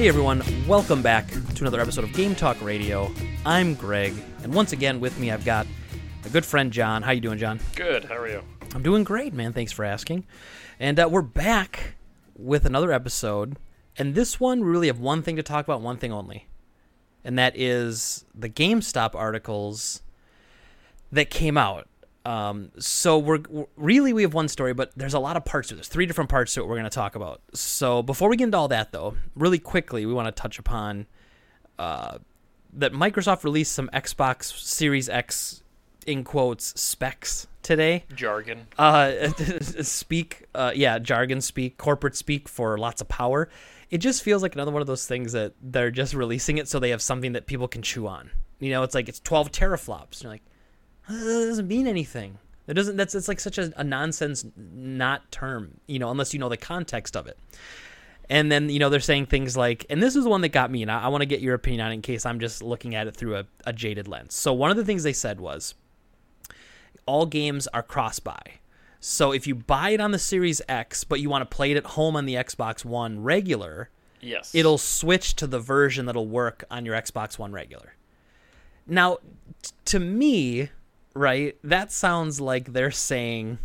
Hey everyone, welcome back to another episode of Game Talk Radio. I'm Greg, and once again with me I've got a good friend John. How you doing, John? Good. How are you? I'm doing great, man. Thanks for asking. And uh, we're back with another episode, and this one we really have one thing to talk about, one thing only, and that is the GameStop articles that came out. Um, so we're, we're- really we have one story, but there's a lot of parts to it. There's three different parts to it we're going to talk about. So before we get into all that, though, really quickly, we want to touch upon uh, that Microsoft released some Xbox Series X in quotes specs today. Jargon. Uh, speak, uh, yeah, jargon speak, corporate speak for lots of power. It just feels like another one of those things that they're just releasing it so they have something that people can chew on. You know, it's like it's 12 teraflops. And you're like, "Uh, that doesn't mean anything. It doesn't. That's it's like such a, a nonsense, not term. You know, unless you know the context of it. And then you know they're saying things like, and this is the one that got me, and I, I want to get your opinion on it in case I'm just looking at it through a, a jaded lens. So one of the things they said was, all games are cross buy. So if you buy it on the Series X, but you want to play it at home on the Xbox One regular, Yes. it'll switch to the version that'll work on your Xbox One regular. Now, t- to me, right, that sounds like they're saying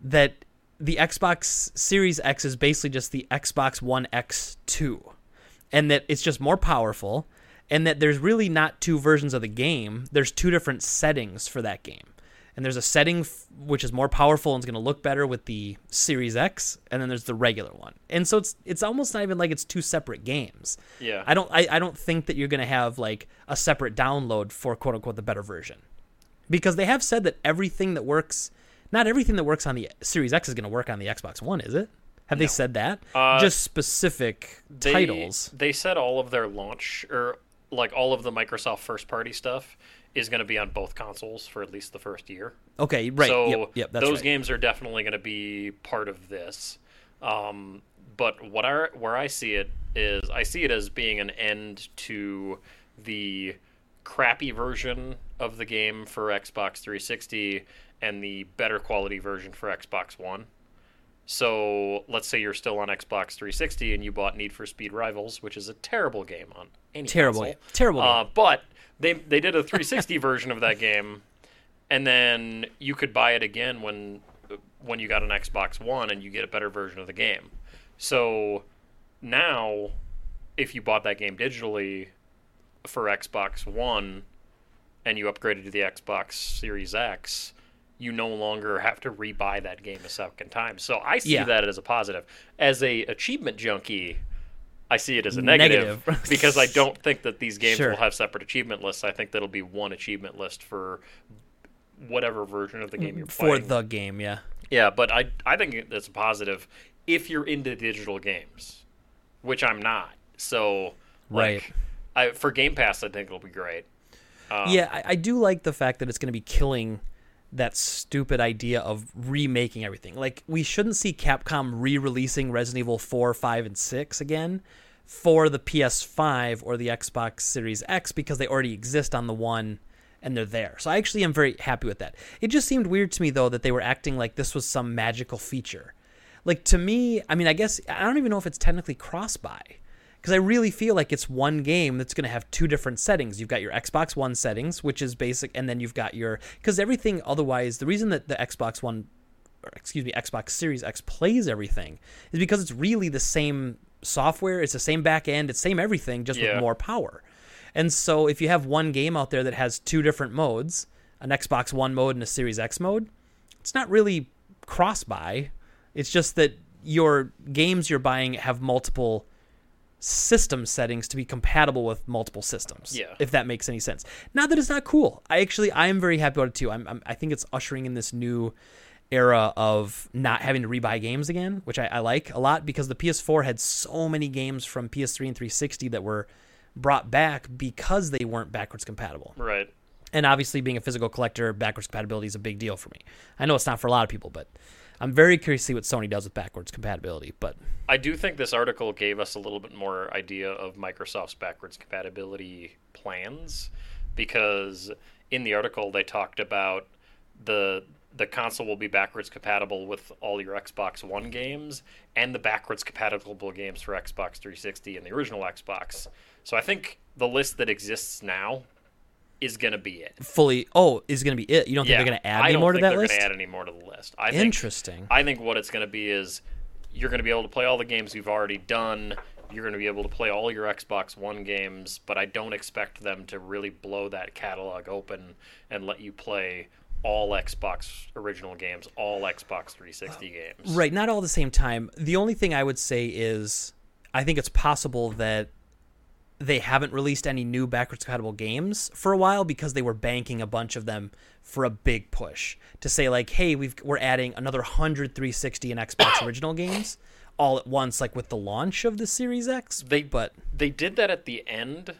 that the Xbox Series X is basically just the Xbox One X2 and that it's just more powerful and that there's really not two versions of the game. There's two different settings for that game and there's a setting f- which is more powerful and is going to look better with the series x and then there's the regular one. And so it's it's almost not even like it's two separate games. Yeah. i don't i, I don't think that you're going to have like a separate download for quote unquote the better version. Because they have said that everything that works not everything that works on the series x is going to work on the xbox one is it? Have they said that? Uh, just specific They- titles. They said all of their launch or like all of the Microsoft first party stuff is going to be on both consoles for at least the first year. Okay, right. So yep, yep, those right. games are definitely going to be part of this. Um, but what I where I see it is I see it as being an end to the crappy version of the game for Xbox 360 and the better quality version for Xbox One. So let's say you're still on Xbox 360 and you bought Need for Speed Rivals, which is a terrible game on any Terrible console. Terrible game. Uh, but they they did a 360 version of that game, and then you could buy it again when when you got an Xbox One and you get a better version of the game. So now, if you bought that game digitally for Xbox One and you upgraded to the Xbox Series X, you no longer have to rebuy that game a second time. So I see Yeah. that as a positive. As a achievement junkie, I see it as a negative, Negative. because I don't think that these games Sure. will have separate achievement lists. I think that'll be one achievement list for whatever version of the game you're for playing. For the game, yeah. Yeah, but I I think it's a positive if you're into digital games, which I'm not. So Right. like, I, for Game Pass, I think it'll be great. Um, yeah, I, I do like the fact that it's going to be killing that stupid idea of remaking everything. Like, we shouldn't see Capcom re releasing Resident Evil 4, 5, and 6 again for the PS5 or the Xbox Series X because they already exist on the one and they're there. So I actually am very happy with that. It just seemed weird to me, though, that they were acting like this was some magical feature. Like, to me, I mean, I guess, I don't even know if it's technically cross buy because I really feel like it's one game that's going to have two different settings. You've got your Xbox One settings, which is basic, and then you've got your because everything otherwise. The reason that the Xbox One, or excuse me, Xbox Series X plays everything is because it's really the same software. It's the same back end. It's same everything, just Yeah. with more power. And so if you have one game out there that has two different modes, an Xbox One mode and a Series X mode, it's not really cross buy. It's just that your games you're buying have multiple system settings to be compatible with multiple systems. Yeah. If that makes any sense. Not that it's not cool. I actually I am very happy about it too. I'm, I'm I think it's ushering in this new era of not having to rebuy games again, which I, I like a lot because the PS4 had so many games from PS3 and 360 that were brought back because they weren't backwards compatible. Right. And obviously, being a physical collector, backwards compatibility is a big deal for me. I know it's not for a lot of people, but I'm very curious to see what Sony does with backwards compatibility. But I do think this article gave us a little bit more idea of Microsoft's backwards compatibility plans because in the article they talked about the the console will be backwards compatible with all your Xbox One games and the backwards compatible games for Xbox 360 and the original Xbox. So I think the list that exists now is going to be it. Fully. Oh, is going to be it. You don't think Yeah, they're going to add any more to think that they're list? Gonna add any more to the list. I think, Interesting. I think what it's going to be is you're going to be able to play all the games you've already done. You're going to be able to play all your Xbox One games, but I don't expect them to really blow that catalog open and let you play all Xbox original games, all Xbox 360 games. Right, not all at the same time. The only thing I would say is I think it's possible that they haven't released any new backwards compatible games for a while because they were banking a bunch of them for a big push to say like, hey, we've we're adding another 100 360 and Xbox original games all at once, like with the launch of the Series X. They but they did that at the end.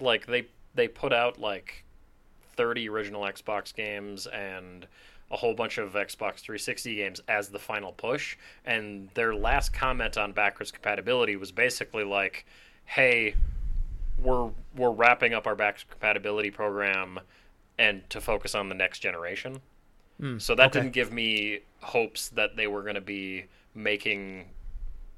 Like they they put out like 30 original Xbox games and a whole bunch of Xbox 360 games as the final push. And their last comment on backwards compatibility was basically like, "Hey, we're we're wrapping up our backwards compatibility program and to focus on the next generation." so that okay. didn't give me hopes that they were going to be making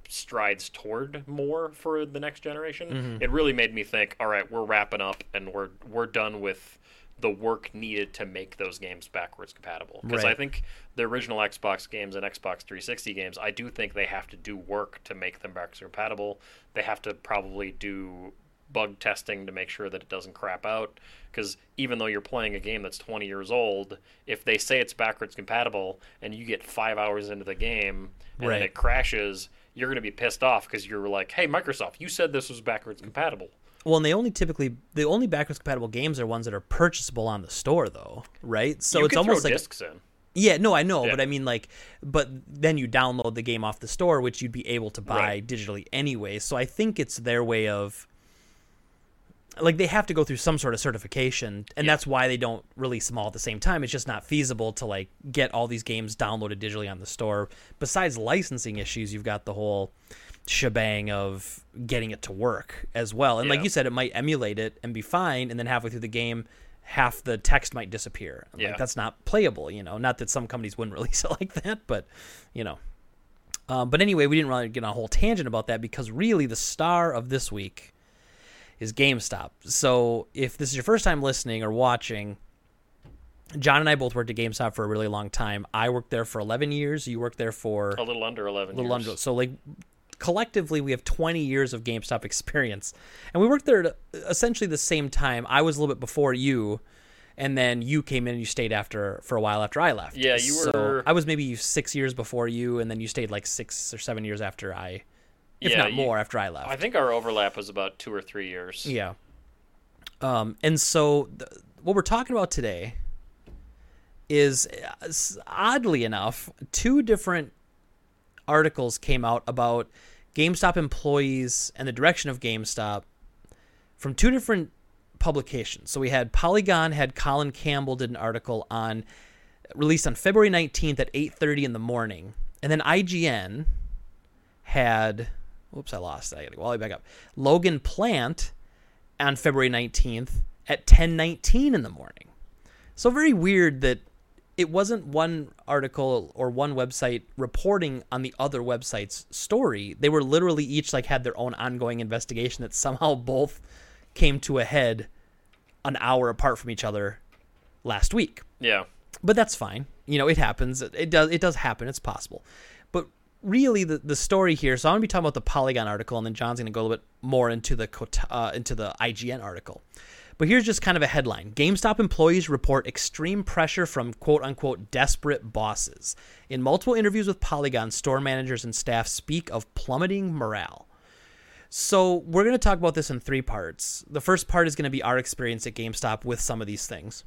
strides toward more for the next generation. Mm-hmm. It really made me think, all right, we're wrapping up and we're we're done with the work needed to make those games backwards compatible. Because I think the original Xbox games and Xbox 360 games, I do think they have to do work to make them backwards compatible. They have to probably do bug testing to make sure that it doesn't crap out. Because even though you're playing a game that's 20 years old, if they say it's backwards compatible and you get five hours into the game and Right. it crashes, you're going to be pissed off because you're like, hey, Microsoft, you said this was backwards compatible. Well, and they only typically the only backwards compatible games are ones that are purchasable on the store, though, right? So you it's almost like discs in. yeah, no, I know, Yeah. but I mean like, but then you download the game off the store, which you'd be able to buy Right. digitally anyway. So I think it's their way of like they have to go through some sort of certification, and Yeah. that's why they don't release them all at the same time. It's just not feasible to like get all these games downloaded digitally on the store. Besides licensing issues, you've got the whole shebang of getting it to work as well. And like you said, it might emulate it and be fine, and then halfway through the game, half the text might disappear. Yeah. Like that's not playable, you know. Not that some companies wouldn't release it like that, but you know. Um, but anyway, we didn't really get on a whole tangent about that because really the star of this week is GameStop. So if this is your first time listening or watching, John and I both worked at GameStop for a really long time. I worked there for 11 years. You worked there for A little under 11 A little years. under. So like collectively, we have 20 years of GameStop experience, and we worked there at essentially the same time. I was a little bit before you, and then you came in and you stayed after for a while after I left. Yeah, you were So I was maybe six years before you, and then you stayed like six or seven years after I, if Yeah, not you- more, after I left. I think our overlap was about two or three years. Yeah. Um, and so th- what we're talking about today is uh, oddly enough, two different articles came out about GameStop employees and the direction of GameStop from two different publications. So we had Polygon had Colin Campbell did an article on released on February 19th at 8:30 in the morning. And then IGN had whoops, I lost. I got to go all the way back up. Logan Plant on February 19th at 10:19 in the morning. So very weird that it wasn't one article or one website reporting on the other website's story. They were literally each like had their own ongoing investigation that somehow both came to a head an hour apart from each other last week Yeah. but that's fine. You know, it happens. It does. It does happen. It's possible. But really, the the story here. So I'm gonna be talking about the Polygon article, and then John's gonna go a little bit more into the uh, into the IGN article. But here's just kind of a headline: GameStop employees report extreme pressure from "quote unquote" desperate bosses. In multiple interviews with Polygon, store managers and staff speak of plummeting morale. So we're to talk about this in three parts. The first part is to be our experience at GameStop with some of these things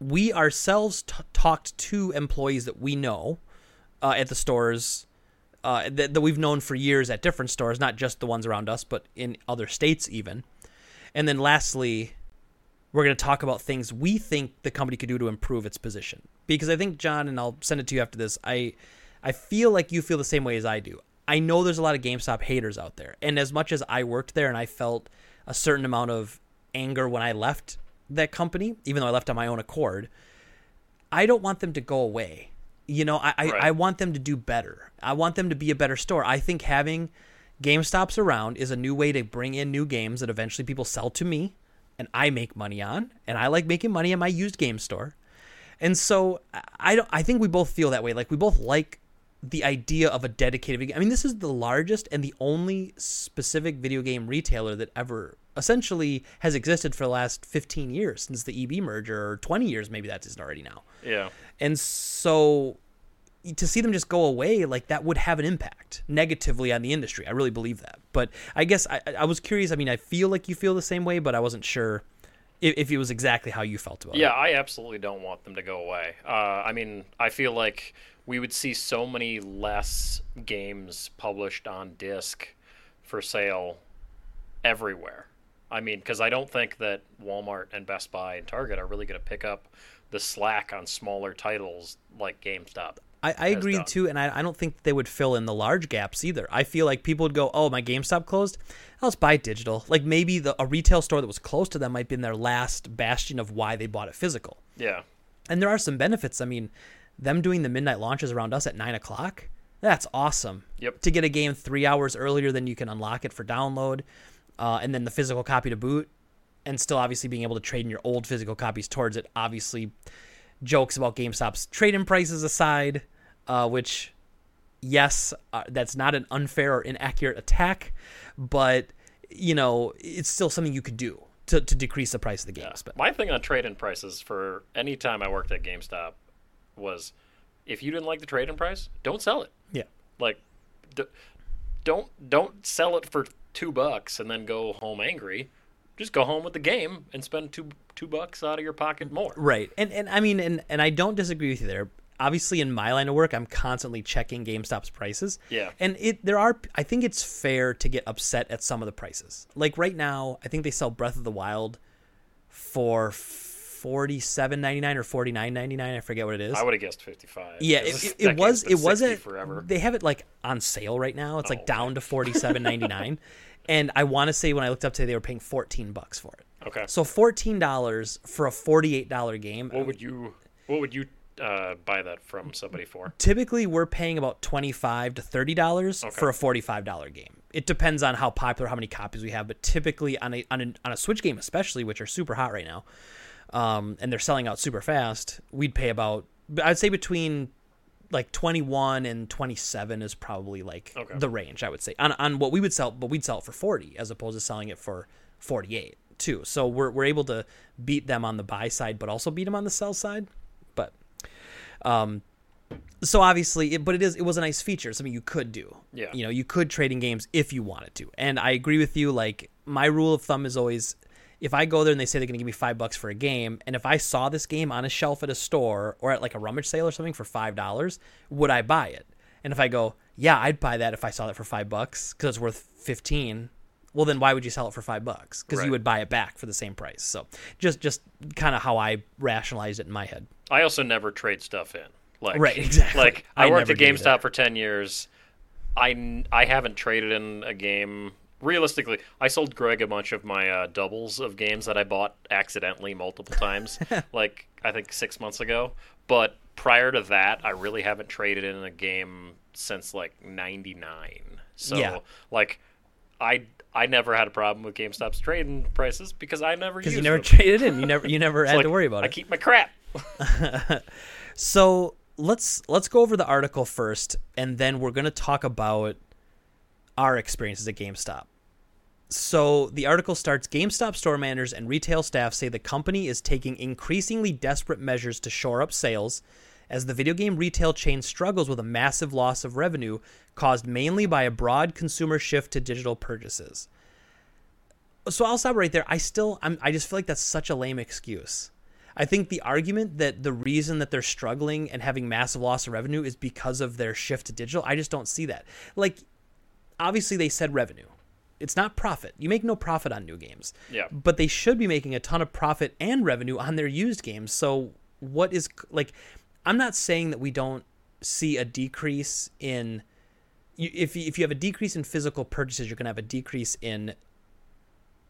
we ourselves t- talked to employees that we know uh, at the stores uh, that, that we've known for years at different stores, not just the ones around us, but in other states even. And then lastly, we're going to talk about things we think the company could do to improve its position. Because I think John, and I'll send it to you after this. I I feel like you feel the same way as I do. I know there's a lot of GameStop haters out there, and as much as I worked there and I felt a certain amount of anger when I left that company, even though I left on my own accord, I don't want them to go away. You know, I, I, Right. I want them to do better. I want them to be a better store. I think having GameStops around is a new way to bring in new games that eventually people sell to me and I make money on. And I like making money at my used game store. And so I- I don't I think we both feel that way. Like we both like the idea of a dedicated I mean, this is the largest and the only specific video game retailer that ever essentially has existed for the last 15 years since the EB merger or 20 years maybe that isn't already now. Yeah. And so to see them just go away, like that would have an impact negatively on the industry. I really believe that. But I guess I, I was curious. I mean, I feel like you feel the same way, but I wasn't sure if, if it was exactly how you felt about Yeah, it. Yeah, I absolutely don't want them to go away. Uh, I mean, I feel like we would see so many less games published on disc for sale everywhere. I mean, because I don't think that Walmart and Best Buy and Target are really going to pick up the slack on smaller titles like GameStop. I, I agree done. too, and I, I don't think they would fill in the large gaps either. I feel like people would go, "Oh, my GameStop closed. I'll just buy digital." Like maybe the, a retail store that was close to them might be in their last bastion of why they bought it physical. Yeah. And there are some benefits. I mean, them doing the midnight launches around us at nine o'clock. That's awesome. Yep. To get a game three hours earlier than you can unlock it for download, uh, and then the physical copy to boot, and still obviously being able to trade in your old physical copies towards it. Obviously, jokes about GameStop's trade-in prices aside, uh, which, yes, uh, that's not an unfair or inaccurate attack, but you know it's still something you could do to, to decrease the price of the games. But My thing on trade-in prices for any time I worked at GameStop was, if you didn't like the trade-in price, don't sell it. yeah. Like, d- don't don't sell it for two bucks and then go home angry. Just go home with the game and spend two two bucks out of your pocket more. Right. And and I mean and and I don't disagree with you there. Obviously in my line of work I'm constantly checking GameStop's prices. Yeah. And it there are I think it's fair to get upset at some of the prices. Like right now, I think they sell Breath of the Wild for forty seven ninety nine or forty nine ninety nine. I forget what it is. I would have guessed fifty five. yeah, it, it, it was it wasn't forever. They have it like on sale right now. It's Oh, like down to forty seven ninety nine. And I want to say when I looked up today, they were paying fourteen bucks for it. Okay. So fourteen dollars for a forty-eight dollar game. what would you what would you uh, buy that from somebody for? typically we're paying about 25 to 30 dollars for a 45 dollar game it depends on how popular how many copies we have but typically on a, on a on a switch game especially which are super hot right now um, and they're selling out super fast we'd pay about i'd say between like 21 and 27 is probably like Okay. the range i would say on, on what we would sell but we'd sell it for 40 as opposed to selling it for 48 too so we're, we're able to beat them on the buy side but also beat them on the sell side but um, so obviously, it, but it is it was a nice feature, something you could do. Yeah. You know, you could trade in games if you wanted to, and I agree with you. Like my rule of thumb is always, if I go there and they say they're going to give me five bucks for a game, and if I saw this game on a shelf at a store or at like a rummage sale or something for five dollars, would I buy it? And if I go, yeah, I'd buy that if I saw that for five bucks because it's worth fifteen. Well, then why would you sell it for five bucks? Because Right. you would buy it back for the same price. So just just kind of how I rationalized it in my head. I also never trade stuff in. Like Right, exactly. Like I, I worked at GameStop for ten years. I I haven't traded in a game. Realistically, I sold Greg a bunch of my uh, doubles of games that I bought accidentally multiple times. like I think six months ago. But prior to that, I really haven't traded in a game since like '99. So Yeah. like, I I never had a problem with GameStop's trading prices because I never because you never them. traded in. You never you never had Like, to worry about I it. I keep my crap. So let's let's go over the article first, and then we're gonna talk about our experiences at GameStop. So the article starts GameStop store managers and retail staff say the company is taking increasingly desperate measures to shore up sales as the video game retail chain struggles with a massive loss of revenue caused mainly by a broad consumer shift to digital purchases. So I'll stop right there. I still I'm I just feel like that's such a lame excuse. I think the argument that the reason that they're struggling and having massive loss of revenue is because of their shift to digital, I just don't see that. Like obviously they said revenue. It's not profit. You make no profit on new games. Yeah. But they should be making a ton of profit and revenue on their used games. So what is like I'm not saying that we don't see a decrease in if you, if you have a decrease in physical purchases, you're going to have a decrease in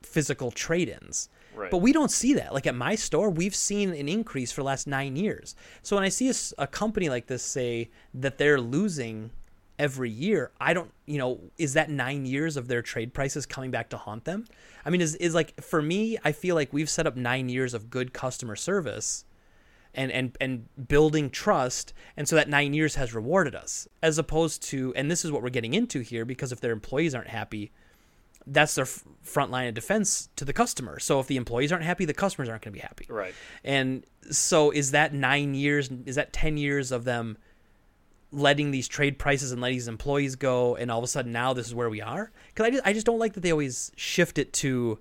physical trade-ins. Right. But we don't see that. Like at my store, we've seen an increase for the last nine years. So when I see a company like this say that they're losing every year, I don't, you know, is that nine years of their trade prices coming back to haunt them? I mean, is, is like, for me, I feel like we've set up nine years of good customer service and, and, and building trust. And so that nine years has rewarded us as opposed to, and this is what we're getting into here because if their employees aren't happy, that's their f- front line of defense to the customer. So if the employees aren't happy, the customers aren't going to be happy. Right. And so is that nine years? Is that ten years of them letting these trade prices and letting these employees go, and all of a sudden now this is where we are? Because I just, I just don't like that they always shift it to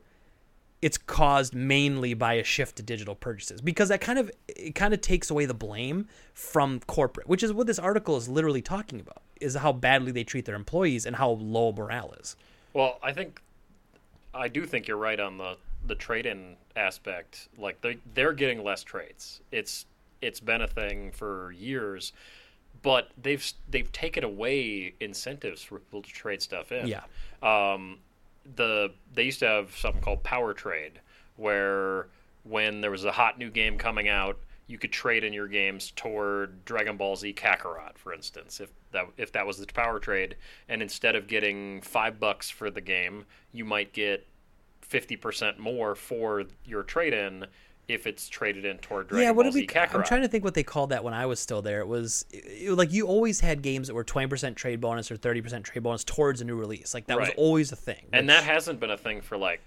it's caused mainly by a shift to digital purchases because that kind of it kind of takes away the blame from corporate, which is what this article is literally talking about. Is how badly they treat their employees and how low morale is. Well, I think I do think you're right on the the trade-in aspect. Like they they're getting less trades. It's it's been a thing for years, but they've they've taken away incentives for people to trade stuff in. Yeah. Um, the they used to have something called power trade, where when there was a hot new game coming out, you could trade in your games toward Dragon Ball Z Kakarot, for instance, if that if that was the power trade, and instead of getting five bucks for the game, you might get fifty percent more for your trade in if it's traded in toward Dragon yeah, what Ball did we? Z Kakarot. I'm trying to think what they called that when I was still there. It was it, it- like you always had games that were 20% trade bonus or 30% trade bonus towards a new release. Like that was always a thing. and that hasn't been a thing for like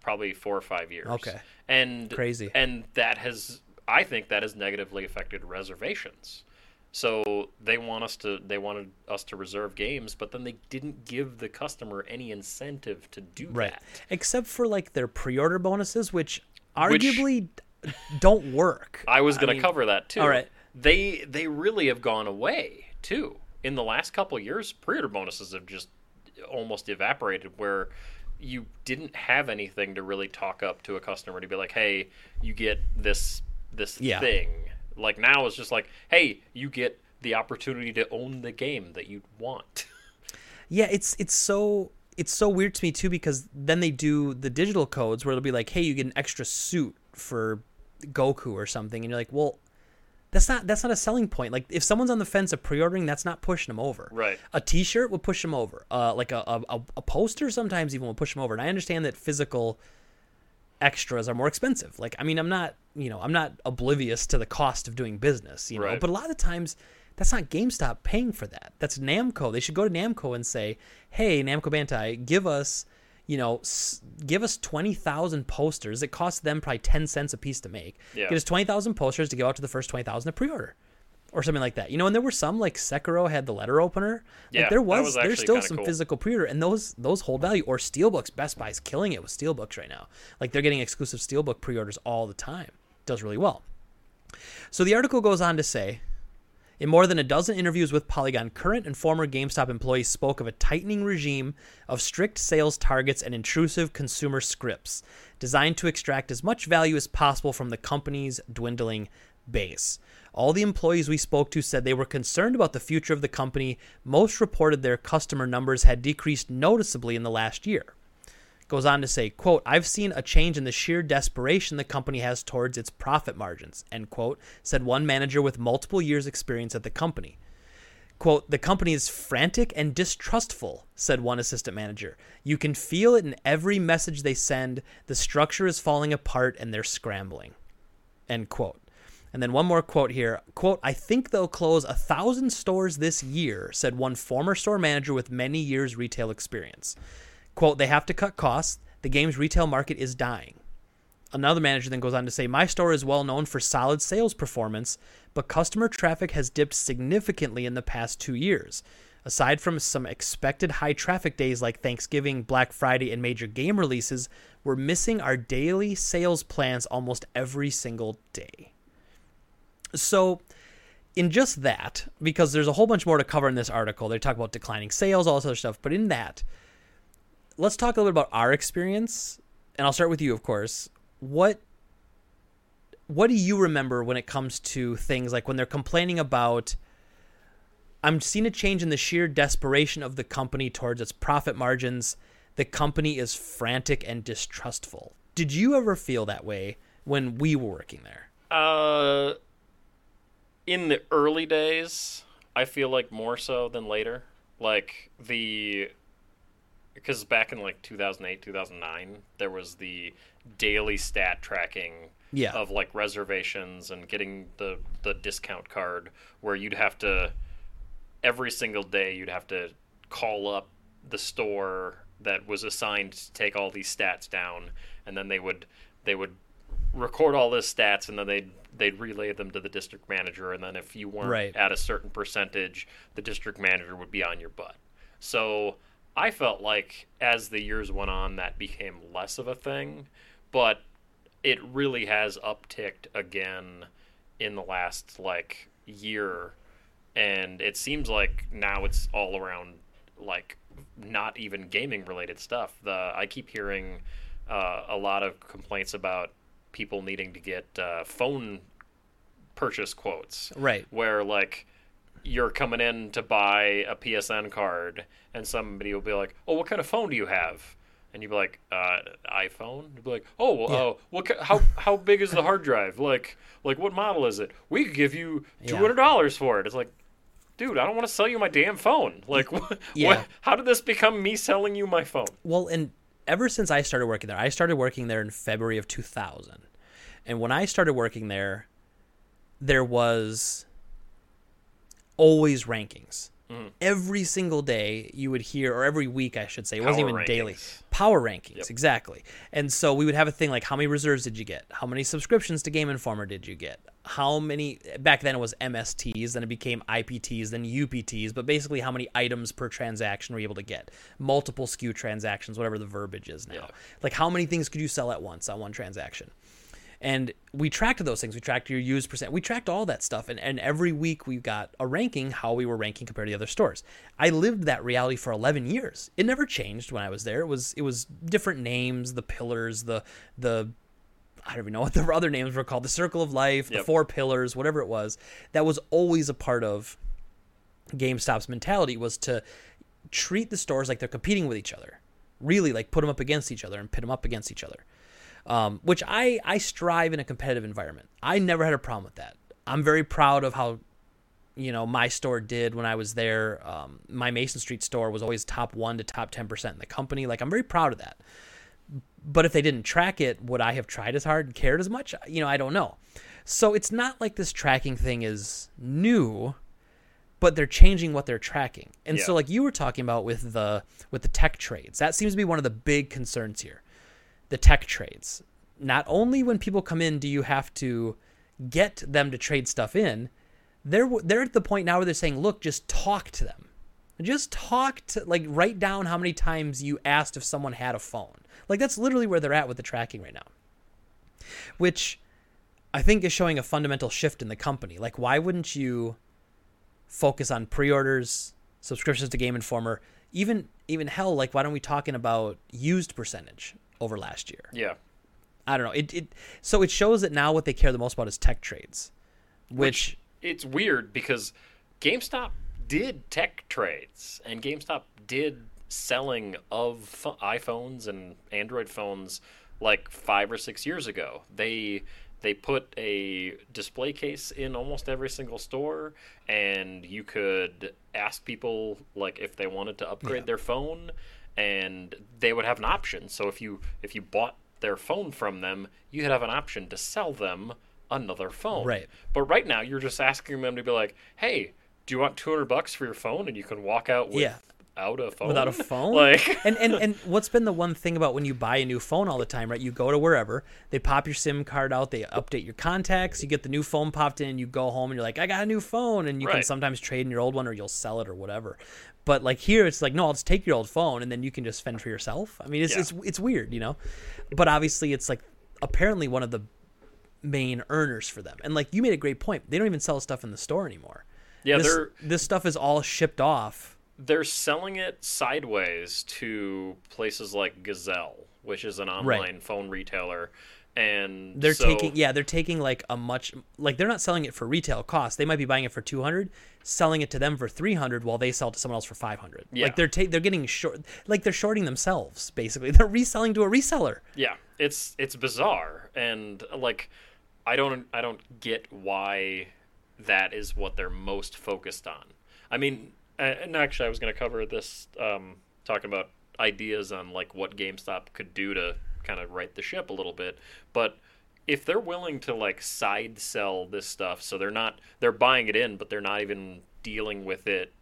probably four or five years. Okay. and Crazy. and that has I think that has negatively affected reservations. So they want us to they wanted us to reserve games, but then they didn't give the customer any incentive to do right, that. except for like their pre-order bonuses, which arguably don't work. I was going to mean, cover that too. all right. They they really have gone away too. In the last couple of years, pre-order bonuses have just almost evaporated where you didn't have anything to really talk up to a customer to be like, "Hey, you get this this Yeah. thing." Like now it's just like, "Hey, you get the opportunity to own the game that you want." Yeah, it's it's so it's so weird to me too because then they do the digital codes where it'll be like, hey, you get an extra suit for Goku or something, and you're like, well, that's not that's not a selling point. Like if someone's on the fence of pre-ordering, that's not pushing them over. Right. A T-shirt would push them over. Uh, like a, a a poster sometimes even will push them over. And I understand that physical extras are more expensive. Like I mean, I'm not you know I'm not oblivious to the cost of doing business. You know, Right. but a lot of times that's not GameStop paying for that. That's Namco. They should go to Namco and say, "Hey, Namco Bandai, give us, you know, s- give us twenty thousand posters. It costs them probably ten cents a piece to make. Yeah. Get us twenty thousand posters to give out to the first twenty thousand to pre-order." Or something like that, you know. And there were some like Sekiro had the letter opener. Yeah, like there was, was there's still some cool. physical pre-order, and those those hold value. Or Steelbooks, Best Buy's killing it with Steelbooks right now. Like they're getting exclusive Steelbook pre-orders all the time. Does really well. So the article goes on to say in more than a dozen interviews with Polygon, current and former GameStop employees spoke of a tightening regime of strict sales targets and intrusive consumer scripts designed to extract as much value as possible from the company's dwindling base. All the employees we spoke to said they were concerned about the future of the company. Most reported their customer numbers had decreased noticeably in the last year goes on to say quote i've seen a change in the sheer desperation the company has towards its profit margins end quote said one manager with multiple years experience at the company. Quote the company is frantic and distrustful said one assistant manager. You can feel it in every message they send. The structure is falling apart and they're scrambling end quote. And then one more quote here. Quote i think they'll close a thousand stores this year said one former store manager with many years retail experience quote they have to cut costs. The game's retail market is dying. Another manager then goes on to say my store is well known for solid sales performance but customer traffic has dipped significantly in the past two years. Aside from some expected high traffic days like thanksgiving black friday and major game releases we're missing our daily sales plans almost every single day. So in just that because there's a whole bunch more to cover in this article they talk about declining sales all this other stuff but in that let's talk a little bit about our experience and i'll start with you of course what what do you remember when it comes to things like when they're complaining about i'm seeing a change in the sheer desperation of the company towards its profit margins the company is frantic and distrustful. Did you ever feel that way when we were working there? Uh, in the early days, I feel like more so than later. Like the because back in like 2008, 2009, there was the daily stat tracking Yeah. of like reservations and getting the the discount card where you'd have to every single day you'd have to call up the store that was assigned to take all these stats down and then they would they would record all the stats and then they'd they'd relay them to the district manager and then if you weren't Right. at a certain percentage the district manager would be on your butt so i felt like as the years went on that became less of a thing but it really has upticked again in the last like year. And it seems like now it's all around like not even gaming related stuff. The i keep hearing uh, a lot of complaints about people needing to get uh, phone purchase quotes. Right. where like you're coming in to buy a PSN card and somebody will be like, "Oh, what kind of phone do you have?" And you'd be like, uh, "iPhone." You'd be like, "Oh, well, Yeah. uh, what? Ca- how how big is the hard drive? Like like what model is it? We could give you two Yeah. hundred dollars for it." It's like, dude, I don't want to sell you my damn phone. Like, what, Yeah. what? How did this become me selling you my phone? Well, and ever since I started working there, I started working there in February of 2000. And when I started working there, there was always rankings. Mm-hmm. Every single day you would hear, or every week I should say, it wasn't Power even daily. Power rankings, Yep. exactly. And so we would have a thing like how many reserves did you get? How many subscriptions to Game Informer did you get? How many back then it was MSTs, then it became IPTs, then UPTs, but basically how many items per transaction were you able to get? Multiple SKU transactions, whatever the verbiage is now. Yeah. Like how many things could you sell at once on one transaction? And we tracked those things. We tracked your used percent. We tracked all that stuff. And, and every week we got a ranking, how we were ranking compared to the other stores. I lived that reality for 11 years. It never changed when I was there. It was it was different names, the pillars, the the I don't even know what the other names were called, the circle of life, the four pillars, whatever it was. That was always a part of GameStop's mentality was to treat the stores like they're competing with each other. Really, like put them up against each other and pit them up against each other. Um, which I I strive in a competitive environment. I never had a problem with that. I'm very proud of how you know my store did when I was there. Um, my Mason Street store was always top one to top ten percent in the company. Like I'm very proud of that. But if they didn't track it, would I have tried as hard and cared as much? You know, I don't know. So it's not like this tracking thing is new, but they're changing what they're tracking. And so like you were talking about with the with the tech trades, that seems to be one of the big concerns here. The tech trades. Not only when people come in do you have to get them to trade stuff in, they're they're at the point now where they're saying, "Look, just talk to them." Just talk to like write down how many times you asked if someone had a phone. Like that's literally where they're at with the tracking right now. Which I think is showing a fundamental shift in the company. Like why wouldn't you focus on pre-orders, subscriptions to Game Informer, even even hell like why don't we talking about used percentage over last year? Yeah. I don't know. It it so it shows that now what they care the most about is tech trades. Which, it's weird because GameStop did tech trades and GameStop did selling of iPhones and Android phones like 5 or 6 years ago. They they put a display case in almost every single store and you could ask people like if they wanted to upgrade Yeah. their phone and they would have an option. So if you if you bought their phone from them, you could have an option to sell them another phone. Right. But right now, you're just asking them to be like, "Hey, do you want 200 bucks for your phone?" And you can walk out with Yeah. Out a phone without a phone. Like, and, and and what's been the one thing about when you buy a new phone all the time, right? You go to wherever, they pop your SIM card out, they update your contacts, you get the new phone popped in, you go home and you're like, I got a new phone, and you can sometimes trade in your old one or you'll sell it or whatever. But like here, it's like no, I'll just take your old phone and then you can just fend for yourself. I mean, it's Yeah. it's it's weird, you know. But obviously, it's like apparently one of the main earners for them. And like you made a great point, they don't even sell stuff in the store anymore. yeah, this, they're this stuff is all shipped off. They're selling it sideways to places like Gazelle, which is an online phone retailer, and They're so- taking yeah, they're taking like a much like they're not selling it for retail cost. They might be buying it for 200, selling it to them for 300 while they sell it to someone else for 500. Yeah. Like they're ta- they're getting short like they're shorting themselves basically. They're reselling to a reseller. Yeah, it's it's bizarre, and like, I don't I don't get why that is what they're most focused on. I mean, and actually, I was going to cover this um, talking about ideas on like what GameStop could do to kind of right the ship a little bit, but if they're willing to like side sell this stuff, so they're not they're buying it in, but they're not even dealing with it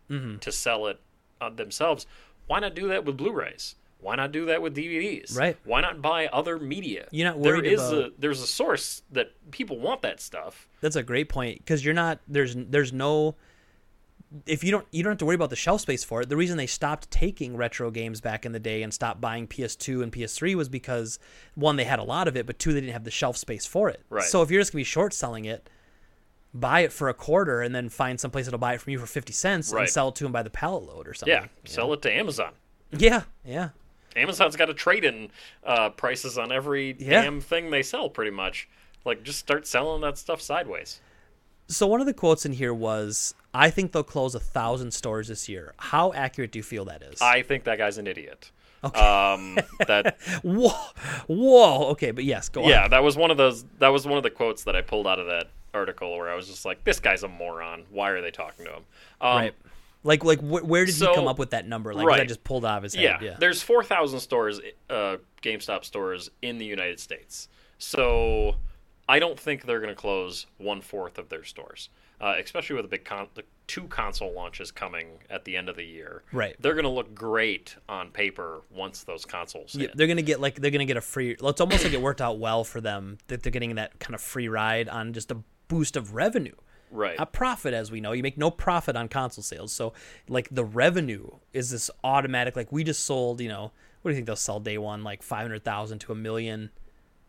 to sell it uh, themselves. Why not do that with Blu-rays? Why not do that with DVDs? Right. Why not buy other media? You're not worried is about- a there's a source that people want that stuff. That's a great point because you're not there's there's no if you don't you don't have to worry about the shelf space for it. The reason they stopped taking retro games back in the day and stopped buying PS2 and PS3 was because one they had a lot of it, but two they didn't have the shelf space for it. Right. So if you're just gonna be short selling it, buy it for a quarter and then find someplace that'll buy it from you for fifty cents and sell it to them by the pallet load or something. Yeah, sell it to Amazon. Yeah, yeah. Amazon's got a trade-in uh, prices on every Yeah. damn thing they sell, pretty much. Like, just start selling that stuff sideways. So one of the quotes in here was, "I think they'll close a thousand stores this year." How accurate do you feel that is? I think that guy's an idiot. Okay. Um, that whoa, whoa. Okay, but yes, go on. yeah, that was one of those. That was one of the quotes that I pulled out of that article where I was just like, "This guy's a moron. Why are they talking to him?" Um, right. Like, like, wh- where did so- he come up with that number? Like, that just pulled out of his head? Yeah, Yeah. there's 4,000 stores, uh, GameStop stores in the United States. So I don't think they're going to close one fourth of their stores, uh, especially with the big con- the two console launches coming at the end of the year. Right. They're going to look great on paper once those consoles Yeah, hit. they're gonna get like they're gonna get a free. It's almost like it worked out well for them that they're getting that kind of free ride on just a boost of revenue. right. A profit, as we know, you make no profit on console sales. So, like the revenue is this automatic. Like we just sold, you know, what do you think they'll sell day one? Like five hundred thousand to a million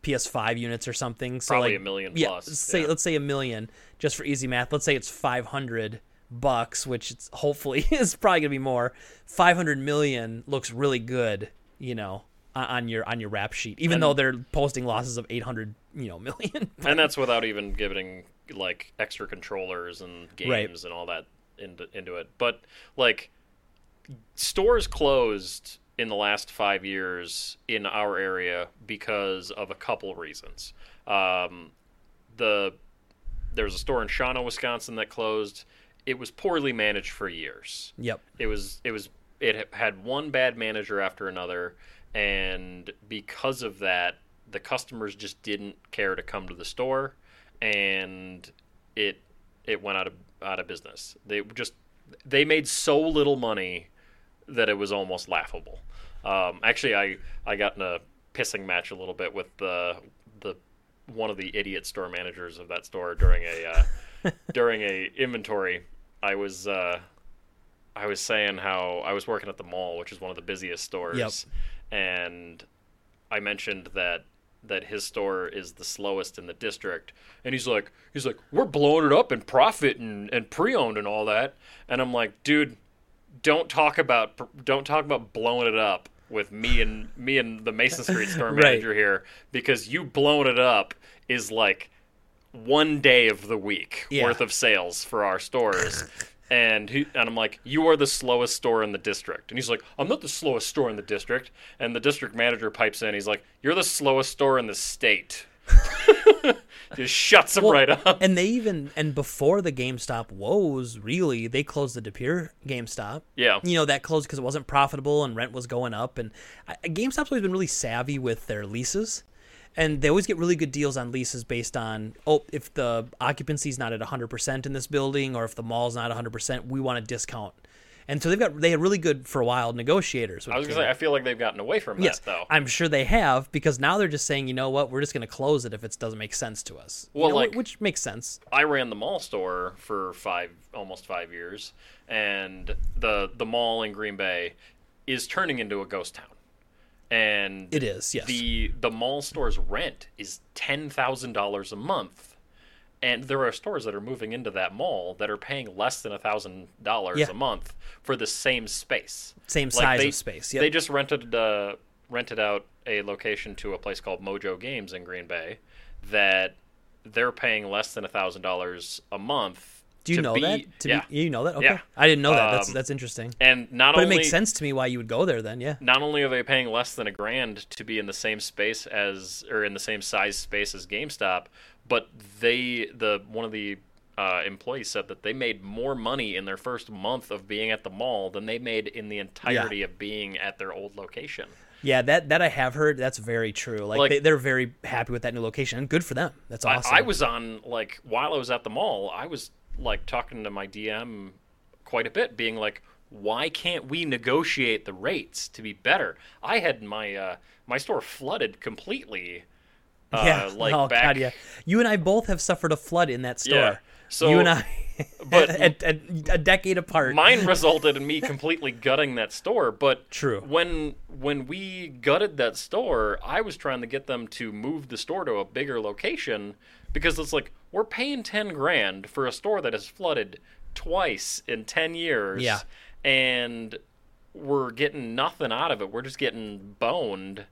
PS5 units or something. So Probably like, a million yeah, plus, Say yeah. let's say a million just for easy math. Let's say it's five hundred bucks, which it's hopefully is probably gonna be more. Five hundred million looks really good, you know, on- your on your rap sheet, even And- though they're posting losses of eight hundred, you know, million. and that's without even giving like extra controllers and games Right. and all that into into it. But like stores closed in the last five years in our area because of a couple reasons. Um, the there was a store in Shawano, Wisconsin that closed. It was poorly managed for years yep. it was it was it had one bad manager after another and because of that the customers just didn't care to come to the store and it it went out of out of business they just they made so little money that it was almost laughable um, actually i i got in a pissing match a little bit with the the one of the idiot store managers of that store during a uh, during a inventory. I was uh, I was saying how I was working at the mall, which is one of the busiest stores, Yep. and I mentioned that that his store is the slowest in the district, and he's like, he's like, we're blowing it up in profit and, and pre-owned and all that, and I'm like, dude, don't talk about don't talk about blowing it up with me and me and the Mason Street store Right. manager here because you blowing it up is like one day of the week Yeah. worth of sales for our stores. And he, and I'm like, you are the slowest store in the district. And he's like, I'm not the slowest store in the district. And the district manager pipes in. He's like, you're the slowest store in the state. Just shuts them Well, right up. And they even and before the GameStop woes, really, they closed the De Pere GameStop. Yeah. You know that closed because it wasn't profitable and rent was going up. And I, GameStop's always been really savvy with their leases, and they always get really good deals on leases based on oh if the occupancy's not at 100 percent in this building or if the mall's not 100 percent, we want a discount. And so they've got they had really good for a while negotiators. I was gonna say, out. I feel like they've gotten away from Yes, that though. I'm sure they have because now they're just saying, you know what, we're just going to close it if it doesn't make sense to us. You Well, know, like- which makes sense. I ran the mall store for five, almost five years, and the the mall in Green Bay is turning into a ghost town. And It is, yes. The the mall store's rent is ten thousand dollars a month, and there are stores that are moving into that mall that are paying less than a thousand dollars a month for the same space, Same Like, size they, of space. Yep. They just rented uh, rented out a location to a place called Mojo Games in Green Bay that they're paying less than a thousand dollars a month. Do you know be- that? To yeah, Be, you know that? Okay. Yeah. I didn't know that. That's Um, that's interesting. and not But only it makes sense to me why you would go there then. Yeah. not only are they paying less than a grand to be in the same space as or in the same size space as GameStop, but they the one of the uh, employees said that they made more money in their first month of being at the mall than they made in the entirety of being at their old location. Yeah, that that I have heard. That's very true. Like, Like- they, they're very happy with that new location, and good for them. That's I- awesome. I, was on like while I was at the mall, I was like talking to my DM quite a bit, being like, "Why can't we negotiate the rates to be better?" I had my uh, my store flooded completely. Uh, yeah. like oh back, God, yeah. You and I both have suffered a flood in that store. Yeah. So- you and I, but- at, at, a decade apart. Mine resulted in me completely gutting that store, but True. When when we gutted that store, I was trying to get them to move the store to a bigger location because it's like we're paying 10 grand for a store that has flooded twice in 10 years. Yeah. And we're getting nothing out of it. We're just getting boned.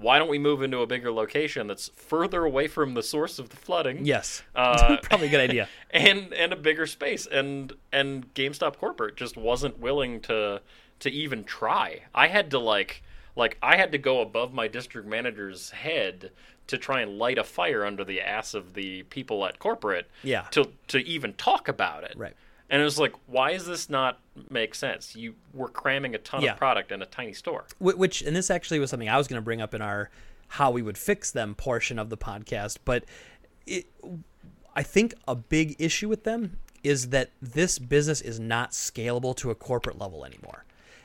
Why don't we move into a bigger location that's further away from the source of the flooding? yes. Uh, Probably a good idea. and and a bigger space and and GameStop corporate just wasn't willing to to even try. I had to like like I had to go above my district manager's head to try and light a fire under the ass of the people at corporate Yeah. to to even talk about it. Right. And it was like, why does this not make sense? You were cramming a ton Yeah. of product in a tiny store. Which and this actually was something I was going to bring up in our how we would fix them portion of the podcast, but it, I think a big issue with them is that this business is not scalable to a corporate level anymore.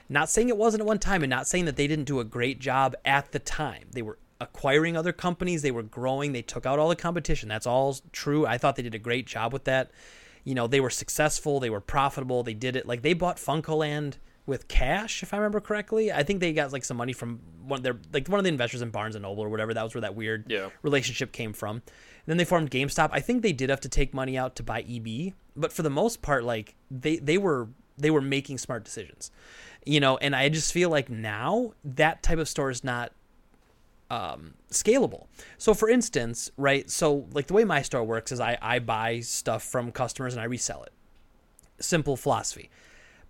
Not saying it wasn't at one time and not saying that they didn't do a great job at the time. They were acquiring other companies, they were growing, they took out all the competition. That's all true. I thought they did a great job with that. You know, they were successful, they were profitable, they did it like they bought FuncoLand with cash, if I remember correctly. I think they got like some money from one of their like one of the investors in Barnes and Noble or whatever. That was where that weird Yeah. relationship came from. And then they formed GameStop. I think they did have to take money out to buy EB, but for the most part, like they they were they were making smart decisions, you know. And I just feel like now that type of store is not um, scalable. So, for instance, right? So, like the way my store works is I I buy stuff from customers and I resell it. Simple philosophy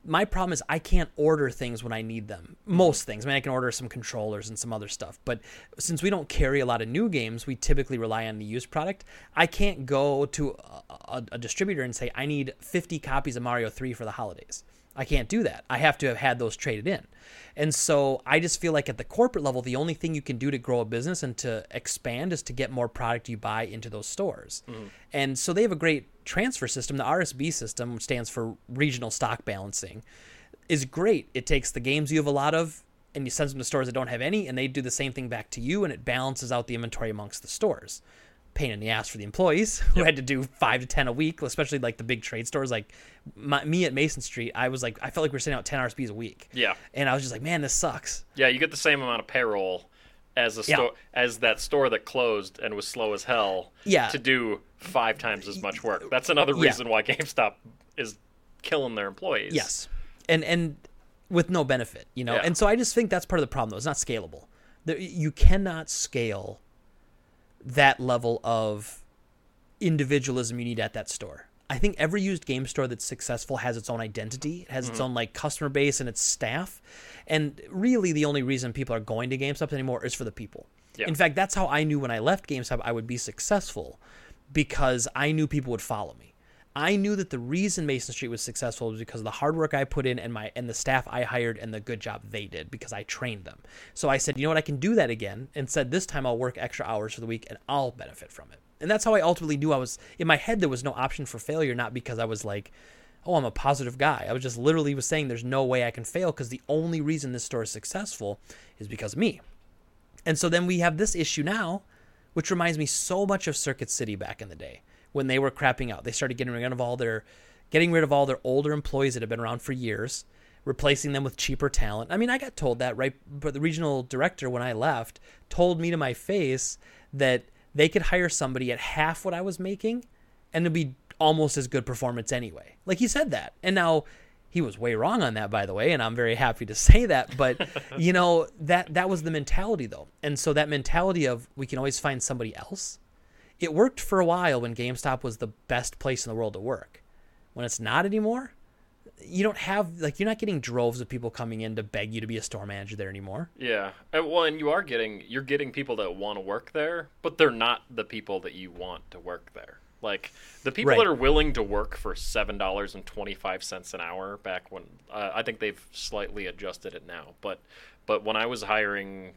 my problem is I can't order things when I need them. Most things. I mean, I can order some controllers and some other stuff. But since we don't carry a lot of new games, we typically rely on the used product. I can't go to a, a, a distributor and say, I need 50 copies of Mario 3 for the holidays. I can't do that. I have to have had those traded in. And so I just feel like at the corporate level, the only thing you can do to grow a business and to expand is to get more product you buy into those stores. Mm-hmm. And so they have a great transfer system. The RSB system, which stands for Regional Stock Balancing, is great. It takes the games you have a lot of and you send them to stores that don't have any, and they do the same thing back to you, and it balances out the inventory amongst the stores. Pain in the ass for the employees who had to do five to ten a week, especially like the big trade stores. Like my, me at Mason Street, I was like, I felt like we were sending out ten RSBs a week. Yeah. and I was just like, man, this sucks. Yeah, you get the same amount of payroll as a Yeah. store as that store that closed and was slow as hell. Yeah. To do five times as much work. That's another Yeah. reason why GameStop is killing their employees. Yes, and and with no benefit, you know. Yeah. And so I just think that's part of the problem, though. It's not scalable. You cannot scale that level of individualism you need at that store. I think every used game store that's successful has its own identity. It has Mm-hmm. its own like customer base and its staff. And really, the only reason people are going to GameStop anymore is for the people. Yeah. In fact, that's how I knew when I left GameStop I would be successful because I knew people would follow me. I knew that the reason Mason Street was successful was because of the hard work I put in and my and the staff I hired and the good job they did because I trained them. So I said, you know what, I can do that again, and said this time I'll work extra hours for the week and I'll benefit from it. And that's how I ultimately knew I was in my head. There was no option for failure, not because I was like, oh, I'm a positive guy. I was just literally was saying there's no way I can fail because the only reason this store is successful is because of me. And so then we have this issue now, which reminds me so much of Circuit City back in the day when they were crapping out. They started getting rid of all their getting rid of all their older employees that have been around for years, replacing them with cheaper talent. I mean, I got told that right but the regional director when I left told me to my face that they could hire somebody at half what I was making and it'd be almost as good performance anyway. Like he said that. And now He was way wrong on that, by the way, and I'm very happy to say that. But you know that that was the mentality, though, and so that mentality of we can always find somebody else. It worked for a while when GameStop was the best place in the world to work. When it's not anymore, you don't have like you're not getting droves of people coming in to beg you to be a store manager there anymore. Yeah, and, well, and you are getting you're getting people that want to work there, but they're not the people that you want to work there. Like the people Right. that are willing to work for seven dollars and twenty five cents an hour back when uh, I think they've slightly adjusted it now, but but when I was hiring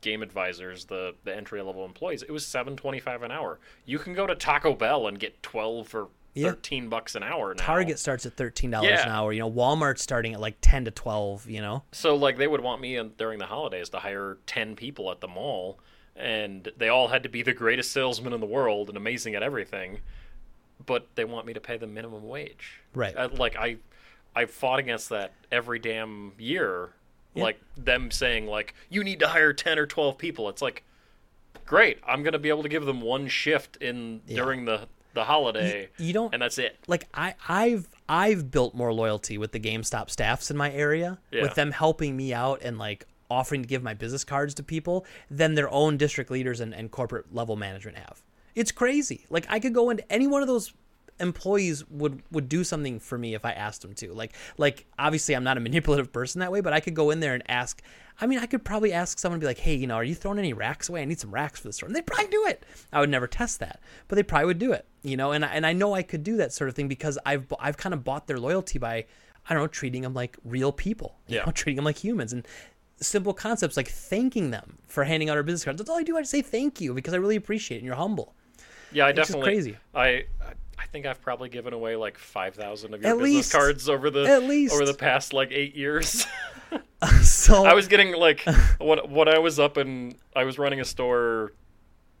game advisors, the the entry level employees, it was seven twenty five an hour. You can go to Taco Bell and get twelve or Yeah. thirteen bucks an hour now. Target starts at thirteen dollars an hour. You know, Walmart's starting at like ten to twelve. You know, So like they would want me in, during the holidays to hire 10 people at the mall and they all had to be the greatest salesman in the world and amazing at everything, but they want me to pay the minimum wage. Right. Uh, like I I fought against that every damn year. Yeah. Like them saying like you need to hire 10 or 12 people. It's like great, I'm going to be able to give them one shift in Yeah. during the the holiday you don't and that's it. like I I've I've built more loyalty with the GameStop staffs in my area Yeah. with them helping me out and like offering to give my business cards to people than their own district leaders and, and corporate level management have. It's crazy. Like I could go into any one of those employees would would do something for me if I asked them to. Like like obviously I'm not a manipulative person that way, but I could go in there and ask I mean, I could probably ask someone to be like, "Hey, you know, are you throwing any racks away? I need some racks for the store." And they'd probably do it. I would never test that, but they probably would do it. You know, and I, and I know I could do that sort of thing because I've I've kind of bought their loyalty by I don't know treating them like real people. You Yeah. know, treating them like humans and simple concepts like thanking them for handing out our business cards. That's all I do. I just say thank you because I really appreciate it and you're humble. Yeah, I It's definitely. crazy. I I- think I've probably given away like five thousand of your At business least. cards over the At least. over the past like eight years. So I was getting like when when I was up in I was running a store,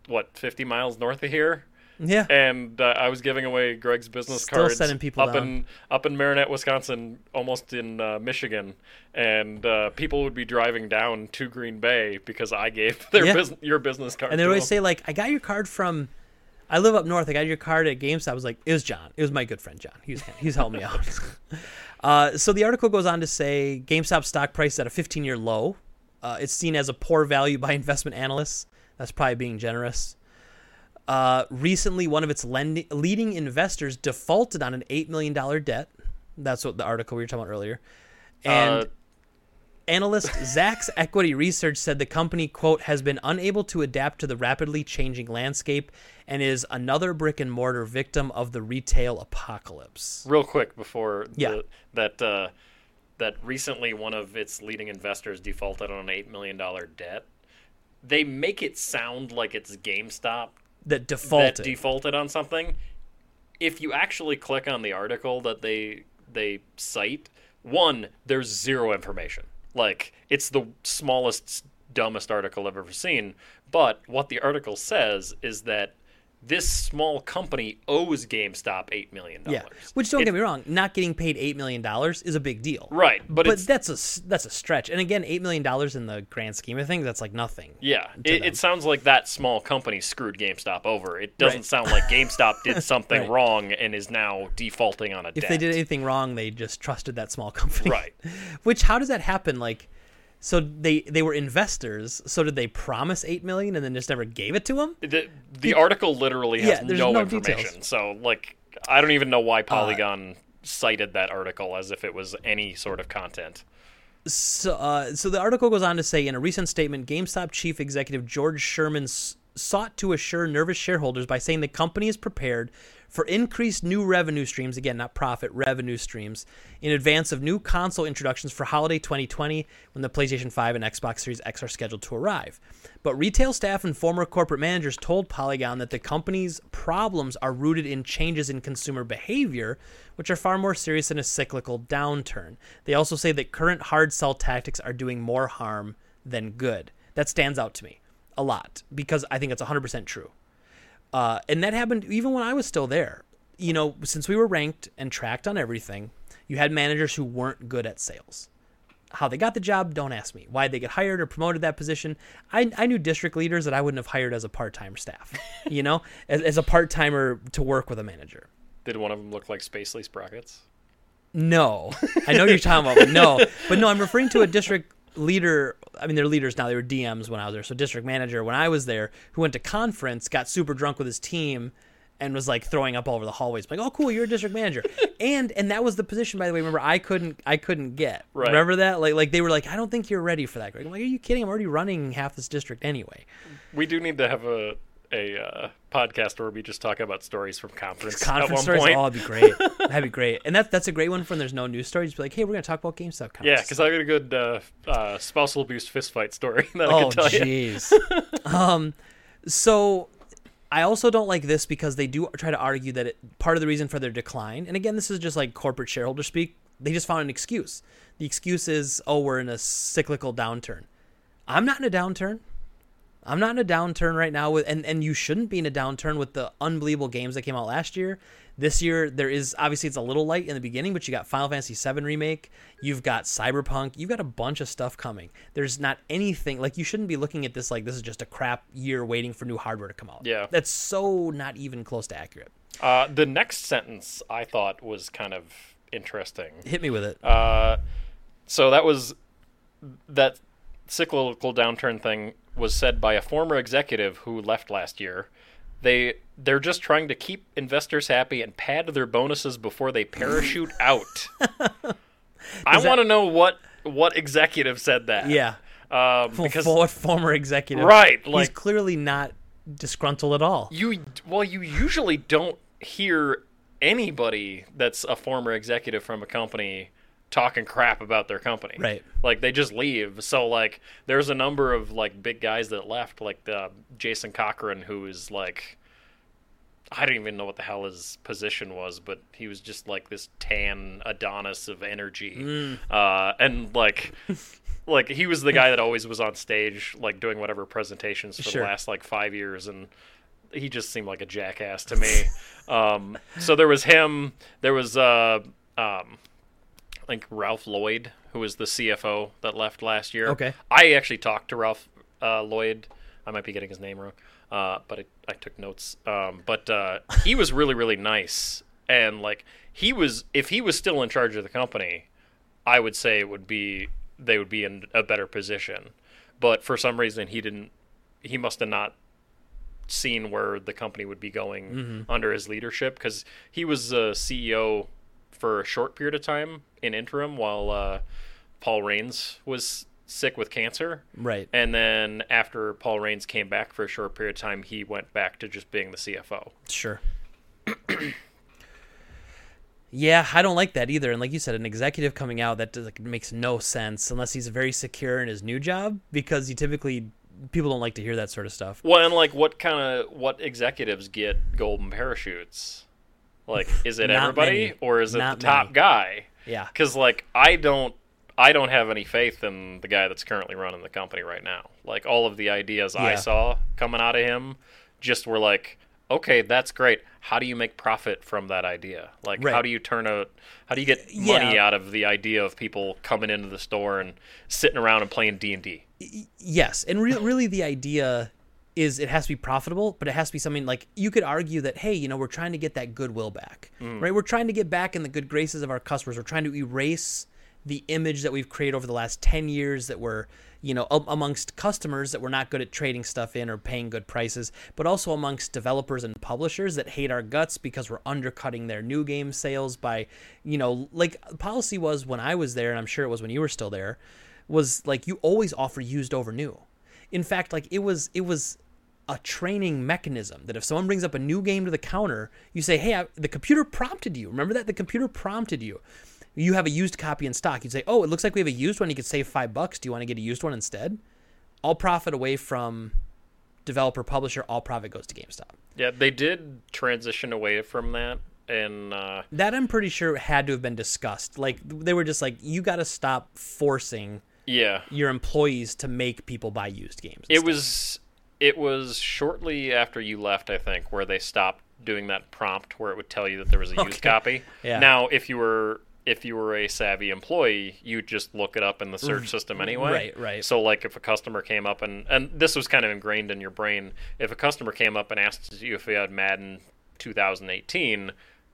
what fifty miles north of here, yeah. and uh, I was giving away Greg's business Still cards sending people up down. in up in Marinette, Wisconsin, almost in uh, Michigan, and uh, people would be driving down to Green Bay because I gave their Yeah. business your business card. And they always them. say like, "I got your card from." I live up north. I got your card at GameStop. I was like, it was John. It was my good friend John. He was he's helping me out. uh, so the article goes on to say GameStop stock price is at a 15 year low. Uh, it's seen as a poor value by investment analysts. That's probably being generous. Uh, recently, one of its lend- leading investors defaulted on an eight million dollar debt. That's what the article we were talking about earlier. And Uh, Analyst Zacks Equity Research said the company, quote, has been unable to adapt to the rapidly changing landscape and is another brick and mortar victim of the retail apocalypse. real quick before Yeah. the, that uh, that recently one of its leading investors defaulted on an eight million dollar debt. They make it sound like it's GameStop That defaulted. that defaulted on something. If you actually click on the article that they they cite, one there's zero information. Like it's the smallest, dumbest article I've ever seen. But what the article says is that this small company owes GameStop eight million dollars. yeah. Which don't get me wrong, not getting paid eight million dollars is a big deal. Right, but, But, that's a that's a stretch. And again, eight million dollars in the grand scheme of things, that's like nothing. yeah, it, it sounds like that small company screwed GameStop over. It doesn't Right. sound like GameStop did something Right. wrong and is now defaulting on a debt. If debt. they did anything wrong, they just trusted that small company. Right. Which how does that happen? Like, so they they were investors. So did they promise eight million and then just never gave it to them? The, the article literally has Yeah, no, no information. details. So, like, I don't even know why Polygon cited that article as if it was any sort of content. So, uh, so the article goes on to say in a recent statement, GameStop chief executive George Sherman s- sought to assure nervous shareholders by saying the company is prepared for increased new revenue streams, again, not profit, revenue streams, in advance of new console introductions for holiday 2020 when the PlayStation 5 and Xbox Series X are scheduled to arrive. But retail staff and former corporate managers told Polygon that the company's problems are rooted in changes in consumer behavior, which are far more serious than a cyclical downturn. They also say that current hard sell tactics are doing more harm than good. That stands out to me a lot because I think it's 100% true. Uh, and that happened even when I was still there. You know, since we were ranked and tracked on everything, you had managers who weren't good at sales. How they got the job, don't ask me. Why they get hired or promoted that position. I, I knew district leaders that I wouldn't have hired as a part time staff, you know, as, as a part timer to work with a manager. Did one of them look like Spacely Sprockets? No, I know you're talking about, but no, but no, I'm referring to a district leader. I mean, they're leaders now. They were DMs when I was there. So district manager when I was there, who went to conference, got super drunk with his team, and was like throwing up all over the hallways. Like, oh, cool, you're a district manager, and and that was the position, by the way. Remember, I couldn't, I couldn't get. Right. Remember that? Like, like they were like, I don't think you're ready for that, Greg. I'm like, are you kidding? I'm already running half this district anyway. We do need to have a a uh, podcast where we just talk about stories from conference. Conference stories, point. oh, that'd be great. that'd be great. And that that's a great one when there's no news stories. Be like, hey, we're gonna talk about GameStop. yeah, because I got a good uh, uh, spousal abuse fistfight story that I Oh, can tell you. Oh, jeez. um, so I also don't like this because they do try to argue that it, part of the reason for their decline, and again, this is just like corporate shareholder speak. They just found an excuse. The excuse is, oh, we're in a cyclical downturn. I'm not in a downturn. I'm not in a downturn right now with and, and you shouldn't be in a downturn with the unbelievable games that came out last year. This year there is obviously it's a little light in the beginning, but you got Final Fantasy VII remake, you've got Cyberpunk, you've got a bunch of stuff coming. There's not anything like you shouldn't be looking at this like this is just a crap year waiting for new hardware to come out. Yeah. That's so not even close to accurate. Uh, the next sentence I thought was kind of interesting. Hit me with it. Uh, so that was that cyclical downturn thing was said by a former executive who left last year. They they're just trying to keep investors happy and pad their bonuses before they parachute out. I that- want to know what what executive said that. yeah. Um, because For, former executive. Right, He's like- clearly not disgruntled at all. you well you usually don't hear anybody that's a former executive from a company talking crap about their company. Right. like they just leave. So like there's a number of like big guys that left like the jason cochran who is like i don't even know what the hell his position was but he was just like this tan adonis of energy. Uh, and like like he was the guy that always was on stage like doing whatever presentations for Sure. the last like five years and he just seemed like a jackass to me. Um, so there was him there was uh, um, think Ralph Lloyd, who was the CFO that left last year. Okay. I actually talked to Ralph uh, Lloyd. I might be getting his name wrong, uh, but I, I took notes. Um, but uh, he was really, really nice, and like he was, if he was still in charge of the company, I would say it would be they would be in a better position. But for some reason, he didn't. He must have not seen where the company would be going under his leadership because he was a CEO for a short period of time in interim while uh, Paul Raines was sick with cancer. Right. And then after Paul Raines came back for a short period of time, he went back to just being the CFO. Sure. yeah, I don't like that either. And like you said, an executive coming out that does, like, makes no sense unless he's very secure in his new job, because you typically people don't like to hear that sort of stuff. Well, and like, what kind of what executives get golden parachutes? Like, is it everybody many. or is it Not the top many. guy? Yeah. Because like, I don't, I don't have any faith in the guy that's currently running the company right now. Like, all of the ideas I saw coming out of him just were like, okay, that's great. How do you make profit from that idea? Like, Right. how do you turn a, how do you get money Yeah. out of the idea of people coming into the store and sitting around and playing D and D? Yes, and re- really the idea is it has to be profitable, but it has to be something like you could argue that hey, you know, we're trying to get that goodwill back, mm. right? We're trying to get back in the good graces of our customers. We're trying to erase the image that we've created over the last 10 years that we're, you know, a- amongst customers that we're not good at trading stuff in or paying good prices, but also amongst developers and publishers that hate our guts because we're undercutting their new game sales by, you know, like policy was when I was there and I'm sure it was when you were still there, was like you always offer used over new. In fact, like it was it was a training mechanism that if someone brings up a new game to the counter, you say, "Hey, I, the computer prompted you." Remember that the computer prompted you. You have a used copy in stock. You'd say, "Oh, it looks like we have a used one. You could save five bucks. Do you want to get a used one instead?" All profit away from developer publisher. All profit goes to GameStop. Yeah, they did transition away from that, and uh, That I'm pretty sure had to have been discussed. Like they were just like, "You got to stop forcing yeah, your employees to make people buy used games." it instead." was it was shortly after you left, I think, where they stopped doing that prompt where it would tell you that there was a used Okay. copy. Yeah. Now, if you were if you were a savvy employee, you'd just look it up in the search mm. system mm, anyway. Right, right. So, like, if a customer came up and and this was kind of ingrained in your brain, if a customer came up and asked you if you had Madden 2018,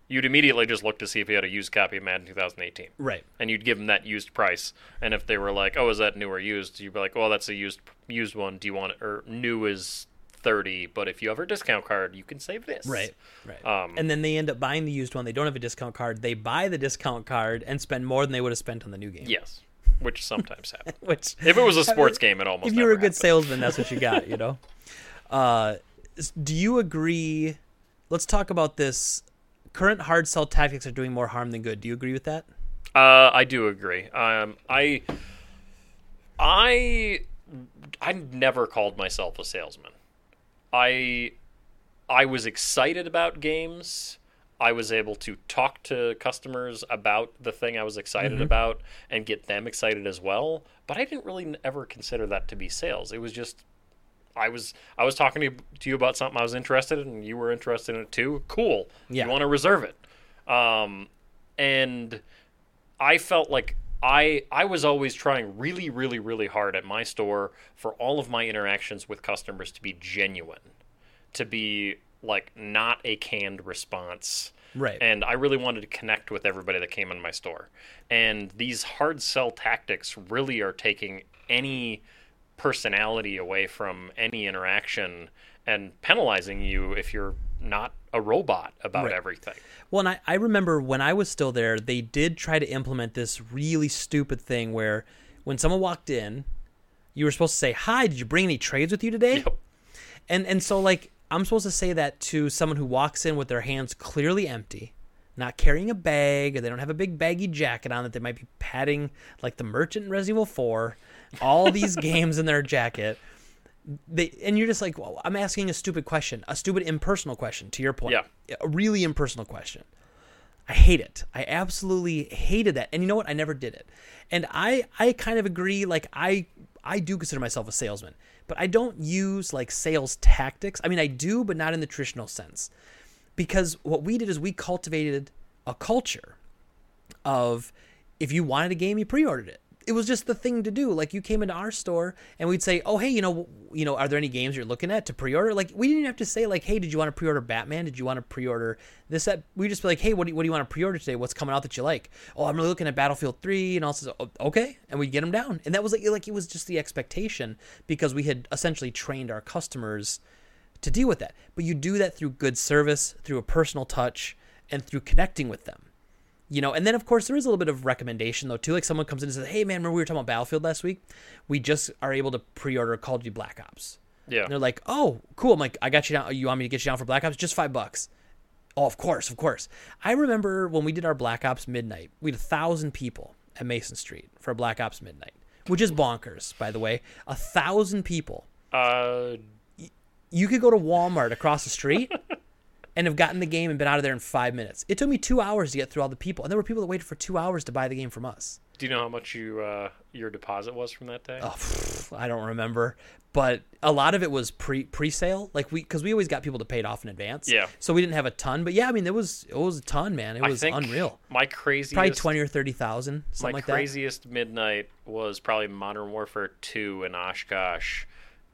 You'd immediately just look to see if he had a used copy of Madden 2018, Right. and you'd give him that used price. And if they were like, "Oh, is that new or used?" You'd be like, "Well, that's a used used one. Do you want it?" Or new is thirty, but if you have a discount card, you can save this. Right. Right. Um, and then they end up buying the used one. They don't have a discount card. They buy the discount card and spend more than they would have spent on the new game. Yes, which sometimes happens. Which If it was a sports game, it almost if you were a good happens. salesman, that's what you got, you know. Uh, do you agree? Let's talk about this. Current hard sell tactics are doing more harm than good. Do you agree with that? Uh, I do agree. Um, I, I, I never called myself a salesman. I, I was excited about games. I was able to talk to customers about the thing I was excited about and get them excited as well. But I didn't really ever consider that to be sales. It was just I was I was talking to you, to you about something I was interested in, and you were interested in it too. Cool. Yeah. You want to reserve it, um, and I felt like I I was always trying really really really hard at my store for all of my interactions with customers to be genuine, to be like not a canned response. Right. And I really wanted to connect with everybody that came in my store. And these hard sell tactics really are taking any personality away from any interaction and penalizing you if you're not a robot about Right. everything. Well, and I, I remember when I was still there, they did try to implement this really stupid thing where when someone walked in, you were supposed to say, Hi, did you bring any trades with you today? Yep. And and so like I'm supposed to say that to someone who walks in with their hands clearly empty, not carrying a bag, or they don't have a big baggy jacket on that they might be patting like the merchant in Resident Evil 4, all these games in their jacket. They and you're just like, well, I'm asking a stupid question, a stupid impersonal question. To your point, Yeah. a really impersonal question. I hate it. I absolutely hated that. And you know what? I never did it. And I I kind of agree like I I do consider myself a salesman, but I don't use like sales tactics. I mean, I do, but not in the traditional sense. Because what we did is we cultivated a culture of if you wanted a game, you pre-ordered it. It was just the thing to do. Like you came into our store and we'd say, "Oh, hey, you know, you know, are there any games you're looking at to pre-order?" Like we didn't have to say like, "Hey, did you want to pre-order Batman? Did you want to pre-order this?" That we just be like, "Hey, what do you, what do you want to pre-order today? What's coming out that you like?" "Oh, I'm really looking at Battlefield 3." And also, "Oh, "Okay," and we'd get them down. And that was like like it was just the expectation because we had essentially trained our customers to deal with that. But you do that through good service, through a personal touch, and through connecting with them. You know, and then of course there is a little bit of recommendation though too. Like someone comes in and says, "Hey man, remember we were talking about Battlefield last week? We just are able to pre-order Call of Duty Black Ops." Yeah. And they're like, "Oh, cool." I'm like, "I got you down. You want me to get you down for Black Ops? Just five bucks." Oh, of course, of course. I remember when we did our Black Ops Midnight, we had a thousand people at Mason Street for a Black Ops Midnight, which is bonkers, by the way. A thousand people Uh, you could go to Walmart across the street and have gotten the game and been out of there in five minutes. It took me two hours to get through all the people, and there were people that waited for two hours to buy the game from us. do you know how much you uh, your deposit was from that day? Oh, pff, I don't remember, but a lot of it was pre pre sale, like we because we always got people to pay it off in advance. Yeah. so we didn't have a ton, but yeah, I mean it was it was a ton, man. It I was think unreal. My craziest Probably twenty or thirty thousand, my something like that. craziest midnight was probably Modern Warfare 2 in Oshkosh,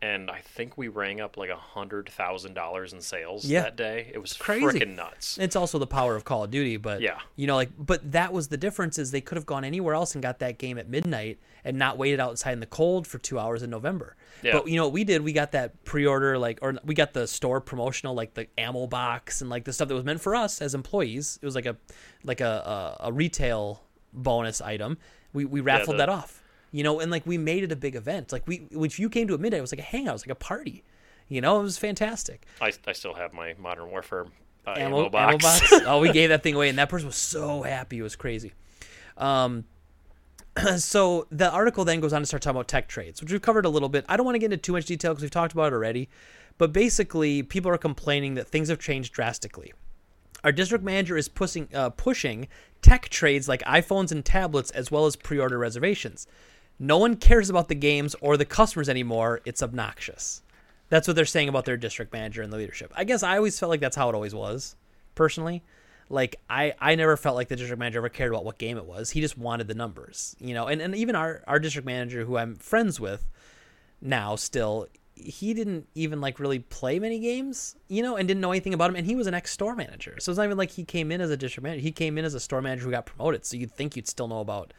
and I think we rang up like a hundred thousand dollars in sales Yeah. that day. It was Crazy. freaking nuts. It's also the power of Call of Duty, but Yeah. you know, like, but that was the difference is they could have gone anywhere else and got that game at midnight and not waited outside in the cold for two hours in November. Yeah. But you know what we did? We got that pre-order, like, or we got the store promotional, like the ammo box and like the stuff that was meant for us as employees. It was like a, like a a, a retail bonus item. We we raffled the- that off, you know, and like we made it a big event. Like we, if you came to a midnight, it was like a hangout, it was like a party. You know, it was fantastic. I, I still have my Modern Warfare uh, ammo, ammo, box. ammo box. oh, we gave that thing away, and that person was so happy. It was crazy. Um, so the article then goes on to start talking about tech trades, which we've covered a little bit. I don't want to get into too much detail because we've talked about it already. But basically, people are complaining that things have changed drastically. Our district manager is pushing uh, pushing tech trades like iPhones and tablets as well as pre-order reservations. No one cares about the games or the customers anymore. It's obnoxious. That's what they're saying about their district manager and the leadership. I guess I always felt like that's how it always was, personally. Like I, I never felt like the district manager ever cared about what game it was. He just wanted the numbers, you know. And and even our our district manager, who I'm friends with now, still, he didn't even like really play many games, you know, and didn't know anything about him. And he was an ex store manager, so it's not even like he came in as a district manager. He came in as a store manager who got promoted. So you'd think you'd still know about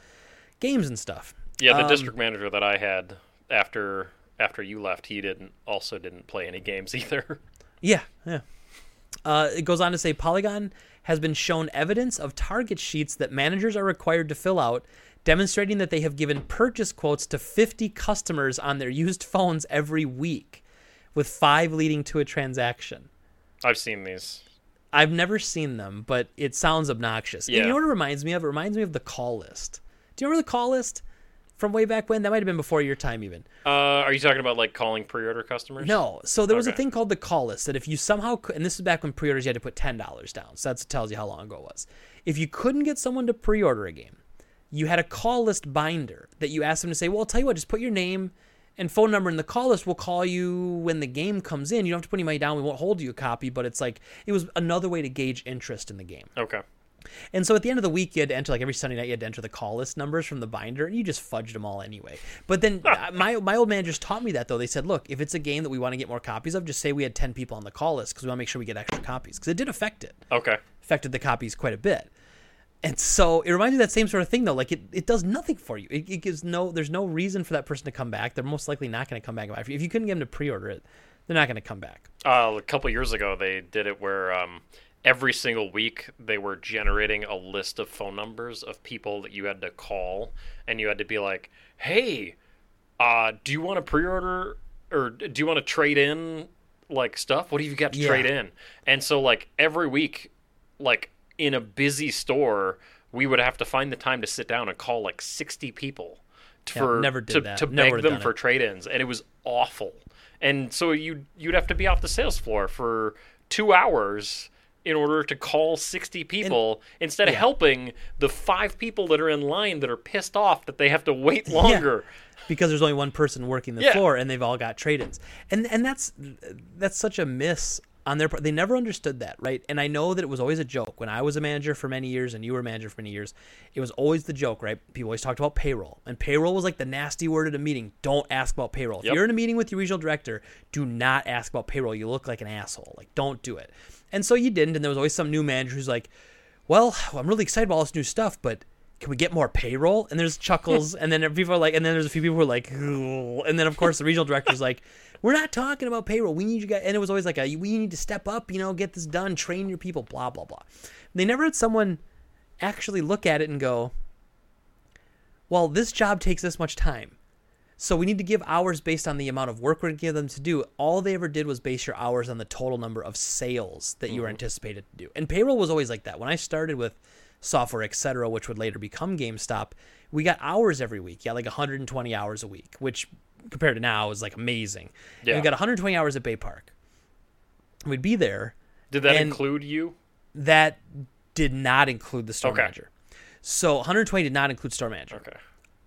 games and stuff. Yeah, the Um, district manager that I had after after you left, he didn't also didn't play any games either. Yeah, yeah. Uh, it goes on to say Polygon has been shown evidence of target sheets that managers are required to fill out, demonstrating that they have given purchase quotes to 50 customers on their used phones every week, with five leading to a transaction. I've seen these. I've never seen them, but it sounds obnoxious. And Yeah. you know what it reminds me of? It reminds me of the call list. Do you remember the call list from way back when? That might have been before your time, even. Uh, are you talking about like calling pre-order customers? No. So there was a thing called the call list that if you somehow, and this is back when pre-orders you had to put ten dollars down. So that tells you how long ago it was. If you couldn't get someone to pre-order a game, you had a call list binder that you asked them to say, "Well, I'll tell you what, just put your name and phone number in the call list. We'll call you when the game comes in. You don't have to put any money down. We won't hold you a copy." But it's like it was another way to gauge interest in the game. Okay. And so at the end of the week, you had to enter like every Sunday night, you had to enter the call list numbers from the binder, and you just fudged them all anyway. But then uh, my my old man just taught me that though. They said, look, if it's a game that we want to get more copies of, just say we had ten people on the call list because we want to make sure we get extra copies because it did affect it, Okay. affected the copies quite a bit. And so it reminds me of that same sort of thing though. Like it, it does nothing for you. It, it gives no there's no reason for that person to come back. They're most likely not going to come back after you. If you couldn't get them to pre-order it, they're not going to come back. Uh, a couple years ago, they did it where um, every single week they were generating a list of phone numbers of people that you had to call, and you had to be like, "Hey, uh, do you want to pre-order or do you want to trade in like stuff? What do you got to Yeah. trade in?" And so, like every week, like in a busy store, we would have to find the time to sit down and call like sixty people. Yeah, For, never did to, that. to Never beg them for it. trade-ins, and it was awful. And so you you'd have to be off the sales floor for two hours in order to call sixty people instead of helping the five people that are in line that are pissed off that they have to wait longer. because there's only one person working the Yeah. floor and they've all got trade-ins. And and that's that's such a miss on their part. They never understood that right? And i know that it was always a joke. When i was a manager for many years and you were a manager for many years it was always the joke right? People always talked about payroll. And payroll was like the nasty word at a meeting. Don't ask about payroll. If you're in a meeting with your regional director do not ask about payroll. You look like an asshole. Like don't do it and so you didn't and there was always some new manager who's like well i'm really excited about all this new stuff but can we get more payroll? And there's chuckles, and then people are like, and then there's a few people who are like, "Ugh." and then of course the regional director's like, we're not talking about payroll. We need you guys, and it was always like, a, we need to step up, you know, get this done, train your people, blah blah blah. They never had someone actually look at it and go, well, this job takes this much time. So we need to give hours based on the amount of work we're going to give them to do. All they ever did was base your hours on the total number of sales that you were mm-hmm. anticipated to do. And payroll was always like that. When I started with Software Etc., which would later become GameStop, we got hours every week. Yeah, like 120 hours a week, which compared to now is like amazing. And Yeah. we got 120 hours at Bay Park. We'd be there. Did that include you? That did not include the store Okay. manager. So 120 did not include store manager, Okay.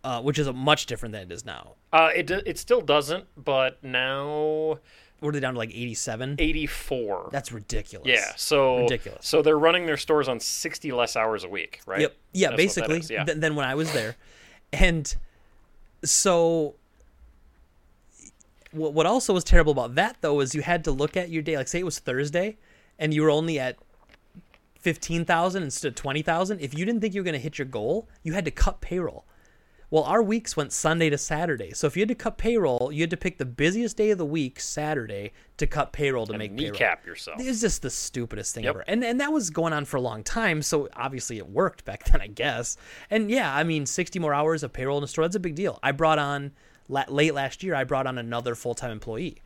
Uh, which is a much different than it is now. Uh, it it still doesn't, but now What are they down to like 87? eighty four. That's ridiculous. Yeah, so Ridiculous. So they're running their stores on sixty less hours a week, right? Yep. Yeah, That's basically. is, yeah. th- than when I was there, and so what what also was terrible about that though is you had to look at your day. Like say it was Thursday, and you were only at fifteen thousand instead of twenty thousand. If you didn't think you were going to hit your goal, you had to cut payroll. Well, our weeks went Sunday to Saturday, so if you had to cut payroll, you had to pick the busiest day of the week, Saturday, to cut payroll to make payroll. Kneecap yourself. It was just the stupidest thing Yep. ever. And and that was going on for a long time, so obviously it worked back then, I guess. And yeah, I mean, 60 more hours of payroll in a store, that's a big deal. I brought on, late last year, I brought on another full time employee.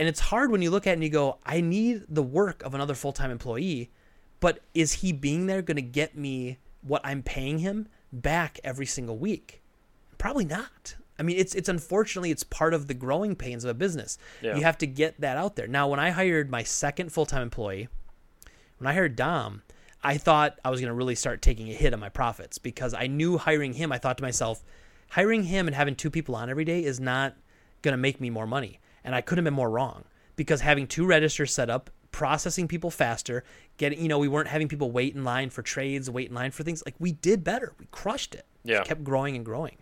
And it's hard when you look at it and you go, I need the work of another full time employee, but is he being there going to get me what I'm paying him back every single week? Probably not. I mean, it's it's unfortunately it's part of the growing pains of a business. Yeah. You have to get that out there. Now, when I hired my second full time employee, when I hired Dom, I thought I was going to really start taking a hit on my profits because I knew hiring him. I thought to myself, hiring him and having two people on every day is not going to make me more money. And I couldn't have been more wrong because having two registers set up, processing people faster, getting, you know, we weren't having people wait in line for trades, wait in line for things. Like we did better. We crushed it. Yeah. Kept growing and growing.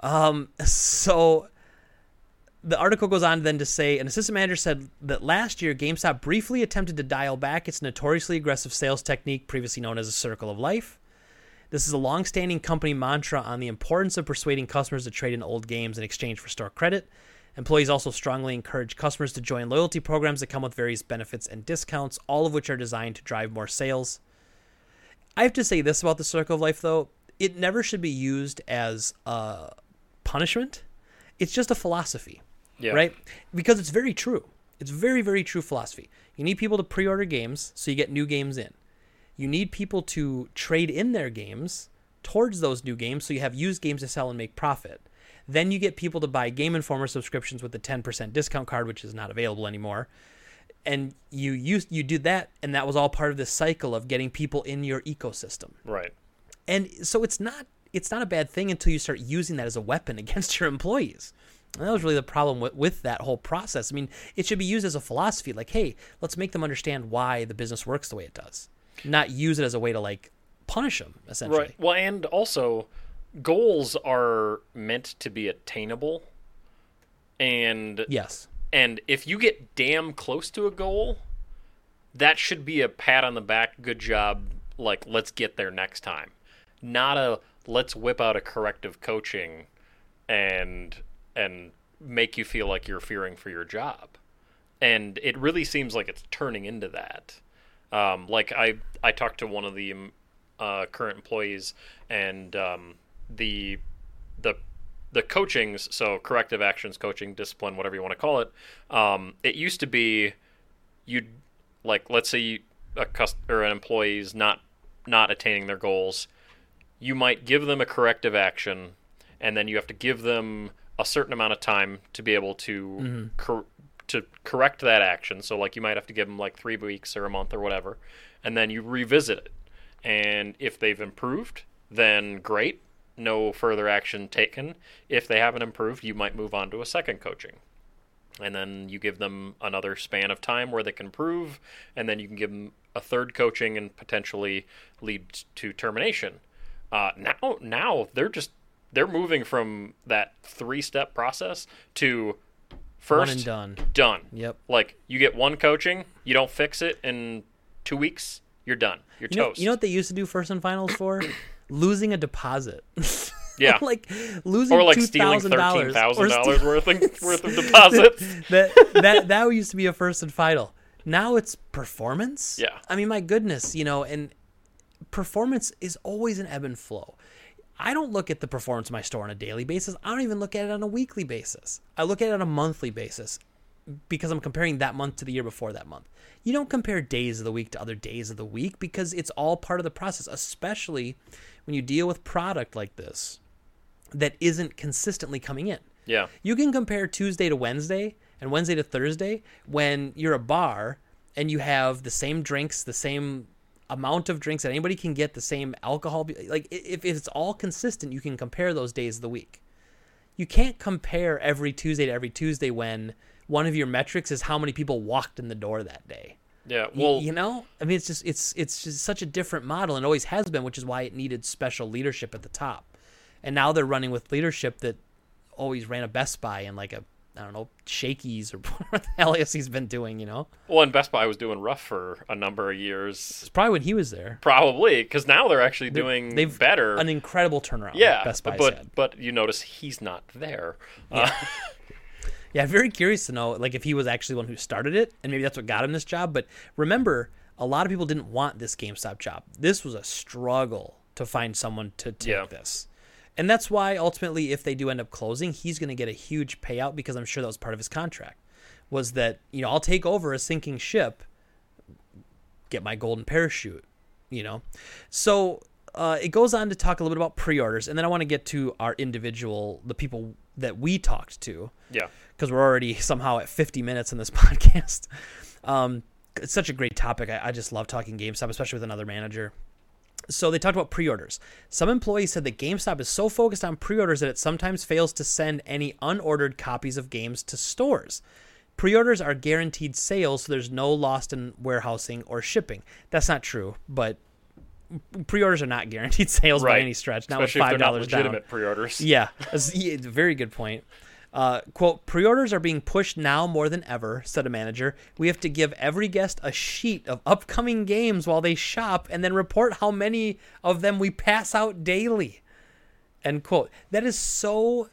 Um, so the article goes on then to say an assistant manager said that last year GameStop briefly attempted to dial back its notoriously aggressive sales technique, previously known as a circle of life. This is a long-standing company mantra on the importance of persuading customers to trade in old games in exchange for store credit. Employees also strongly encourage customers to join loyalty programs that come with various benefits and discounts, all of which are designed to drive more sales. I have to say this about the circle of life though, it never should be used as a punishment. It's just a philosophy Yeah. right? Because it's very true. It's very, very true philosophy. You need people to pre order games so you get new games in. You need people to trade in their games towards those new games so you have used games to sell and make profit. Then you get people to buy Game Informer subscriptions with the 10% discount card, which is not available anymore. And you used you did that, and that was all part of this cycle of getting people in your ecosystem Right. And so it's not it's not a bad thing until you start using that as a weapon against your employees and that was really the problem with, with that whole process i mean it should be used as a philosophy like hey let's make them understand why the business works the way it does not use it as a way to like punish them essentially Right. Well, and also, goals are meant to be attainable, and yes and if you get damn close to a goal, that should be a pat on the back. Good job. Like, let's get there next time. Not a let's whip out a corrective coaching and and make you feel like you're fearing for your job. And it really seems like it's turning into that. Um, like I I talked to one of the um, uh, current employees and um, the the the coachings, so corrective actions, coaching, discipline, whatever you want to call it. Um, it used to be you'd like let's say you, a cust- or an employee's not not attaining their goals, you might give them a corrective action, and then you have to give them a certain amount of time to be able to mm-hmm. cor- to correct that action. So like you might have to give them like three weeks or a month or whatever, and then you revisit it. And if they've improved, then great, no further action taken. If they haven't improved, you might move on to a second coaching and then you give them another span of time where they can prove, and then you can give them a third coaching and potentially lead to termination. Uh, now, now they're just they're moving from that three-step process to first done done. yep Like you get one coaching, you don't fix it in two weeks, you're done. You're you know, toast. you know what they used to do first and finals for losing a deposit yeah. like losing or like stealing $2,000 thirteen thousand dollars worth of worth of deposits. that that that used to be a first and final. Now it's performance. Yeah. I mean, my goodness, you know, and performance is always an ebb and flow. I don't look at the performance of my store on a daily basis. I don't even look at it on a weekly basis. I look at it on a monthly basis because I'm comparing that month to the year before that month. You don't compare days of the week to other days of the week because it's all part of the process, especially when you deal with product like this that isn't consistently coming in. yeah. You can compare Tuesday to Wednesday and Wednesday to Thursday when you're a bar and you have the same drinks, the same amount of drinks that anybody can get, the same alcohol. Like if, if it's all consistent, you can compare those days of the week. You can't compare every Tuesday to every Tuesday when one of your metrics is how many people walked in the door that day. Yeah. Well, you know, I mean, it's just it's it's just such a different model and always has been, which is why it needed special leadership at the top. And now they're running with leadership that always ran a Best Buy and like a I don't know Shakey's or what the hell he's been doing. You know, well, and Best Buy was doing rough for a number of years. it's probably when he was there. Probably because now they're actually doing They've better. An incredible turnaround. yeah, Best Buy but had. but you notice he's not there. Yeah. Uh, Yeah, very curious to know like if he was actually the one who started it, and maybe that's what got him this job. But remember, a lot of people didn't want this GameStop job. This was a struggle to find someone to take Yeah. this. And that's why ultimately, if they do end up closing, he's going to get a huge payout because I'm sure that was part of his contract. Was that you know I'll take over a sinking ship, get my golden parachute, you know. So uh, it goes on to talk a little bit about pre-orders, and then I want to get to our individual, the people that we talked to yeah, because we're already somehow at 50 minutes in this podcast. Um, it's such a great topic. I, I just love talking GameStop, especially with another manager. So they talked about pre-orders. Some employees said that GameStop is so focused on pre-orders that it sometimes fails to send any unordered copies of games to stores. Pre-orders are guaranteed sales, so there's no lost in warehousing or shipping. That's not true, but pre-orders are not guaranteed sales by any stretch. Not especially with five dollars down. legitimate pre-orders. Yeah, yeah, it's a very good point. Uh, quote, pre orders are being pushed now more than ever, said a manager. We have to give every guest a sheet of upcoming games while they shop and then report how many of them we pass out daily. End quote. That is so.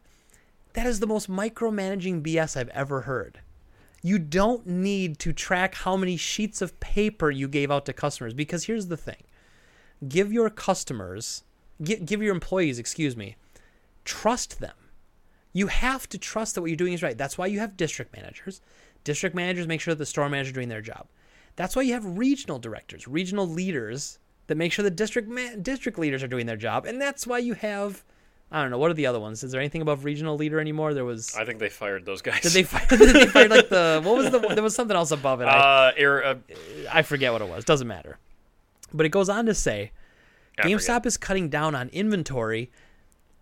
That is the most micromanaging BS I've ever heard. You don't need to track how many sheets of paper you gave out to customers because here's the thing give your customers, give, give your employees, excuse me, trust them. You have to trust that what you're doing is right. That's why you have district managers. District managers make sure that the store manager are doing their job. That's why you have regional directors, regional leaders that make sure the district man, district leaders are doing their job. And that's why you have I don't know what are the other ones. Is there anything above regional leader anymore? There was. I think they fired those guys. Did they fire? did they fire like the what was the? There was something else above it. I, Uh, air, uh, I forget what it was. Doesn't matter. But it goes on to say, I forget. GameStop is cutting down on inventory,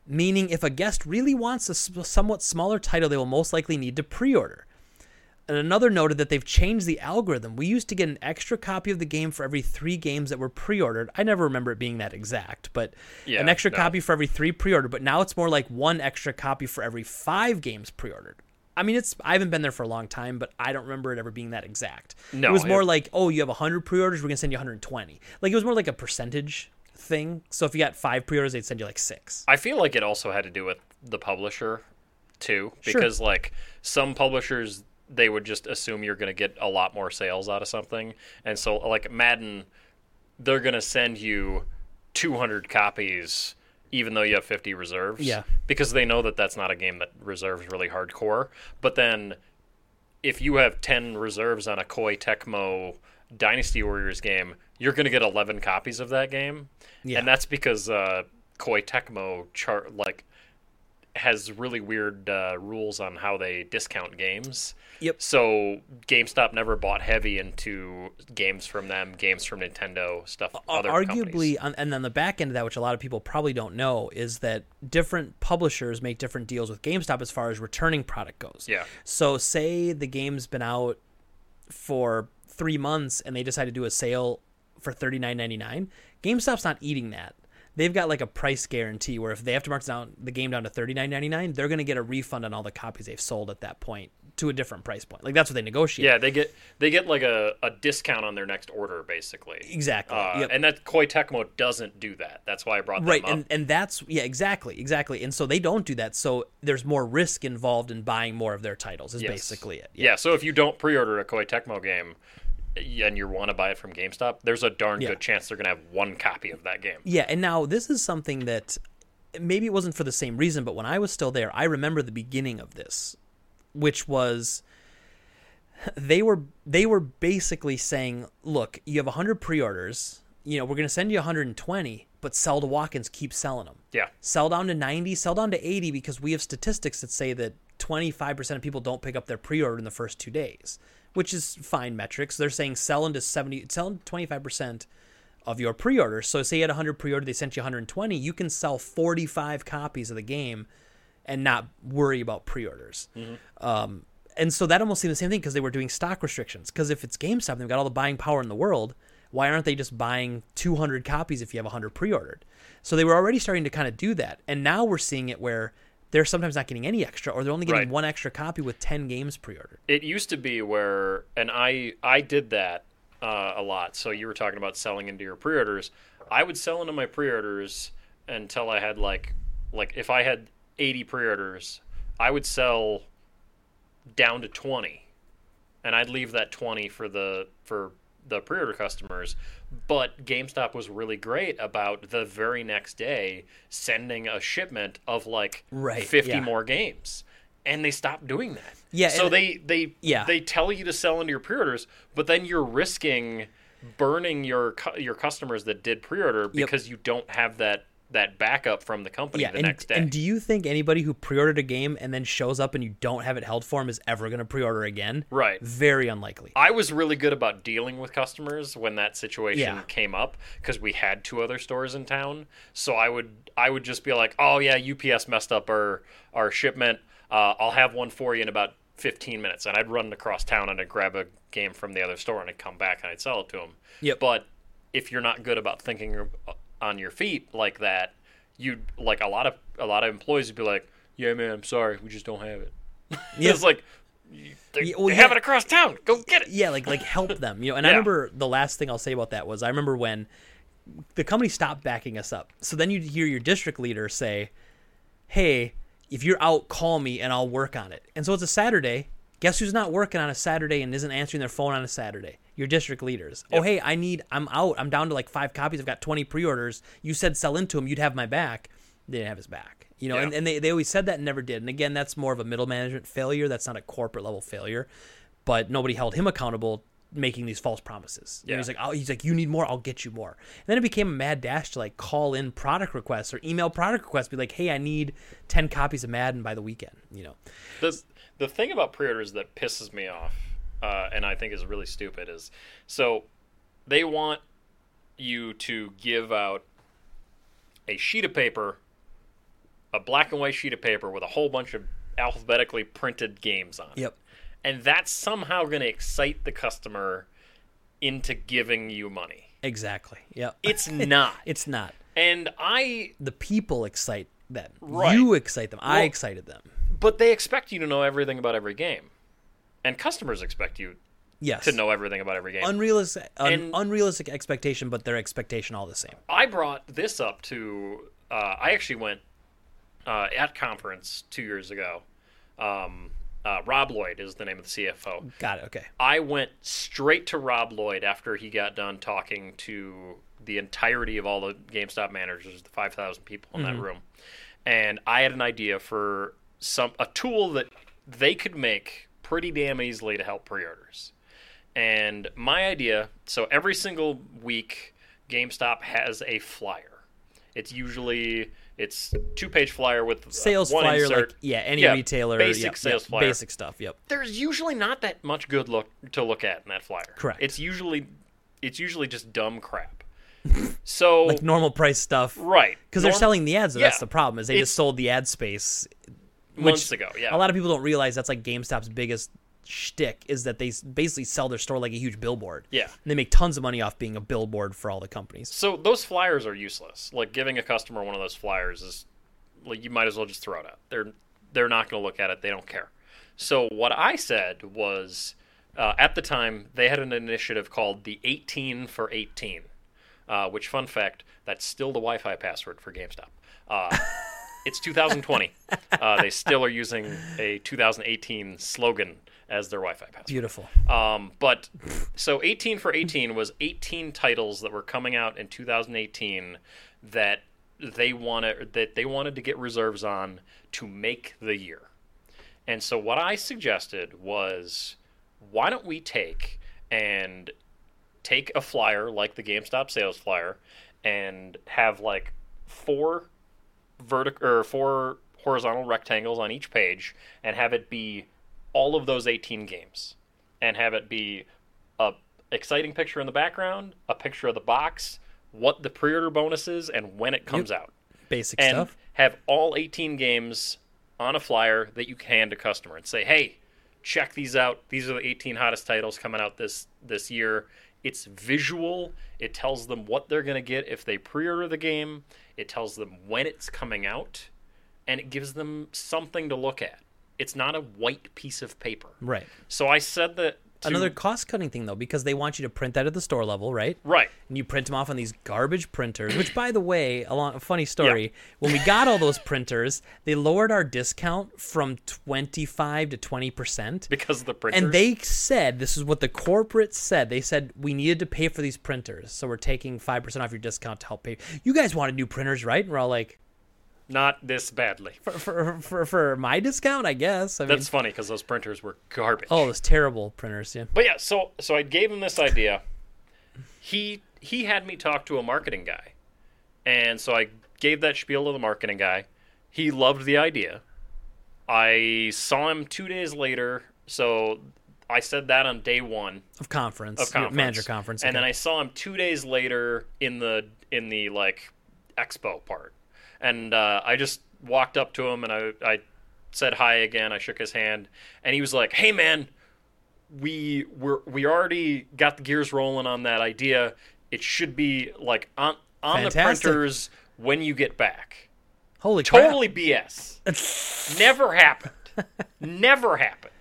meaning if a guest really wants a somewhat smaller title, they will most likely need to pre-order. And another noted that they've changed the algorithm. We used to get an extra copy of the game for every three games that were pre-ordered. I never remember it being that exact, but Yeah, an extra no. copy for every three pre-ordered. But now it's more like one extra copy for every five games pre-ordered. I mean, it's I haven't been there for a long time, but I don't remember it ever being that exact. No, it was more it- like, oh, you have 100 pre-orders, we're gonna send you 120. Like it was more like a percentage thing. So if you got five pre-orders, they'd send you like six. I feel like it also had to do with the publisher too, Sure. because like some publishers they would just assume you're going to get a lot more sales out of something, and so like Madden, they're going to send you 200 copies even though you have 50 reserves. Yeah. because they know that that's not a game that reserves really hardcore. But then if you have 10 reserves on a Koei Tecmo Dynasty Warriors game, you're going to get 11 copies of that game. Yeah. And that's because uh, Koei Tecmo chart like has really weird uh, rules on how they discount games. Yep. So GameStop never bought heavy into games from them, games from Nintendo, stuff. Other arguably on, and on the back end of that which a lot of people probably don't know is that different publishers make different deals with GameStop as far as returning product goes. Yeah. So say the game's been out for 3 months and they decide to do a sale for $39.99, GameStop's not eating that. They've got like a price guarantee where if they have to mark down the game down to $39.99, they're going to get a refund on all the copies they've sold at that point to a different price point. Like that's what they negotiate. Yeah, they get they get like a, a discount on their next order, basically. Exactly. Uh, Yep. And that Koei Tecmo doesn't do that. That's why I brought right up. and and that's yeah exactly exactly and so they don't do that so there's more risk involved in buying more of their titles is Yes. basically it yeah. So if you don't pre-order a Koei Tecmo game and you want to buy it from GameStop, there's a darn Yeah. good chance they're gonna have one copy of that game. yeah and now this is something that maybe it wasn't for the same reason but when i was still there i remember the beginning of this which was they were they were basically saying look you have 100 pre-orders you know we're going to send you 120 but sell to walk-ins keep selling them Yeah. sell down to 90, sell down to 80 because we have statistics that say that 25% of people don't pick up their pre-order in the first 2 days, which is fine metrics. They're saying sell into 70 sell 25% of your pre-order. So say you had 100 pre-order, they sent you 120, you can sell 45 copies of the game and not worry about pre-orders. Um, and so that almost seemed the same thing because they were doing stock restrictions. Because if it's GameStop, they've got all the buying power in the world. Why aren't they just buying 200 copies if you have 100 pre-ordered? So they were already starting to kind of do that, and now we're seeing it where they're sometimes not getting any extra, or they're only getting Right. one extra copy with 10 games pre-ordered. It used to be where, and I I did that uh, a lot. So you were talking about selling into your pre-orders. I would sell into my pre-orders until I had like like if I had 80 pre-orders, I would sell down to 20, and I'd leave that 20 for the for the pre-order customers. But GameStop was really great about the very next day sending a shipment of like Right, 50 yeah. more games. And they stopped doing that. Yeah, So they they Yeah. they tell you to sell into your pre-orders, but then you're risking burning your your customers that did pre-order because you don't have that that backup from the company Yeah, the and, next day. and do you think anybody who pre-ordered a game and then shows up and you don't have it held for them is ever going to pre-order again? right. Very unlikely. I was really good about dealing with customers when that situation Yeah. came up because we had two other stores in town. So I would I would just be like, "Oh yeah, UPS messed up our our shipment. Uh, I'll have one for you in about 15 minutes." And I'd run across town and I'd grab a game from the other store and I'd come back and I'd sell it to them. Yep. But if you're not good about thinking on your feet like that, you like a lot of a lot of employees would be like, "Yeah, man, I'm sorry, we just don't have it." Yeah. it's like they, Yeah, well, they have yeah. it across town. Go get it. yeah, like like help them, you know. And I remember the last thing I'll say about that was I remember when the company stopped backing us up. So then you'd hear your district leader say, "Hey, if you're out, call me and I'll work on it." And so it's a Saturday. Guess who's not working on a Saturday and isn't answering their phone on a Saturday? Your district leaders. Oh, hey, I need. I'm out. I'm down to like five copies. I've got 20 pre-orders. You said sell into them. You'd have my back. They didn't have his back. You know, Yeah. and, and they, they always said that and never did. And again, that's more of a middle management failure. That's not a corporate level failure. But nobody held him accountable making these false promises. Yeah. he's like, oh, he's like, you need more, I'll get you more. And then it became a mad dash to like call in product requests or email product requests, be like, hey, I need ten copies of Madden by the weekend. You know, The the thing about pre-orders that pisses me off, uh, and I think is really stupid, is so they want you to give out a sheet of paper, a black and white sheet of paper with a whole bunch of alphabetically printed games on it. Yep. And that's somehow going to excite the customer into giving you money. Exactly. Yep. It's not. It's not. and I The people excite them. Right. You excite them. I excited them. but they expect you to know everything about every game. And customers expect you Yes. to know everything about every game. unrealistic, un- unrealistic expectation, but their expectation all the same. I brought this up to. Uh, I actually went uh, at conference two years ago. Um, uh, Rob Lloyd is the name of the CFO. Got it. Okay. I went straight to Rob Lloyd after he got done talking to the entirety of all the GameStop managers, the 5,000 people in that room. And I had an idea for some a tool that they could make pretty damn easily to help pre-orders. And my idea, so every single week GameStop has a flyer. It's usually it's two-page flyer with uh, Sales one flyer, insert. like yeah, any Yeah, retailer, basic yep, sales yep, flyer basic stuff. Yep. there's usually not that much good look to look at in that flyer. Correct. It's usually it's usually just dumb crap. So Like normal price stuff. right Because they're selling the ads. though. That's the problem. Is they It's- just sold the ad space. Months ago. Yeah, A lot of people don't realize that's like GameStop's biggest shtick is that they basically sell their store like a huge billboard. Yeah. And they make tons of money off being a billboard for all the companies. So those flyers are useless. Like giving a customer one of those flyers is like you might as well just throw it out. They're they're not going to look at it. They don't care. So what I said was uh, at the time they had an initiative called the 18 for 18, uh, which fun fact that's still the Wi-Fi password for GameStop. Uh, it's 2020. Uh, they still are using a 2018 slogan as their Wi-Fi password. Beautiful. Um, but so 18 for 18 was 18 titles that were coming out in 2018 that they wanted that they wanted to get reserves on to make the year. And so what I suggested was why don't we take and take a flyer like the GameStop sales flyer and have like four vertical or four horizontal rectangles on each page and have it be all of those 18 games and have it be a exciting picture in the background, a picture of the box, what the pre-order bonus is and when it comes out. Basic And stuff. have all 18 games on a flyer that you can hand a customer and say, "Hey, check these out. These are the 18 hottest titles coming out this this year." It's visual. It tells them what they're going to get if they pre-order the game. It tells them when it's coming out, and it gives them something to look at. It's not a white piece of paper. Right. So I said that Another cost cutting thing though, because they want you to print that at the store level, right? right. and you print them off on these garbage printers. Which, by the way, along a funny story, when we got all those printers, they lowered our discount from twenty five to twenty percent. Because of the printers. And they said this is what the corporate said. They said we needed to pay for these printers, so we're taking five percent off your discount to help pay. You guys wanted new printers, right? And we're all like, not this badly. for for for, for my discount, I guess. I mean, That's funny because those printers were garbage. oh, those terrible printers. Yeah. But yeah, so so I gave him this idea. He he had me talk to a marketing guy, and so I gave that spiel to the marketing guy. He loved the idea. I saw him two days later, so I said that on day one Of conference, of conference, manager conference, and then. I saw him two days later in the in the like expo part, and uh, I just walked up to him and I I said hi again. I shook his hand, and he was like, "Hey man, we we're we already got the gears rolling on that idea. It should be like on on the printers when you get back." Holy crap! Totally BS. Never happened. Never happened.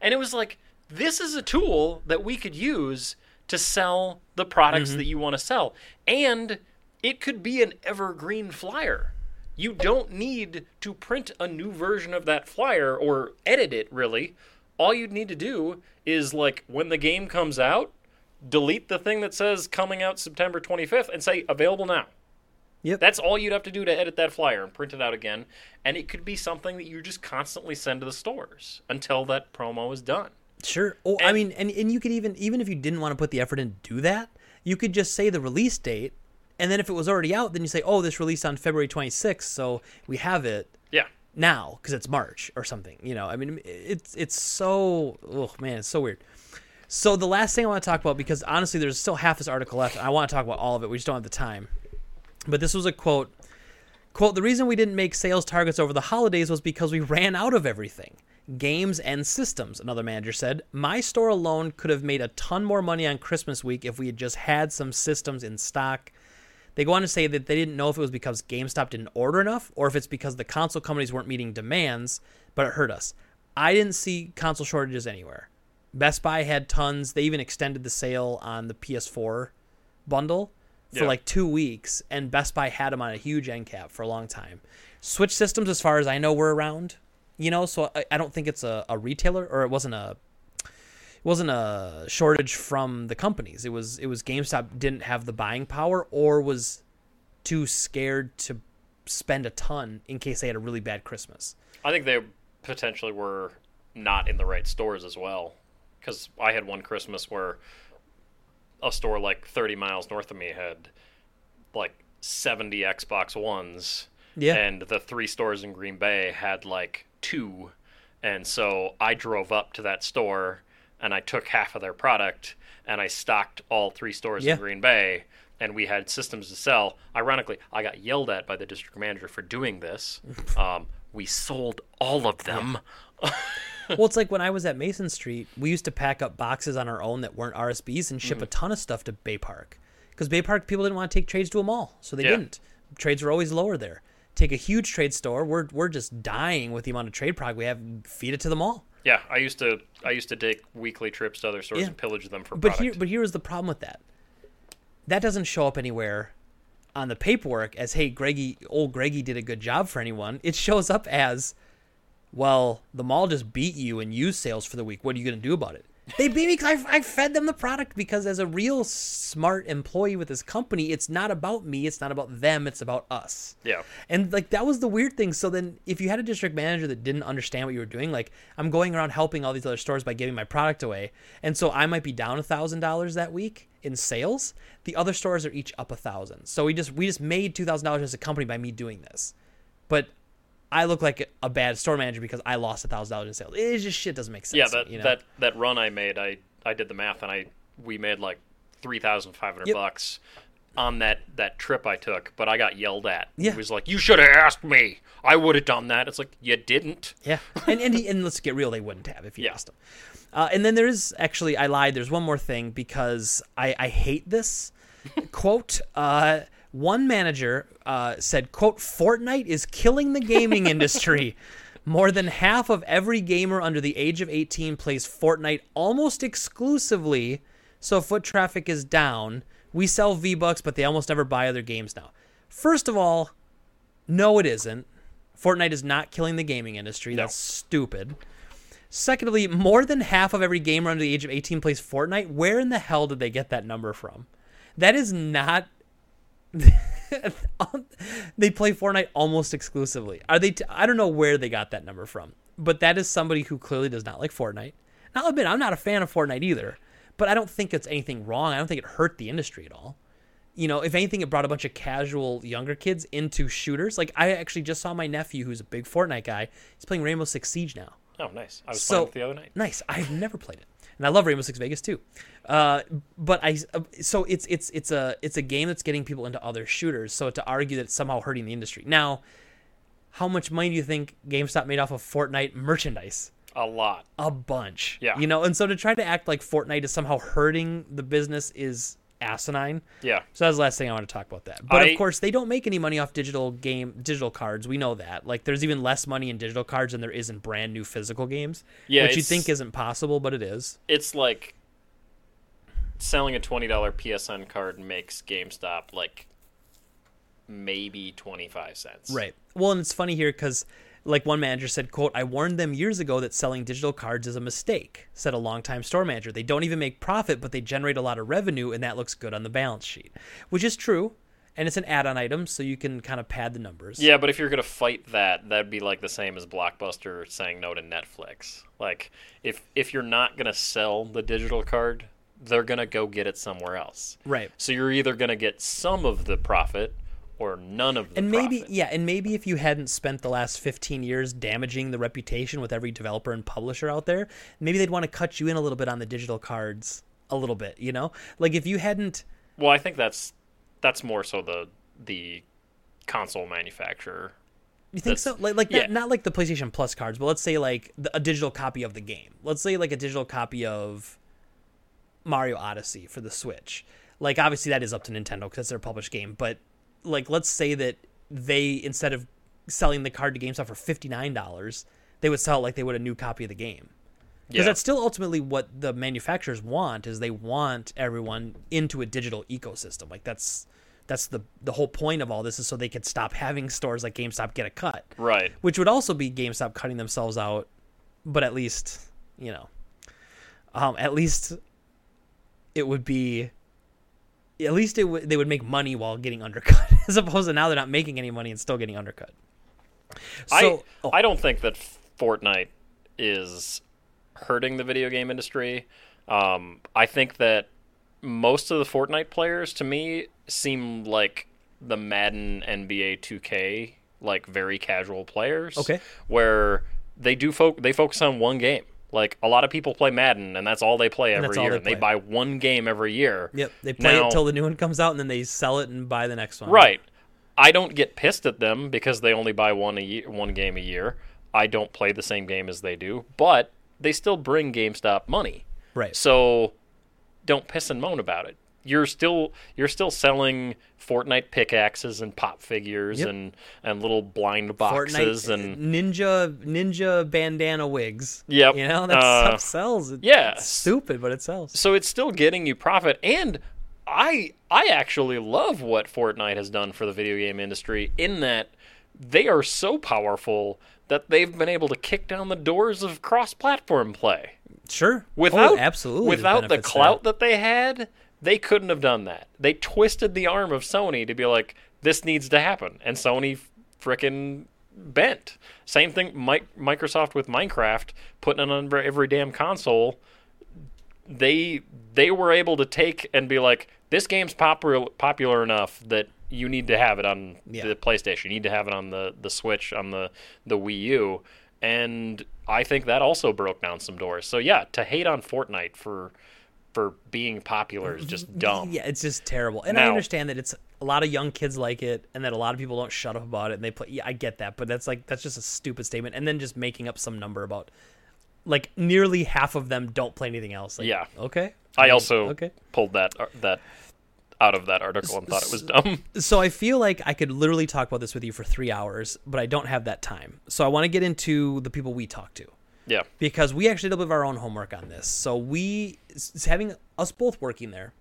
And it was like, this is a tool that we could use to sell the products that you want to sell. And it could be an evergreen flyer. You don't need to print a new version of that flyer or edit it, really. All you'd need to do is, like, when the game comes out, delete the thing that says coming out September 25th and say available now. Yep. That's all you'd have to do to edit that flyer and print it out again. And it could be something that you just constantly send to the stores until that promo is done. Sure. Oh, I mean, and, and you could even even if you didn't want to put the effort in to do that, you could just say the release date, and then if it was already out, then you say, oh, this released on February 26th, so we have it Yeah. now because it's March or something. You know, I mean, it's it's so oh man, it's so weird. So the last thing I want to talk about because honestly, there's still half this article left, and I want to talk about all of it. We just don't have the time. But this was a quote. Quote, the reason we didn't make sales targets over the holidays was because we ran out of everything. Games and systems, another manager said. My store alone could have made a ton more money on Christmas week if we had just had some systems in stock. They go on to say that they didn't know if it was because GameStop didn't order enough or if it's because the console companies weren't meeting demands, but it hurt us. I didn't see console shortages anywhere. Best Buy had tons. They even extended the sale on the PS4 bundle for Yeah. like two weeks, and Best Buy had them on a huge end cap for a long time. Switch systems, as far as I know, were around. You know, so I, I don't think it's a, a retailer or it wasn't a wasn't a shortage from the companies. It was it was GameStop didn't have the buying power or was too scared to spend a ton in case they had a really bad Christmas. I think they potentially were not in the right stores as well. Because I had one Christmas where a store like 30 miles north of me had like 70 Xbox Ones. Yeah. And the three stores in Green Bay had like two. And so I drove up to that store and I took half of their product and I stocked all three stores Yeah. in Green Bay and we had systems to sell. Ironically, I got yelled at by the district manager for doing this. Um, we sold all of them. well, it's like when I was at Mason Street, we used to pack up boxes on our own that weren't RSBs and Mm. ship a ton of stuff to Bay Park. Because Bay Park people didn't want to take trades to a mall, so they Yeah. didn't. Trades were always lower there. Take a huge trade store, we're we're just dying with the amount of trade product we have. Feed it to the mall. Yeah, I used to I used to take weekly trips to other stores Yeah. and pillage them for But product. here, but here is the problem with that. That doesn't show up anywhere on the paperwork as, "Hey, Greggy, old Greggy did a good job for anyone." It shows up as, "Well, the mall just beat you in used sales for the week. What are you going to do about it?" They beat me because I, I fed them the product because as a real smart employee with this company, it's not about me, it's not about them, it's about us. yeah. And like that was the weird thing. So then if you had a district manager that didn't understand what you were doing, like I'm going around helping all these other stores by giving my product away. And so I might be down a thousand dollars that week in sales. The other stores are each up a thousand. So we just we just made two thousand dollars as a company by me doing this. But I look like a bad store manager because I lost a thousand dollars in sales. It just shit doesn't make sense. Yeah, that you know? that that run I made, I I did the math and I we made like 3500 Yep. bucks on that that trip I took, but I got yelled at. Yeah. He was like, "You should have asked me. I would have done that." It's like, "You didn't." Yeah, and and, he, and let's get real, they wouldn't have if you Yeah. asked them. Uh, and then there is actually, I lied. There's one more thing because I I hate this quote. Uh, one manager uh, said, "quote Fortnite is killing the gaming industry." More than half of every gamer under the age of 18 plays Fortnite almost exclusively, so foot traffic is down. We sell V Bucks, but they almost never buy other games now. First of all, no, it isn't. Fortnite is not killing the gaming industry. That's stupid. Secondly, more than half of every gamer under the age of 18 plays Fortnite. Where in the hell did they get that number from? That is not. Um, they play Fortnite almost exclusively. Are they? T- I don't know where they got that number from, but that is somebody who clearly does not like Fortnite. I'll admit, I'm not a fan of Fortnite either, but I don't think it's anything wrong. I don't think it hurt the industry at all you know, if anything, it brought a bunch of casual younger kids into shooters. Like I actually just saw my nephew, who's a big Fortnite guy. He's playing Rainbow Six Siege now. Oh, nice. I was So- playing it the other night. Nice. I've never played it, and I love Rainbow Six Vegas too. Uh, but I uh, so it's it's it's a it's a game that's getting people into other shooters. So to argue that it's somehow hurting the industry now, how much money do you think GameStop made off of Fortnite merchandise? A lot. A bunch. Yeah. You know, and so to try to act like Fortnite is somehow hurting the business is asinine. Yeah. So that's the last thing I want to talk about that. But I- of course, they don't make any money off digital game digital cards. We know that. Like, there's even less money in digital cards than there is in brand new physical games. Yeah, which you think isn't possible, but it is. It's like selling a twenty dollar PSN card makes GameStop like maybe twenty five cents. Right. Well, and it's funny here because, like one manager said, "quote I warned them years ago that selling digital cards is a mistake," said a longtime store manager. They don't even make profit, but they generate a lot of revenue, and that looks good on the balance sheet, which is true. And it's an add-on item, so you can kind of pad the numbers. Yeah, but if you're gonna fight that, that'd be like the same as Blockbuster saying no to Netflix. Like if if you're not gonna sell the digital card, they're gonna go get it somewhere else. Right. So you're either gonna get some of the profit or none of the And maybe profit. yeah, and maybe if you hadn't spent the last 15 years damaging the reputation with every developer and publisher out there, maybe they'd want to cut you in a little bit on the digital cards a little bit, you know? Like if you hadn't Well, I think that's that's more so the the console manufacturer. You think That's- so? Like, like yeah. not, not like the PlayStation Plus cards, but let's say like the, a digital copy of the game. Let's say like a digital copy of Mario Odyssey for the Switch. Like, obviously that is up to Nintendo because it's their published game. But like, let's say that they instead of selling the card to GameStop for fifty nine dollars, they would sell it like they would a new copy of the game. Because Yeah. that's still ultimately what the manufacturers want is they want everyone into a digital ecosystem. Like that's that's the the whole point of all this is so they could stop having stores like GameStop get a cut Right. which would also be GameStop cutting themselves out, but at least you know, um, at least it would be, at least it would they would make money while getting undercut, as opposed to now they're not making any money and still getting undercut. So, I oh, I don't think that Fortnite is hurting the video game industry. Um, I think that most of the Fortnite players, to me, seem like the Madden NBA 2K, like very casual players. Okay. Where they do fo- they focus on one game. Like a lot of people play Madden, and that's all they play every year. they and they buy one game every year. yep, they play Now- it till the new one comes out, and then they sell it and buy the next one. Right. I don't get pissed at them because they only buy one a year, one game a year. I don't play the same game as they do, but they still bring GameStop money. right. So don't piss and moan about it. You're still you're still selling Fortnite pickaxes and pop figures Yep. and and little blind boxes Fortnite and ninja ninja bandana wigs. Yep. you know that Uh, stuff sells. It's yeah. stupid, but it sells. so it's still getting you profit and I I actually love what Fortnite has done for the video game industry in that they are so powerful that they've been able to kick down the doors of cross-platform play. Sure, Without oh, absolutely, without the there. clout that they had, they couldn't have done that. They twisted the arm of Sony to be like this needs to happen and Sony frickin' bent. Same thing Mi- Microsoft with Minecraft putting it on every damn console they they were able to take and be like, this game's popular popular enough that you need to have it on Yeah. the PlayStation. You need to have it on the the Switch, on the the Wii U, and I think that also broke down some doors. So yeah, to hate on Fortnite for for being popular is just dumb. Yeah, it's just terrible. And I understand that it's a lot of young kids like it, and that a lot of people don't shut up about it, and they play. Yeah, I get that, but that's like that's just a stupid statement. And then just making up some number about, like nearly half of them don't play anything else. Like, Yeah. Okay. I also Okay. pulled that uh, that out of that article and thought it was dumb. So I feel like I could literally talk about this with you for three hours, but I don't have that time. So I want to get into the people we talk to. Yeah. because we actually did a bit of our own homework on this. So we, having us both working there,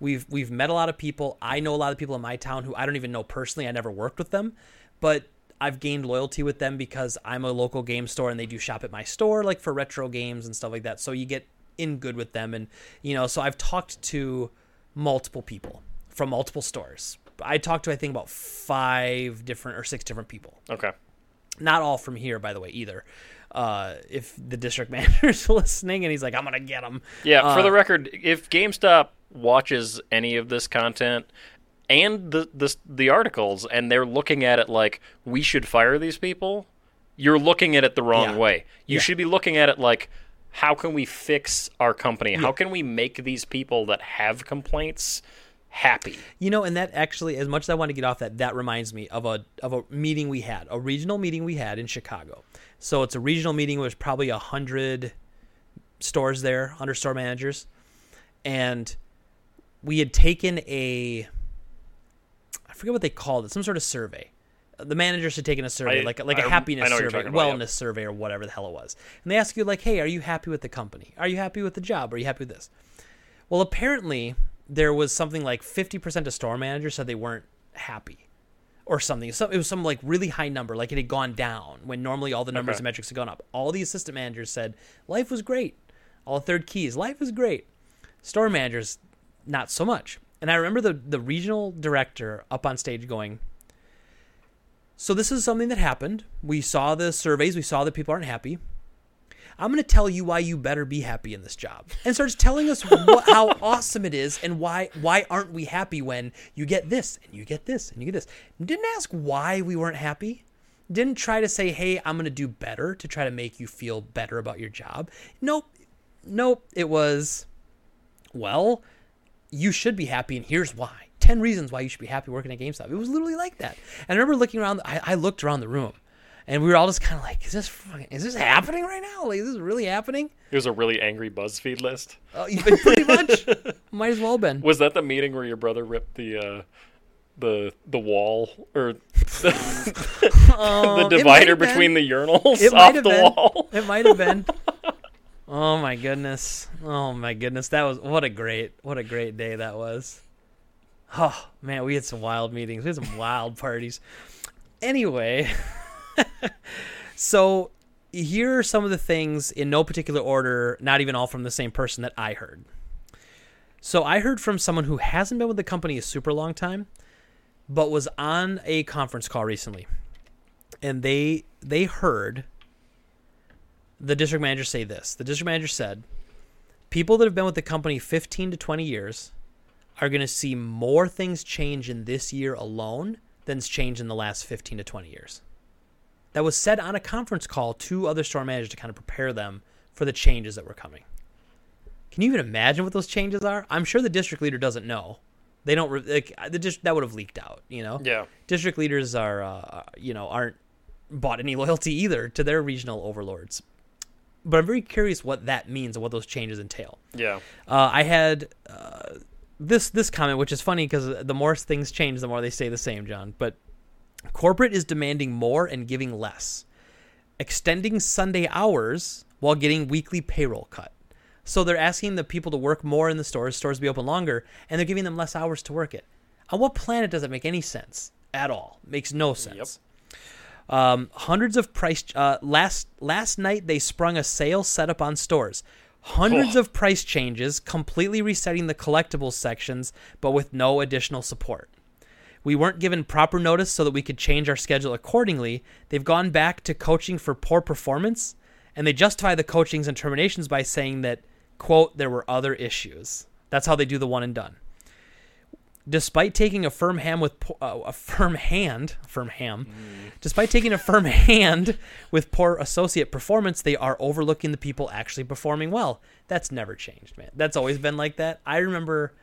we've we've met a lot of people. I know a lot of people in my town who I don't even know personally. I never worked with them, but I've gained loyalty with them because I'm a local game store and they do shop at my store, like for retro games and stuff like that. So you get in good with them, and you know. So I've talked to multiple people from multiple stores. I talked to I think about five different or six different people Okay. not all from here by the way either uh if the district manager's listening and he's like i'm gonna get him. Yeah, for Uh, the record, if GameStop watches any of this content and the, the the articles and they're looking at it like we should fire these people, you're looking at it the wrong Yeah. way. You Yeah. should be looking at it like how can we fix our company? How can we make these people that have complaints happy? you know and that actually as much as i want to get off that that reminds me of a of a meeting we had a regional meeting we had in chicago so it's a regional meeting with probably a hundred stores there 100 store managers and we had taken a I forget what they called it, some sort of survey. The managers had taken a survey, I- like like I- a happiness survey, about, wellness yep. survey, or whatever the hell it was. And they ask you like, "Hey, are you happy with the company? Are you happy with the job? Are you happy with this?" Well, apparently there was something like fifty percent of store managers said they weren't happy, or something. So it was some like really high number, like it had gone down when normally all the numbers Okay. and metrics had gone up. All the assistant managers said life was great. All third keys, life was great. Store managers, not so much. And I remember the the regional director up on stage going, "So this is something that happened. We saw the surveys. We saw that people aren't happy. I'm going to tell you why you better be happy in this job." And starts telling us what, how awesome it is and why why aren't we happy when you get this and you get this and you get this. Didn't ask why we weren't happy. Didn't try to say, "Hey, I'm going to do better" to try to make you feel better about your job. Nope. Nope. It was well, you should be happy, and here's why. 10 reasons why you should be happy working at GameStop. It was literally like that. And I remember looking around, I, I looked around the room, and we were all just kind of like, is this fucking, is this happening right now? Like, is this really happening? It was a really angry BuzzFeed list. Uh, pretty much. Might as well have been. Was that the meeting where your brother ripped the uh, the the wall or the, Um, the divider between the urinals It off the been. wall? It might have been. Oh my goodness. Oh my goodness. That was what a great what a great day that was. Oh man, we had some wild meetings. We had some wild parties. Anyway, so here are some of the things in no particular order, not even all from the same person that I heard. So I heard from someone who hasn't been with the company a super long time, but was on a conference call recently. And they they heard the district manager say this. The district manager said, "People that have been with the company 15 to 20 years are going to see more things change in this year alone than's changed in the last 15 to 20 years." That was said on a conference call to other store managers to kind of prepare them for the changes that were coming. Can you even imagine what those changes are? I'm sure the district leader doesn't know. They don't like the dis- that would have leaked out, you know Yeah. district leaders are uh, you know aren't bought any loyalty either to their regional overlords but i'm very curious what that means and what those changes entail Yeah. uh, i had uh, this this comment which is funny because the more things change the more they stay the same john but corporate is demanding more and giving less. Extending sunday hours while getting weekly payroll cut. So they're asking the people to work more in the stores stores to be open longer and they're giving them less hours to work it. On what planet does it make any sense at all? Makes no sense. Um, hundreds of price uh, last last night they sprung a sale set up on stores. Hundreds Oh. of price changes completely resetting the collectibles sections but with no additional support we weren't given proper notice so that we could change our schedule accordingly they've gone back to coaching for poor performance and they justify the coachings and terminations by saying that quote there were other issues that's how they do the one and done despite taking a firm hand with po- uh, a firm hand, firm ham, despite taking a firm hand with poor associate performance, they are overlooking the people actually performing well. That's never changed, man. That's always been like that. I remember,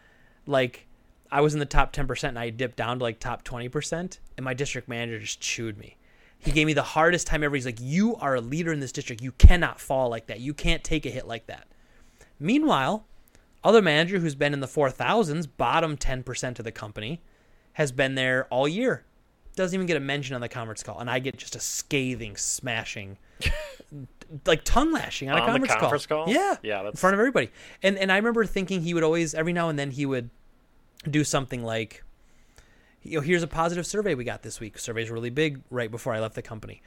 like, I was in the top ten percent and I dipped down to like top twenty percent, and my district manager just chewed me. He gave me the hardest time ever. He's like, "You are a leader in this district. You cannot fall like that. You can't take a hit like that." Meanwhile, other manager who's been in the 4000s, bottom 10% of the company, has been there all year. Doesn't even get a mention on the conference call. And I get just a scathing, smashing, like tongue lashing on, a On the conference, conference call? Yeah. Yeah, In front of everybody. And, and I remember thinking he would always, every now and then, he would do something like, you know, here's a positive survey we got this week. Surveys really big right before I left the company.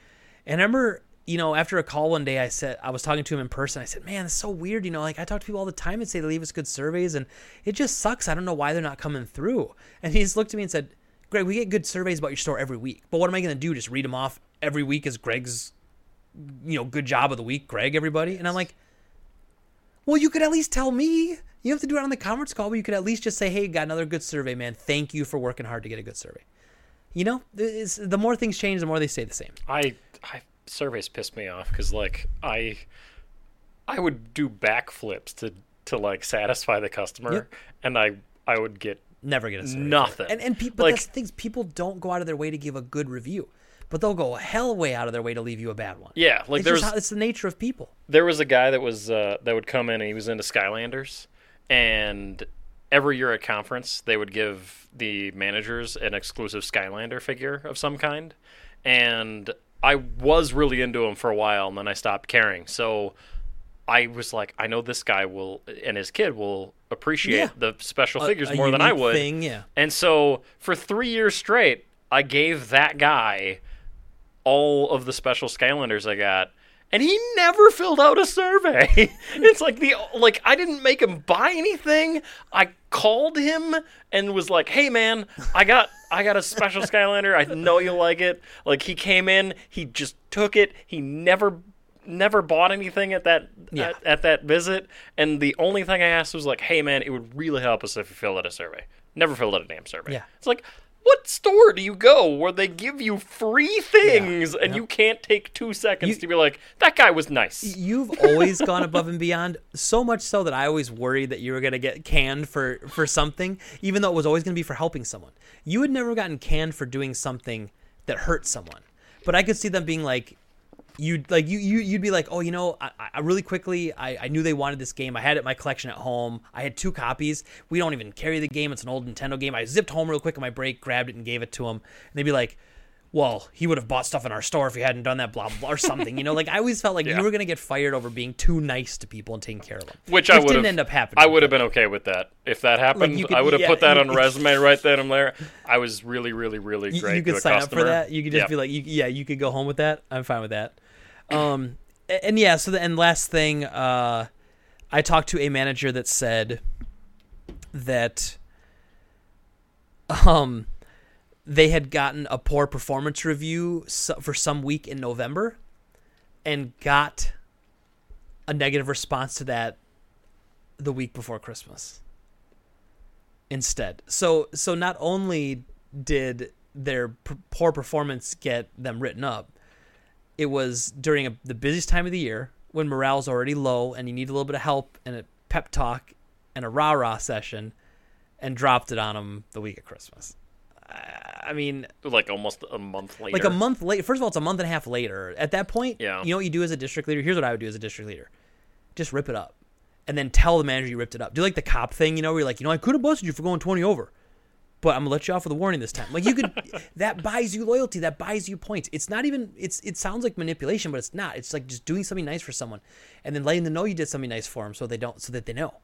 And I remember, you know, after a call one day, I said, I was talking to him in person. I said, man, it's so weird. You know, like I talk to people all the time and say they leave us good surveys, and it just sucks. I don't know why they're not coming through. And he just looked at me and said, Greg, we get good surveys about your store every week, but what am I going to do? Just read them off every week as Greg's, you know, good job of the week, Greg, everybody? And I'm like, well, you could at least tell me. You have to do it on the conference call, but you could at least just say, "Hey, got another good survey, man. Thank you for working hard to get a good survey." You know, the more things change, the more they stay the same. I, I surveys pissed me off because like I, I would do backflips to to like satisfy the customer, Yep. and I I would get Never get a survey. Nothing. And and people, Like- that's the things. People don't go out of their way to give a good review, but they'll go a hell way out of their way to leave you a bad one. yeah like it's there's how, it's the nature of people. there was a guy that was uh, that would come in and he was into Skylanders, and every year at conference they would give the managers an exclusive Skylander figure of some kind, and I was really into him for a while, and then I stopped caring. So I was like, I know this guy will and his kid will appreciate Yeah. the special A- figures a more than I would. Thing, yeah. And so for three years straight, I gave that guy all of the special Skylanders I got. And he never filled out a survey. it's like the like I didn't make him buy anything. I called him and was like, "Hey man, I got I got a special Skylander. I know you like it." Like he came in, he just took it. He never never bought anything at that Yeah. at, at that visit. And the only thing I asked was like, "Hey man, it would really help us if you filled out a survey." Never filled out a damn survey. Yeah. It's like, what store do you go where they give you free things and you can't take two seconds You- to be like, that guy was nice? You've always gone above and beyond, so much so that I always worried that you were gonna get canned for for something, even though it was always gonna be for helping someone. You had never gotten canned for doing something that hurt someone, but I could see them being like, you like you you you'd be like, oh, you know, I, I really quickly I, I knew they wanted this game. I had it in my collection at home. I had two copies. We don't even carry the game. It's an old Nintendo game. I zipped home real quick on my break, grabbed it, and gave it to them. And they'd be like. Well, he would have bought stuff in our store if he hadn't done that, blah blah, or something. You know, like I always felt like Yeah. you were gonna get fired over being too nice to people and taking care of them, Which I would didn't end up happening. I would have been okay with that if that happened. you could- I would have yeah, put that on resume right then and there. I was really, really, really great. you to could sign up customer. for that. You could just Yeah. be like, you, yeah, you could go home with that. I'm fine with that. Um, and yeah. So the and last thing, uh, I talked to a manager that said that, um, they had gotten a poor performance review for some week in November, and got a negative response to that the week before Christmas instead. So so not only did their p- poor performance get them written up, it was during a, the busiest time of the year when morale's already low and you need a little bit of help and a pep talk and a rah rah session, and dropped it on them the week of Christmas. I mean, like almost a month later. like a month late. First of all, it's a month and a half later. At that point, Yeah. you know what you do as a district leader? Here's what I would do as a district leader: just rip it up, and then tell the manager you ripped it up. Do like the cop thing, you know, where you're like, you know, I could have busted you for going 20 over, but I'm gonna let you off with a warning this time. Like you could, that buys you loyalty, that buys you points. It's not even. It's it sounds like manipulation, but it's not. It's like just doing something nice for someone, and then letting them know you did something nice for them, so they don't, so that they know.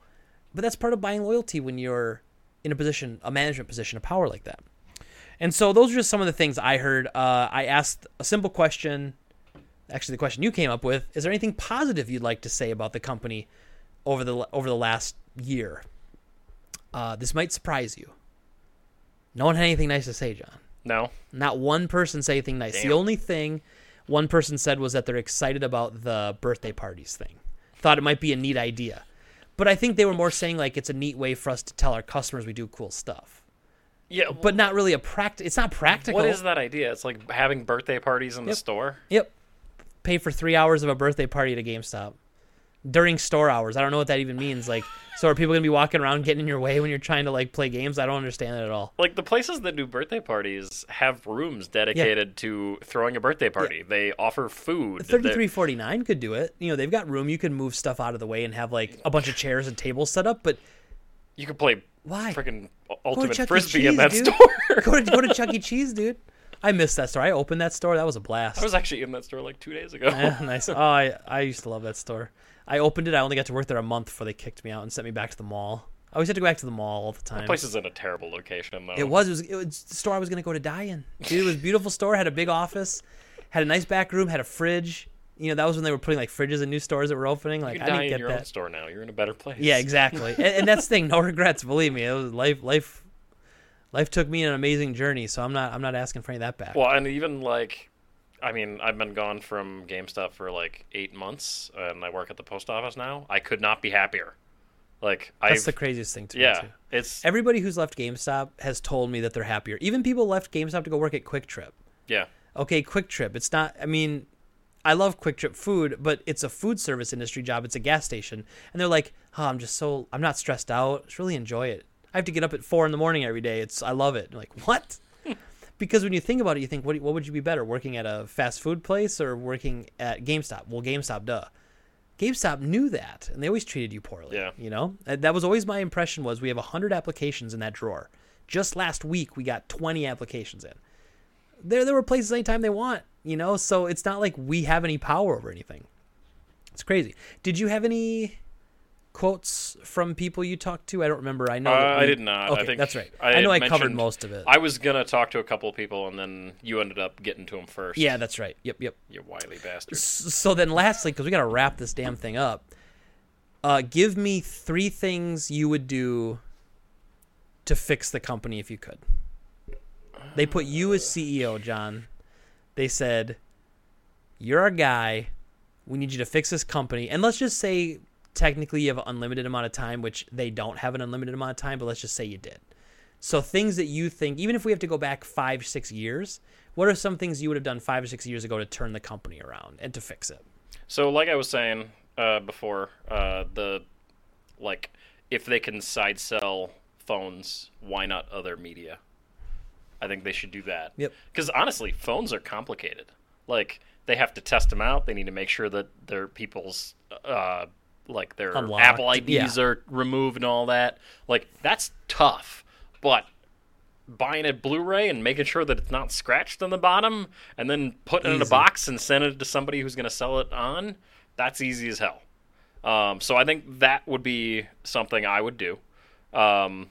But that's part of buying loyalty when you're in a position, a management position of power like that. And so those are just some of the things I heard. Uh, I asked a simple question. Actually, the question you came up with: Is there anything positive you'd like to say about the company over the over the last year? Uh, this might surprise you. No one had anything nice to say, John. no. Not one person said anything nice. The only thing one person said was that they're excited about the birthday parties thing. Thought it might be a neat idea. But I think they were more saying like it's a neat way for us to tell our customers we do cool stuff. Yeah, But not really a pract it's not practical. what is that idea? It's like having birthday parties in the store. Yep. Pay for three hours of a birthday party at a GameStop during store hours. I don't know what that even means. Like, so are people gonna be walking around getting in your way when you're trying to like play games? I don't understand that at all. Like the places that do birthday parties have rooms dedicated to throwing a birthday party. They offer food. Thirty three forty nine could do it. You know, they've got room. You can move stuff out of the way and have like a bunch of chairs and tables set up. But You could play why? freaking ultimate frisbee in Cheese, that dude. store. go to go to Chuck E. Cheese, dude. I missed that store. I opened that store. That was a blast. I was actually in that store like two days ago. Yeah, nice. Oh, I, I used to love that store. I opened it. I only got to work there a month before they kicked me out and sent me back to the mall. I always had to go back to the mall all the time. The place is in a terrible location though. It was. It was, it was the store I was going to go to die in. Dude, it was a beautiful store. Had a big office. Had a nice back room. Had a fridge. You know, that was when they were putting like fridges in new stores that were opening. Like You I didn't get your that. own store now. You're in a better place. Yeah, exactly. and, and that's the thing. No regrets. Believe me, it was life. Life. Life took me an amazing journey. So I'm not. I'm not asking for any of that back. Well, and even like, I mean, I've been gone from GameStop for like eight months, and I work at the post office now. I could not be happier. Like, that's I've the craziest thing to me yeah, it's Everybody who's left GameStop has told me that they're happier. Even people left GameStop to go work at Kwik Trip. yeah. okay, Kwik Trip. It's not. I mean, I love Kwik Trip food, but it's a food service industry job. It's a gas station, and they're like, "Oh, I'm just so I'm not stressed out. Just really enjoy it. I have to get up at four in the morning every day. It's I love it." I'm like, what? Because when you think about it, you think, what what would you be better, working at a fast food place or working at GameStop? Well, GameStop, duh. GameStop knew that, and they always treated you poorly. Yeah. You know, Uh, that was always my impression. Was we have hundred applications in that drawer. Just last week, we got twenty applications in. There, there were places anytime they want. You know, so it's not like we have any power over anything. It's crazy. Did you have any quotes from people you talked to? I don't remember. I know. Uh, that I did not. I Okay, think that's right. I I, know I covered most of it. I was gonna talk to a couple of people, and then you ended up getting to them first. yeah, that's right. Yep, yep. you wily bastard. So then, lastly, because we got to wrap this damn thing up, uh, give me three things you would do to fix the company if you could. They put you as CEO, John. They said, "You're our guy. We need you to fix this company." And let's just say, technically, you have an unlimited amount of time, which they don't have an unlimited amount of time. But let's just say you did. So things that you think, even if we have to go back five, six years, what are some things you would have done five or six years ago to turn the company around and to fix it? So, like I was saying uh, before, uh, the like if they can side sell phones, why not other media? I think they should do that. Yep. Because honestly, phones are complicated. Like they have to test them out. They need to make sure that their people's uh, like their Unlocked, Apple IDs yeah. are removed and all that. Like that's tough. But buying a Blu-ray and making sure that it's not scratched on the bottom, and then putting it in a box and sending it to somebody who's going to sell it on, that's easy as hell. Um, so I think that would be something I would do. Um,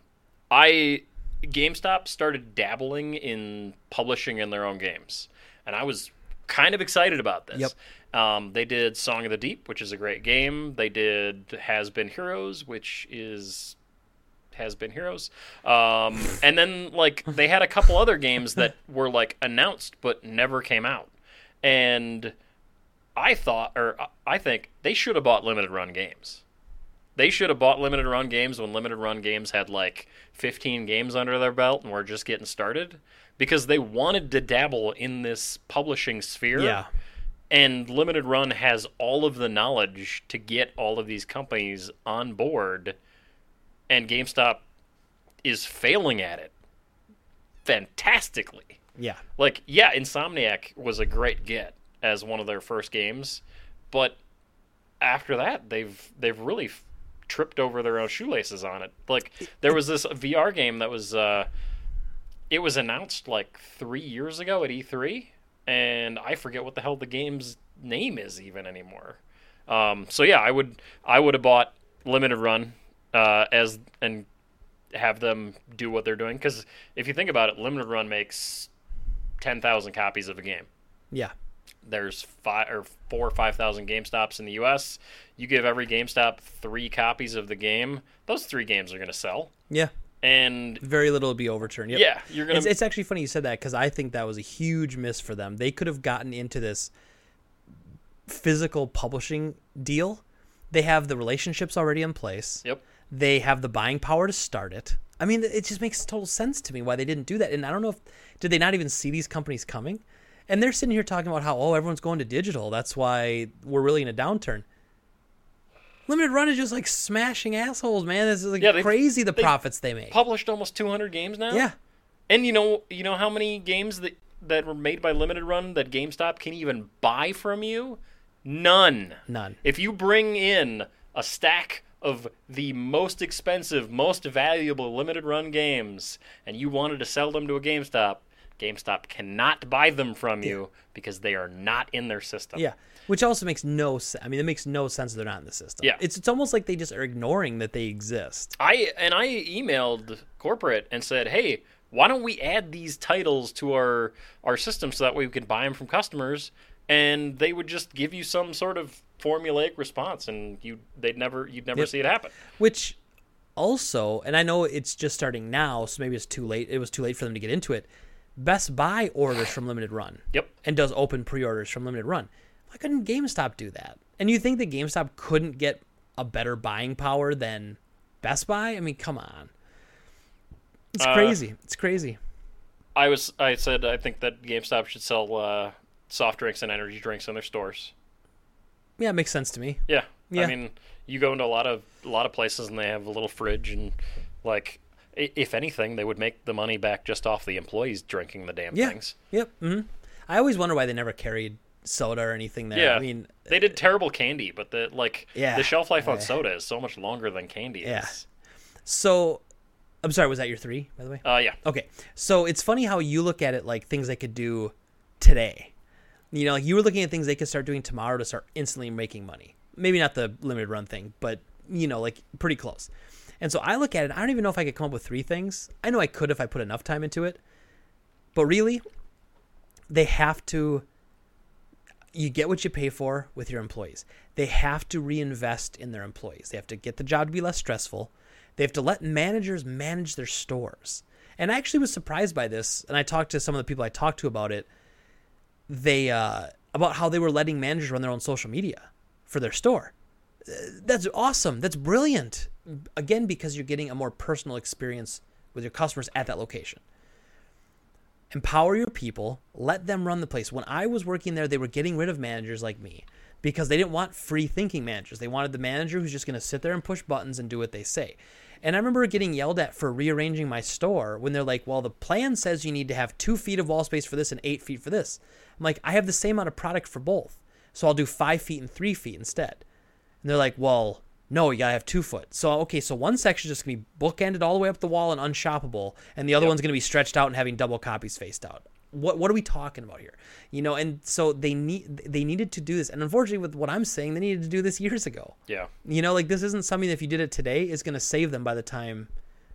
I GameStop started dabbling in publishing in their own games, and I was kind of excited about this. Yep. Um, they did Song of the Deep, which is a great game. They did Has Been Heroes, which is has been heroes um, and then like they had a couple other games that were like announced but never came out and i thought or i think they should have bought limited run games they should have bought limited run games when limited run games had like 15 games under their belt and were just getting started because they wanted to dabble in this publishing sphere Yeah. And limited run has all of the knowledge to get all of these companies on board and GameStop is failing at it fantastically. Yeah. Like, yeah, Insomniac was a great get as one of their first games, but after that, they've they've really f- tripped over their own shoelaces on it. Like, there was this VR game that was uh, it was announced like three years ago at E3, and I forget what the hell the game's name is even anymore. Um, so yeah, I would I would have bought limited run uh, as and have them do what they're doing because if you think about it, limited run makes ten thousand copies of a game. Yeah. There's five or four or five thousand GameStops in the U.S. You give every GameStop three copies of the game; those three games are going to sell, Yeah. And Very little will be overturned. Yep. yeah, you're going It's, it's actually funny you said that because I think that was a huge miss for them. They could have gotten into this physical publishing deal. They have the relationships already in place. Yep. They have the buying power to start it. I mean, it just makes total sense to me why they didn't do that. And I don't know if did they not even see these companies coming? And they're sitting here talking about how oh everyone's going to digital. That's why we're really in a downturn. Limited Run is just like smashing assholes, man. This is like Yeah, crazy the profits they make. Published almost 200 games now. yeah. And you know, you know how many games that that were made by Limited Run that GameStop can even buy from you? None. None. If you bring in a stack of the most expensive, most valuable limited run games and you wanted to sell them to a GameStop, GameStop cannot buy them from you because they are not in their system. Yeah, which also makes no sense. I mean, it makes no sense they're not in the system. Yeah. it's it's almost like they just are ignoring that they exist. I and I emailed corporate and said, "Hey, why don't we add these titles to our our system so that way we can buy them from customers?" And they would just give you some sort of formulaic response, and you they'd never you'd never Yep. see it happen. Which also, and I know it's just starting now, so maybe it's too late. It was too late for them to get into it. Best Buy orders from Limited Run. Yep. and does open pre-orders from Limited Run. Why couldn't GameStop do that? And you think that GameStop couldn't get a better buying power than Best Buy? I mean, come on. It's Uh, crazy. It's crazy. I was I said I think that GameStop should sell uh, soft drinks and energy drinks in their stores. Yeah, it makes sense to me. Yeah. Yeah. I mean, you go into a lot of a lot of places and they have a little fridge and like if anything, they would make the money back just off the employees drinking the damn Yeah. things. Yep. Mm-hmm. I always wonder why they never carried soda or anything there. Yeah. I mean, They did terrible candy, but the like Yeah. the shelf life on soda is so much longer than candy Yeah. is. so I'm sorry, was that your three, by the way? Uh, yeah. Okay, so it's funny how you look at it like things they could do today. You know, like you were looking at things they could start doing tomorrow to start instantly making money. Maybe not the limited run thing, but you know, like pretty close. And so I look at it. I don't even know if I could come up with three things. I know I could if I put enough time into it, but really, they have to. You get what you pay for with your employees. They have to reinvest in their employees. They have to get the job to be less stressful. They have to let managers manage their stores. And I actually was surprised by this, and I talked to some of the people I talked to about it. They uh, about how they were letting managers run their own social media for their store. Uh, That's awesome. That's brilliant. Again, because you're getting a more personal experience with your customers at that location. Empower your people, let them run the place. When I was working there, they were getting rid of managers like me because they didn't want free thinking managers. They wanted the manager who's just going to sit there and push buttons and do what they say. And I remember getting yelled at for rearranging my store when they're like, well, the plan says you need to have two feet of wall space for this and eight feet for this. I'm like, I have the same amount of product for both. So I'll do five feet and three feet instead. And they're like, well, no, you gotta have two foot. So okay, so one section is just gonna be bookended all the way up the wall and unshoppable, and the other Yep. one's gonna be stretched out and having double copies faced out. What what are we talking about here? You know, and so they need they needed to do this, and unfortunately, with what I'm saying, they needed to do this years ago. Yeah. You know, like this isn't something that if you did it today is gonna save them by the time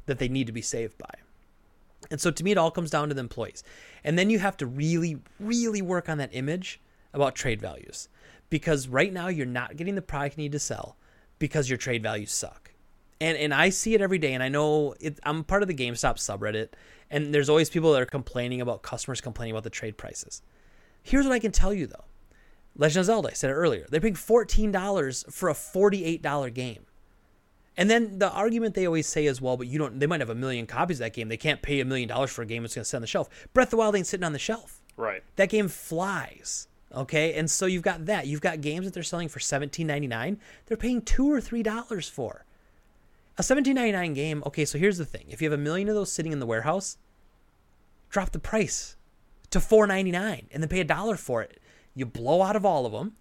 that they need to be saved by. And so to me, it all comes down to the employees. And then you have to really, really work on that image about trade values. Because right now, you're not getting the product you need to sell because your trade values suck. And, and I see it every day. And I know it, I'm part of the GameStop subreddit. And there's always people that are complaining about customers complaining about the trade prices. Here's what I can tell you, though Legend of Zelda, I said it earlier. They're paying $14 for a $48 game. And then the argument they always say is, well, but you don't. They might have a million copies of that game. They can't pay a million dollars for a game that's going to sit on the shelf. Breath of the Wild ain't sitting on the shelf. Right. That game flies. Okay, and so you've got that. You've got games that they're selling for seventeen ninety nine. They're paying two or three dollars for a seventeen ninety nine game. Okay, so here's the thing: if you have a million of those sitting in the warehouse, drop the price to four ninety nine, and then pay a dollar for it. You blow out of all of them.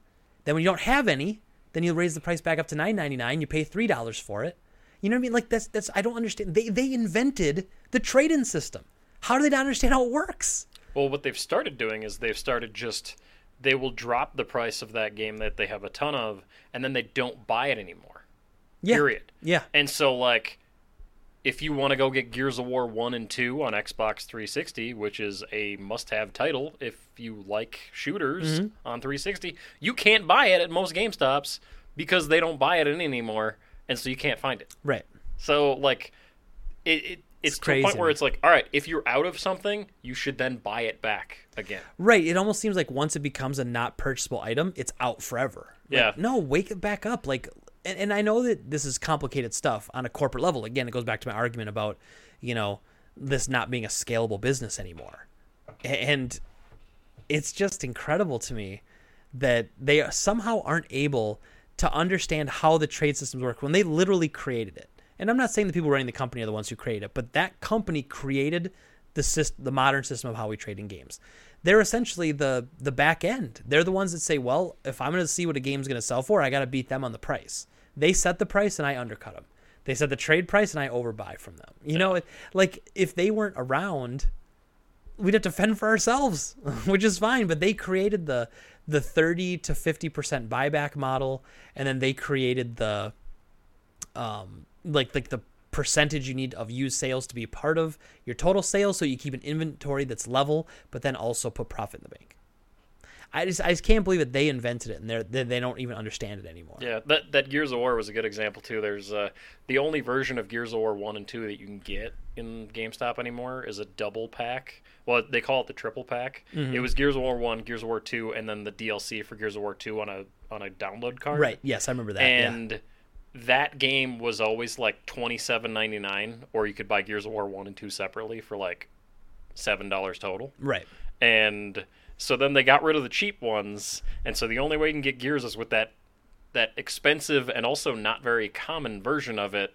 Then when you don't have any, then you raise the price back up to nine ninety nine. You pay three dollars for it. You know what I mean? Like that's that's I don't understand. They they invented the trade-in system. How do they not understand how it works? Well, what they've started doing is they've started just they will drop the price of that game that they have a ton of, and then they don't buy it anymore. Yeah. Period. Yeah. And so, like, if you want to go get Gears of War 1 and 2 on Xbox 360, which is a must have title if you like shooters Mm-hmm. on 360, you can't buy it at most GameStops because they don't buy it anymore, and so you can't find it. Right. So, like, it, it it's, It's to a point where it's like, all right, if you're out of something, you should then buy it back again. Right. It almost seems like once it becomes a not purchasable item, it's out forever. Like, Yeah. no, wake it back up. Like, and, and I know that this is complicated stuff on a corporate level. Again, it goes back to my argument about, you know, this not being a scalable business anymore. And it's just incredible to me that they somehow aren't able to understand how the trade systems work when they literally created it. And I'm not saying the people running the company are the ones who created it, but that company created the system, the modern system of how we trade in games. They're essentially the the back end. They're the ones that say, well, if I'm going to see what a game's going to sell for, I got to beat them on the price. They set the price and I undercut them. They set the trade price and I overbuy from them. You know, like if they weren't around, we'd have to fend for ourselves, which is fine. But they created the the thirty to fifty percent buyback model, and then they created the um like like the percentage you need of used sales to be part of your total sales, so you keep an inventory that's level, but then also put profit in the bank. I just I just can't believe that they invented it and they're, they they don't even understand it anymore. Yeah, that that Gears of War was a good example too. There's uh, the only version of Gears of War one and two that you can get in GameStop anymore is a double pack. Well, they call it the triple pack. Mm-hmm. It was Gears of War one, Gears of War two, and then the DLC for Gears of War two on a on a download card. Right? Yes, I remember that. yeah. That game was always like twenty seven ninety nine, or you could buy Gears of War one and two separately for like seven dollars total Right. and so then they got rid of the cheap ones and so the only way you can get gears is with that that expensive and also not very common version of it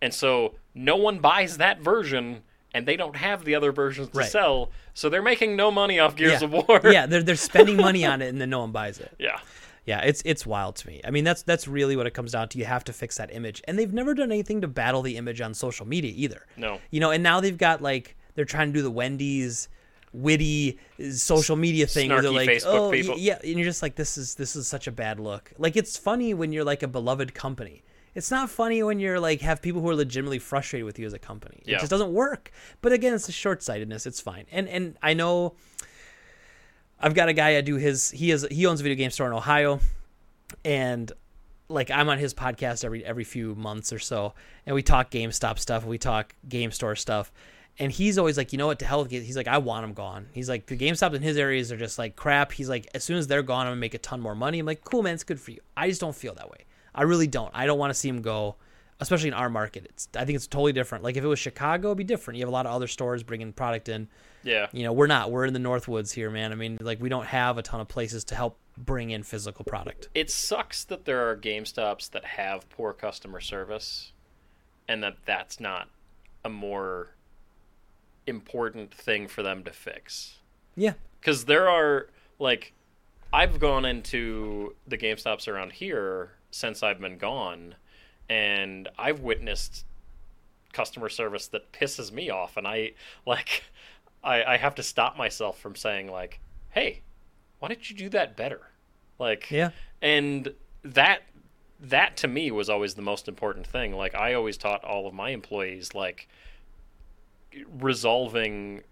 and so no one buys that version and they don't have the other versions to Right. sell, so they're making no money off Gears yeah. of War. yeah, they're they're spending money on it and then no one buys it. yeah, Yeah, it's it's wild to me. I mean, that's that's really what it comes down to. You have to fix that image, and they've never done anything to battle the image on social media either. No. you know, and now they've got like they're trying to do the Wendy's witty uh, social media thing where they're like, Facebook oh people." yeah, and you're just like, this is this is such a bad look. Like it's funny when you're like a beloved company. It's not funny when you're like have people who are legitimately frustrated with you as a company. It Yeah. just doesn't work. But again, it's a short sightedness. It's fine. And and I know I've got a guy I do his he has he owns a video game store in Ohio and like I'm on his podcast every every few months or so and we talk GameStop stuff, we talk game store stuff. And he's always like, you know what, to hell with it. He's like, I want them gone. He's like, the GameStops in his areas are just like crap. He's like, as soon as they're gone, I'm gonna make a ton more money. I'm like, cool, man, it's good for you. I just don't feel that way. I really don't. I don't want to see him go, especially in our market. It's I think it's totally different. Like if it was Chicago, it'd be different. You have a lot of other stores bringing product in yeah. you know we're not we're in the northwoods here man i mean like we don't have a ton of places to help bring in physical product It sucks that there are GameStops that have poor customer service, and that that's not a more important thing for them to fix. yeah because there are like I've gone into the GameStops around here since I've been gone, and I've witnessed customer service that pisses me off, and I like I, I have to stop myself from saying like, "Hey, why didn't you do that better?" Like, yeah and that that to me was always the most important thing like i always taught all of my employees like resolving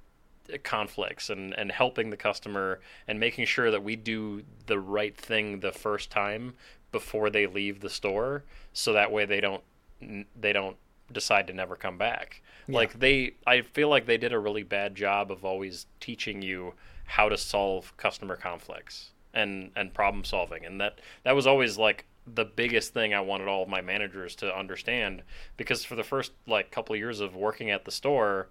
conflicts and and helping the customer and making sure that we do the right thing the first time before they leave the store so that way they don't they don't decide to never come back like they i feel like they did a really bad job of always teaching you how to solve customer conflicts and and problem solving and that that was always like the biggest thing i wanted all of my managers to understand because for the first like couple of years of working at the store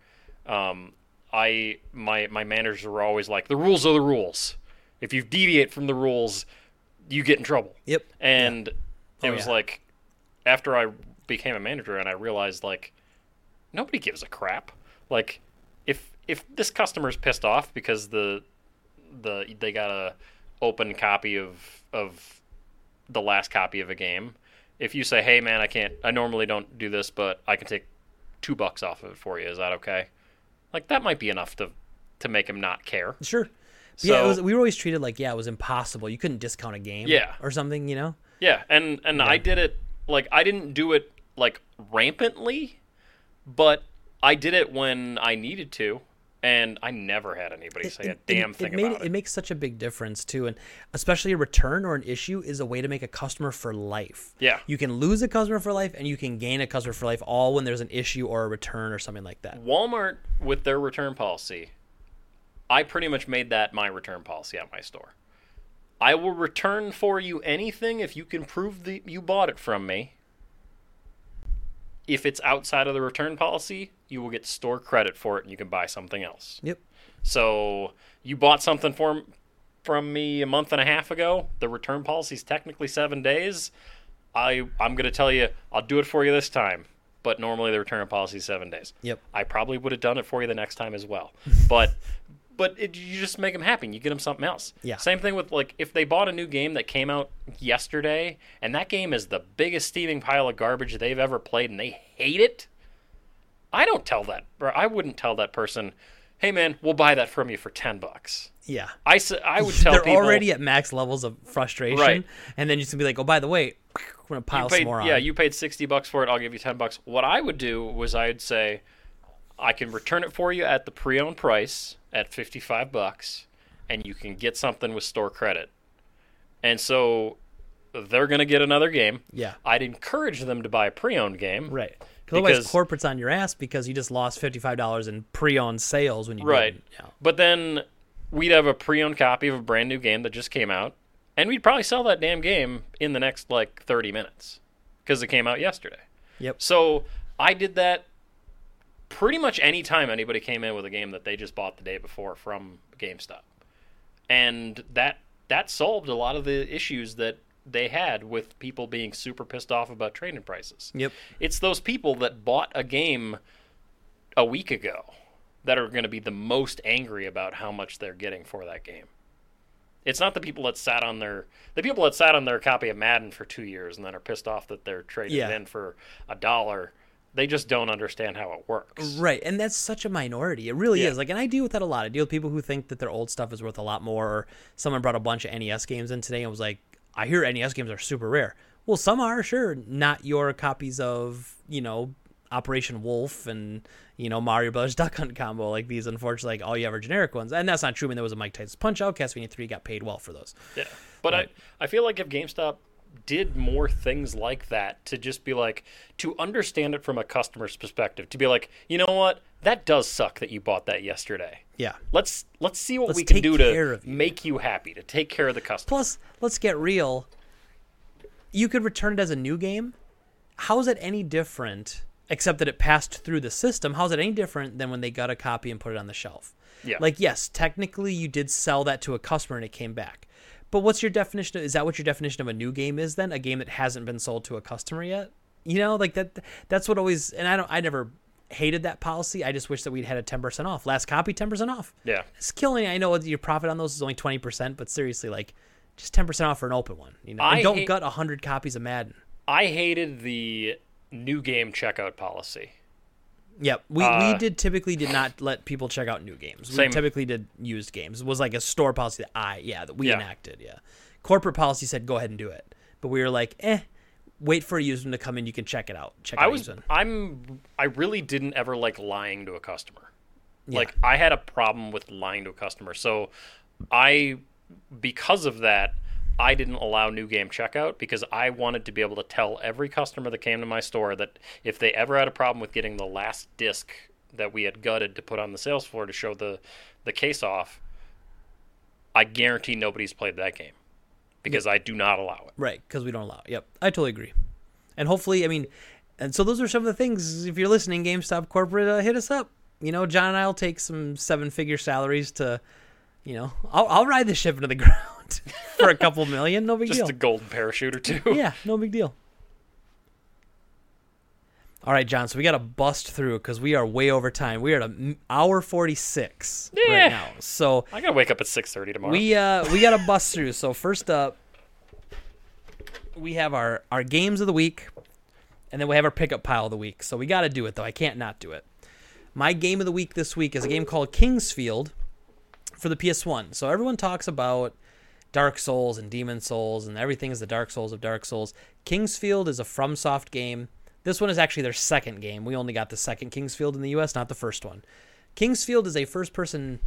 um, I my my managers were always like the rules are the rules. If you deviate from the rules, you get in trouble. yep And Oh, it was yeah. like after I became a manager and I realized like nobody gives a crap. Like if if this customer's pissed off because the the they got a open copy of of the last copy of a game, if you say, "Hey man, I can't I normally don't do this, but I can take 2 bucks off of it for you. Is that okay?" Like that might be enough to to make him not care. sure But yeah it was, we were always treated like yeah it was impossible you couldn't discount a game Yeah. or something you know Yeah, and and I did it like I didn't do it like rampantly, but I did it when I needed to, and I never had anybody say a damn thing made, about it it. makes such a big difference too and especially a return or an issue is a way to make a customer for life Yeah. you can lose a customer for life and you can gain a customer for life all when there's an issue or a return or something like that Walmart with their return policy, I pretty much made that my return policy at my store. I will return for you anything if you can prove that you bought it from me. If it's outside of the return policy, you will get store credit for it and you can buy something else. yep So you bought something from from me a month and a half ago. The return policy is technically seven days. I I'm gonna tell you I'll do it for you this time, but normally the return policy is seven days. Yep. I probably would have done it for you the next time as well, but but it, you just make them happy. and You get them something else. Yeah. Same thing with like if they bought a new game that came out yesterday, and that game is the biggest steaming pile of garbage they've ever played, and they hate it. I don't tell that, or I wouldn't tell that person, "Hey man, we'll buy that from you for ten bucks." yeah I, I would tell they're people already at max levels of frustration Right. and then you just be like oh by the way i'm gonna pile paid, some more on yeah, you paid sixty bucks for it. I'll give you ten bucks. What I would do was I'd say, I can return it for you at the pre-owned price at fifty-five bucks, and you can get something with store credit. And so they're gonna get another game. yeah I'd encourage them to buy a pre-owned game. Right. 'Cause Otherwise, Because- corporate's on your ass because you just lost fifty five dollars in pre owned sales when you Right. Yeah. But then we'd have a pre-owned copy of a brand new game that just came out, and we'd probably sell that damn game in the next like 30 minutes because it came out yesterday. Yep. So I did that pretty much any time anybody came in with a game that they just bought the day before from GameStop, and that that solved a lot of the issues that they had with people being super pissed off about trading prices. Yep. It's those people that bought a game a week ago that are going to be the most angry about how much they're getting for that game. It's not the people that sat on their the people that sat on their copy of Madden for two years and then are pissed off that they're trading Yeah. it in for a dollar. They just don't understand how it works. Right, and that's such a minority. It really Yeah. is. Like, and I deal with that a lot. I deal with people who think that their old stuff is worth a lot more. Or someone brought a bunch of NES games in today and was like, "I hear NES games are super rare." Well, some are sure, not your copies of you know Operation Wolf and you know Mario Brothers Duck Hunt combo like these. Unfortunately, like all you have are generic ones, and that's not true. I mean, there was a Mike Tyson's Punch Out, Castlevania Three got paid well for those. Yeah. But Right. I, I feel like if GameStop did more things like that to just be like to understand it from a customer's perspective, to be like, you know what, that does suck that you bought that yesterday. Yeah. Let's let's see what Let's we can do to you. make you happy, to take care of the customer. Plus, let's get real. You could return it as a new game. How is it any different, except that it passed through the system? How is it any different than when they got a copy and put it on the shelf? Yeah. Like, yes, technically you did sell that to a customer and it came back. But what's your definition? Of, is that what your definition of a new game is then? A game that hasn't been sold to a customer yet? You know, like that. That's what always. And I don't. I never hated that policy. I just wish that we'd had a ten percent off. Last copy, ten percent off yeah. it's killing. I know your profit on those is only twenty percent, but seriously, like just ten percent off for an open one. You know, I and don't hate- gut hundred copies of Madden. I hated the new game checkout policy. Yep, we, Uh, we did typically did not let people check out new games. We Same. typically did used games. It was like a store policy that I yeah that we Yeah. enacted. Yeah, corporate policy said go ahead and do it, but we were like eh, wait for a used one to come in. You can check it out. Check I out was used one. I'm I really didn't ever like lying to a customer. Yeah. Like I had a problem with lying to a customer. So I because of that I didn't allow new game checkout because I wanted to be able to tell every customer that came to my store that if they ever had a problem with getting the last disc that we had gutted to put on the sales floor to show the the case off, I guarantee nobody's played that game because I do not allow it. Right, because we don't allow it. Yep, I totally agree. And hopefully, I mean, and so those are some of the things. If you're listening, GameStop corporate, uh, hit us up. You know, John and I'll take some seven-figure salaries to, you know, I'll, I'll ride the ship into the ground for a couple million. No big Just deal. Just a golden parachute or two. yeah, no big deal. All right, John. So we got to bust through because we are way over time. We are at an hour forty-six Yeah. right now. So I gotta wake up at six thirty tomorrow. we uh we got to bust through. So first up, we have our our games of the week, and then we have our pickup pile of the week. So we got to do it though. I can't not do it. My game of the week this week is a game called King's Field for the PS1. So everyone talks about Dark Souls and Demon's Souls and everything is the Dark Souls of Dark Souls. King's Field is a FromSoft game. This one is actually their second game. We only got the second King's Field in the US, not the first one. King's Field is a first person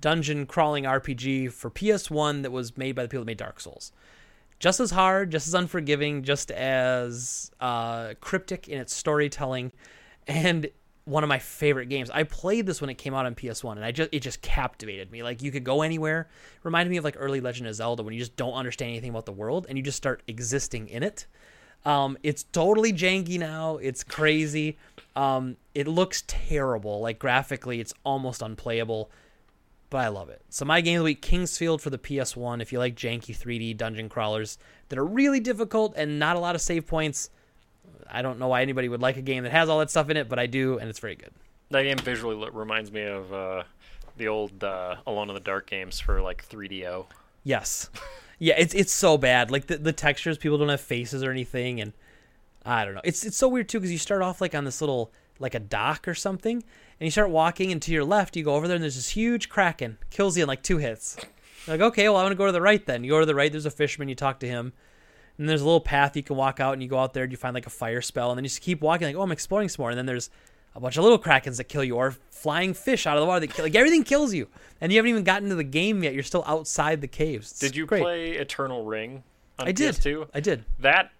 dungeon crawling RPG for PS1 that was made by the people that made Dark Souls. Just as hard, just as unforgiving, just as uh, cryptic in its storytelling, and one of my favorite games. I played this when it came out on PS1, and I just it just captivated me. Like you could go anywhere. Reminded me of like early Legend of Zelda when you just don't understand anything about the world and you just start existing in it. Um, it's totally janky now. It's crazy. Um, it looks terrible. Like graphically, it's almost unplayable but I love it. So my game of the week, King's Field for the PS1. If you like janky 3D dungeon crawlers that are really difficult and not a lot of save points, I don't know why anybody would like a game that has all that stuff in it, but I do, and it's very good. That game visually reminds me of uh, the old uh, Alone in the Dark games for like 3DO. Yes, yeah, it's it's so bad. Like the the textures, people don't have faces or anything, and I don't know. It's it's so weird too because you start off like on this little like a dock or something, and you start walking, and to your left, you go over there, and there's this huge kraken, kills you in like two hits. You're like, okay, well, I'm gonna go to the right then. You go to the right. There's a fisherman. You talk to him. And there's a little path you can walk out, and you go out there, and you find like a fire spell, and then you just keep walking, like, oh, I'm exploring some more. And then there's a bunch of little krakens that kill you, or flying fish out of the water that kill. Like everything kills you, and you haven't even gotten to the game yet. You're still outside the caves. It's Did you great. play Eternal Ring on I did. PS2? I did. That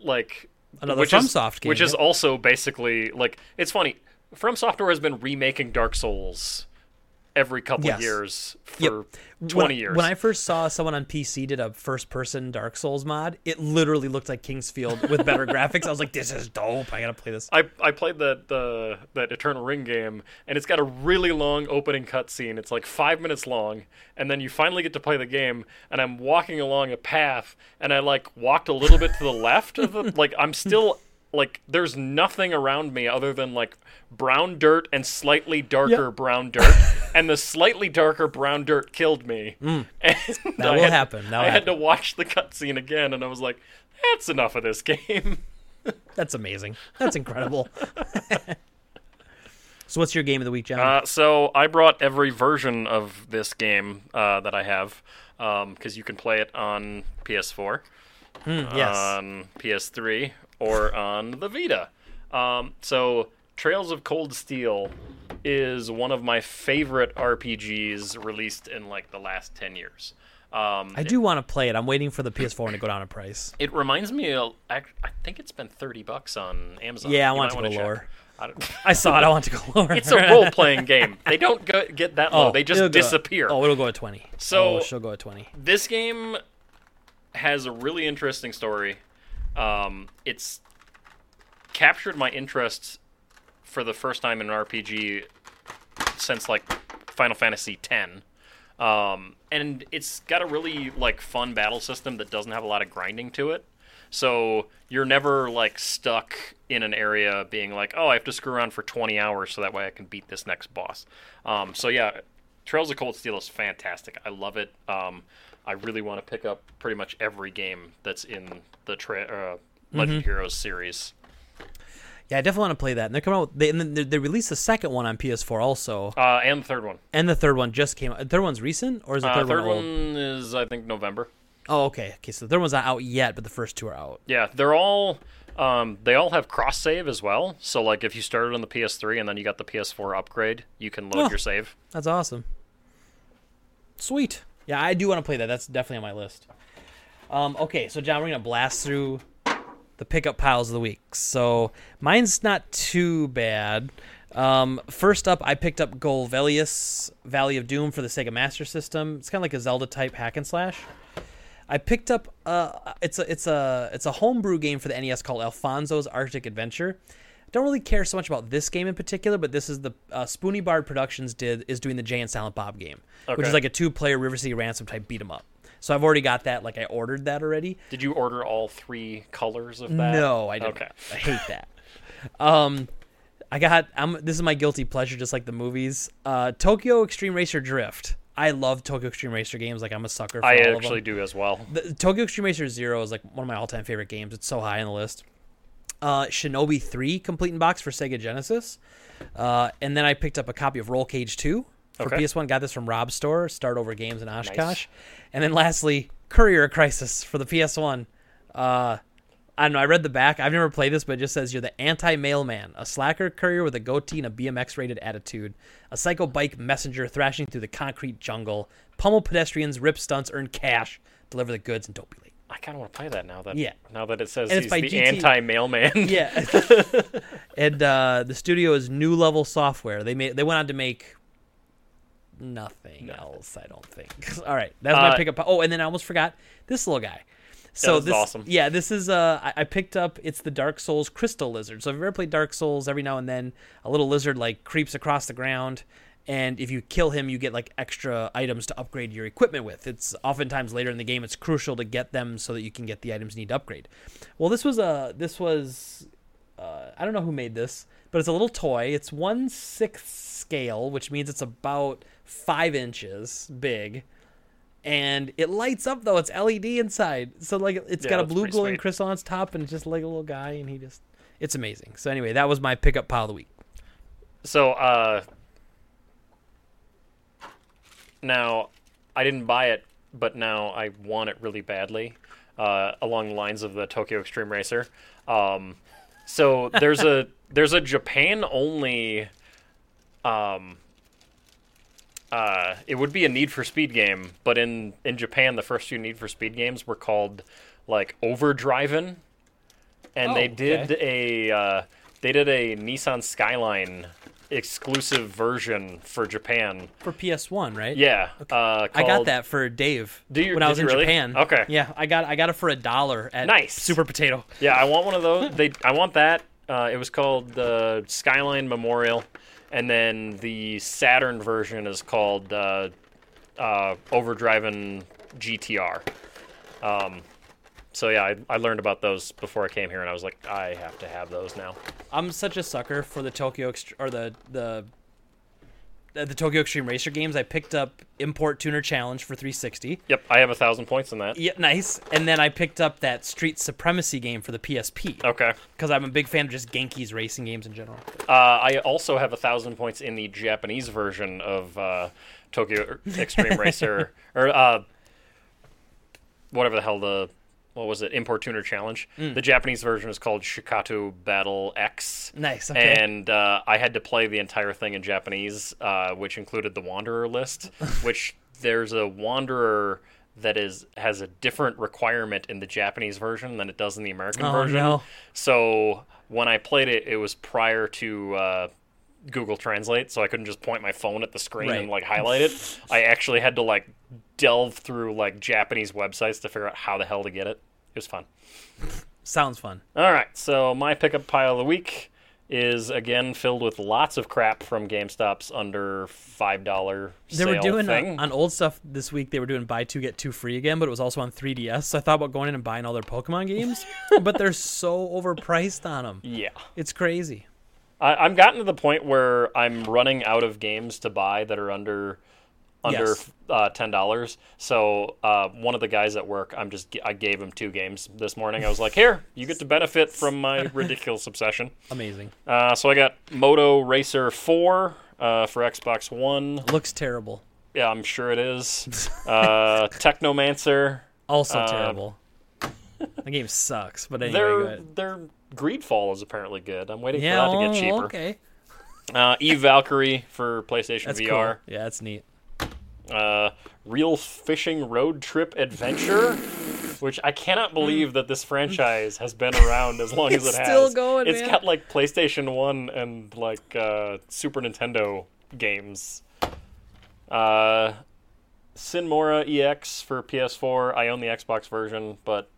like Another which is- FromSoft game, which is also basically like it's funny. From Software has been remaking Dark Souls every couple Yes. of years for Yep. twenty when, years. When I first saw someone on PC did a first-person Dark Souls mod, it literally looked like King's Field with better graphics. I was like, "This is dope! I gotta play this." I, I played that the that Eternal Ring game, and it's got a really long opening cutscene. It's like five minutes long, and then you finally get to play the game. And I'm walking along a path, and I like walked a little bit to the left of the like I'm still like there's nothing around me other than like brown dirt and slightly darker Yep. brown dirt, and the slightly darker brown dirt killed me. And That I will had- happen. That I had to watch the cutscene again, and I was like, "That's enough of this game." That's amazing. That's incredible. so, what's your game of the week, John? Uh, so I brought every version of this game uh, that I have because you can play it on PS4, Hmm, yes. on PS3, or on the Vita. Um, so Trails of Cold Steel is one of my favorite RPGs released in like the last ten years. Um, I do want to play it. I'm waiting for the PS4 to go down in price. It reminds me. Of, I, I think it's been thirty bucks on Amazon. Yeah, I want to go check. lower. I don't- I saw it. I want to go lower. it's a role playing game. They don't go, get that low. Oh, they just it'll go- disappear. oh, it'll go at 20. So- oh, she'll go at 20. this game has a really interesting story. Um, it's captured my interest for the first time in an RPG since like Final Fantasy X. Um, and it's got a really like fun battle system that doesn't have a lot of grinding to it. So you're never like stuck in an area being like, oh, I have to screw around for 20 hours so that way I can beat this next boss. Um, so yeah, Trails of Cold Steel is fantastic. I love it. Um, I really want to pick up pretty much every game that's in the tra- uh, Legend Heroes series. Yeah, I definitely want to play that. And they're coming out. They, and then they- released the second one on PS4 also, Uh, and the third one. and the third one just came out. The third one's recent, or is the Uh, third, third one old? one is I think November. Oh, okay. Okay, so the third one's not out yet, but the first two are out. Yeah, they're all um, they all have cross save as well. So like if you started on the PS3 and then you got the PS4 upgrade, you can load Oh. your save. That's awesome. Sweet. Yeah, I do want to play that. That's definitely on my list. Um, okay, so John, we're gonna blast through the pickup piles of the week. So mine's not too bad. Um, first up, I picked up Golvellius Valley of Doom for the Sega Master System. It's kind of like a Zelda type hack and slash. I picked up uh, it's a it's a it's a homebrew game for the NES called Alfonso's Arctic Adventure. Don't really care so much about this game in particular, but this is the uh, Spoony Bard Productions did is doing the Jay and Silent Bob game, which is like a two player River City Ransom type beat 'em up. So I've already got that. Like I ordered that already. Did you order all three colors of that? No, I didn't. Okay. I hate that. Um, I got. I'm. This is my guilty pleasure, just like the movies. Uh, Tokyo Extreme Racer Drift. I love Tokyo Extreme Racer games. Like I'm a sucker for I all actually of them. do as well. The, Tokyo Extreme Racer Zero is like one of my all-time favorite games. It's so high on the list. Uh, Shinobi 3 complete in box for Sega Genesis. Uh, and then I picked up a copy of Roll Cage 2 for Okay. PS1. Got this from Rob's store, Start Over Games in Oshkosh. And then lastly, Courier Crisis for the PS1. Uh, I don't know. I read the back. I've never played this, but it just says you're the anti-mailman, a slacker courier with a goatee and a BMX-rated attitude, a psycho bike messenger thrashing through the concrete jungle, pummel pedestrians, rip stunts, earn cash, deliver the goods, and don't be late. I kind of want to play that now that Yeah. now that it says And it's he's the GT anti-mailman. Yeah. and uh, the studio is New Level Software. They made they went on to make nothing else, I don't think. All right, that's my Uh, pickup. Oh, and then I almost forgot this little guy. So this is this, awesome. Yeah, this is uh, I, I picked up. It's the Dark Souls Crystal Lizard. So if you've ever played Dark Souls, every now and then a little lizard like creeps across the ground, and if you kill him, you get like extra items to upgrade your equipment with. It's oftentimes later in the game. It's crucial to get them so that you can get the items you need to upgrade. Well, this was a this was uh, I don't know who made this, but it's a little toy. It's one sixth scale, which means it's about five inches big, and it lights up though. It's LED inside, so like it's Yeah, got a blue glowing sweet. crystal on its top, and it's just like a little guy, and he just it's amazing. So anyway, that was my pickup pile of the week. So, uh, now I didn't buy it, but now I want it really badly, uh, along the lines of the Tokyo Extreme Racer. Um, so there's a there's a Japan only. Um, uh, it would be a Need for Speed game, but in in Japan, the first few Need for Speed games were called like Overdriven, and Oh, they did okay. a uh, they did a Nissan Skyline exclusive version for Japan. For PS1, right? Yeah, uh, I got that for Dave Do you- when I was in really? Japan. Okay. Yeah, I got I got it for a dollar at Nice. Super Potato. Yeah, I want one of those. They, I want that. Uh, it was called the Skyline Memorial, and then the Saturn version is called uh, uh, Overdriven GTR. Um, so yeah, I, I learned about those before I came here, and I was like, I have to have those now. I'm such a sucker for the Tokyo Ext- or the the the Tokyo Extreme Racer games. I picked up Import Tuner Challenge for 360. Yep, I have a thousand points in that. Yeah, nice. And then I picked up that Street Supremacy game for the PSP Okay. because I'm a big fan of just Genki's racing games in general. Uh, I also have a thousand points in the Japanese version of uh, Tokyo Extreme Racer, or uh, whatever the hell the what was it? Import Tuner Challenge. The Japanese version is called Shutokou Battle X. Nice. Okay. And uh, I had to play the entire thing in Japanese, uh, which included the Wanderer list, which there's a Wanderer that is has a different requirement in the Japanese version than it does in the American Oh, version. no. So when I played it, it was prior to uh, Google Translate, so I couldn't just point my phone at the screen and like highlight it. I actually had to like delve through like Japanese websites to figure out how the hell to get it. It was fun. Sounds fun. All right, so my pickup pile of the week is again filled with lots of crap from GameStop's under five dollar They were doing uh, thing. on old stuff this week. They were doing buy two get two free again, but it was also on 3DS. So I thought about going in and buying all their Pokemon games, but they're so overpriced on them. yeah, It's crazy. I, I'm gotten to the point where I'm running out of games to buy that are under under Yes. uh, ten dollars. So uh, one of the guys at work, I'm just I gave him two games this morning. I was like, here, you get to benefit from my ridiculous obsession. Amazing. Uh, so I got Moto Racer Four uh, for Xbox One. Looks terrible. Yeah, I'm sure it is. Uh, Technomancer. Also Uh, terrible. the game sucks, but anyway. Their their Greedfall is apparently good. I'm waiting Yeah, for that to get oh, cheaper. okay. Uh, Eve Valkyrie for PlayStation That's VR. cool. Yeah, that's neat. Uh, Real Fishing Road Trip Adventure, which I cannot believe that this franchise has been around as long as it has. still going, It's man. got like PlayStation One and like uh, Super Nintendo games. Uh, Sine Mora EX for PS4. I own the Xbox version, but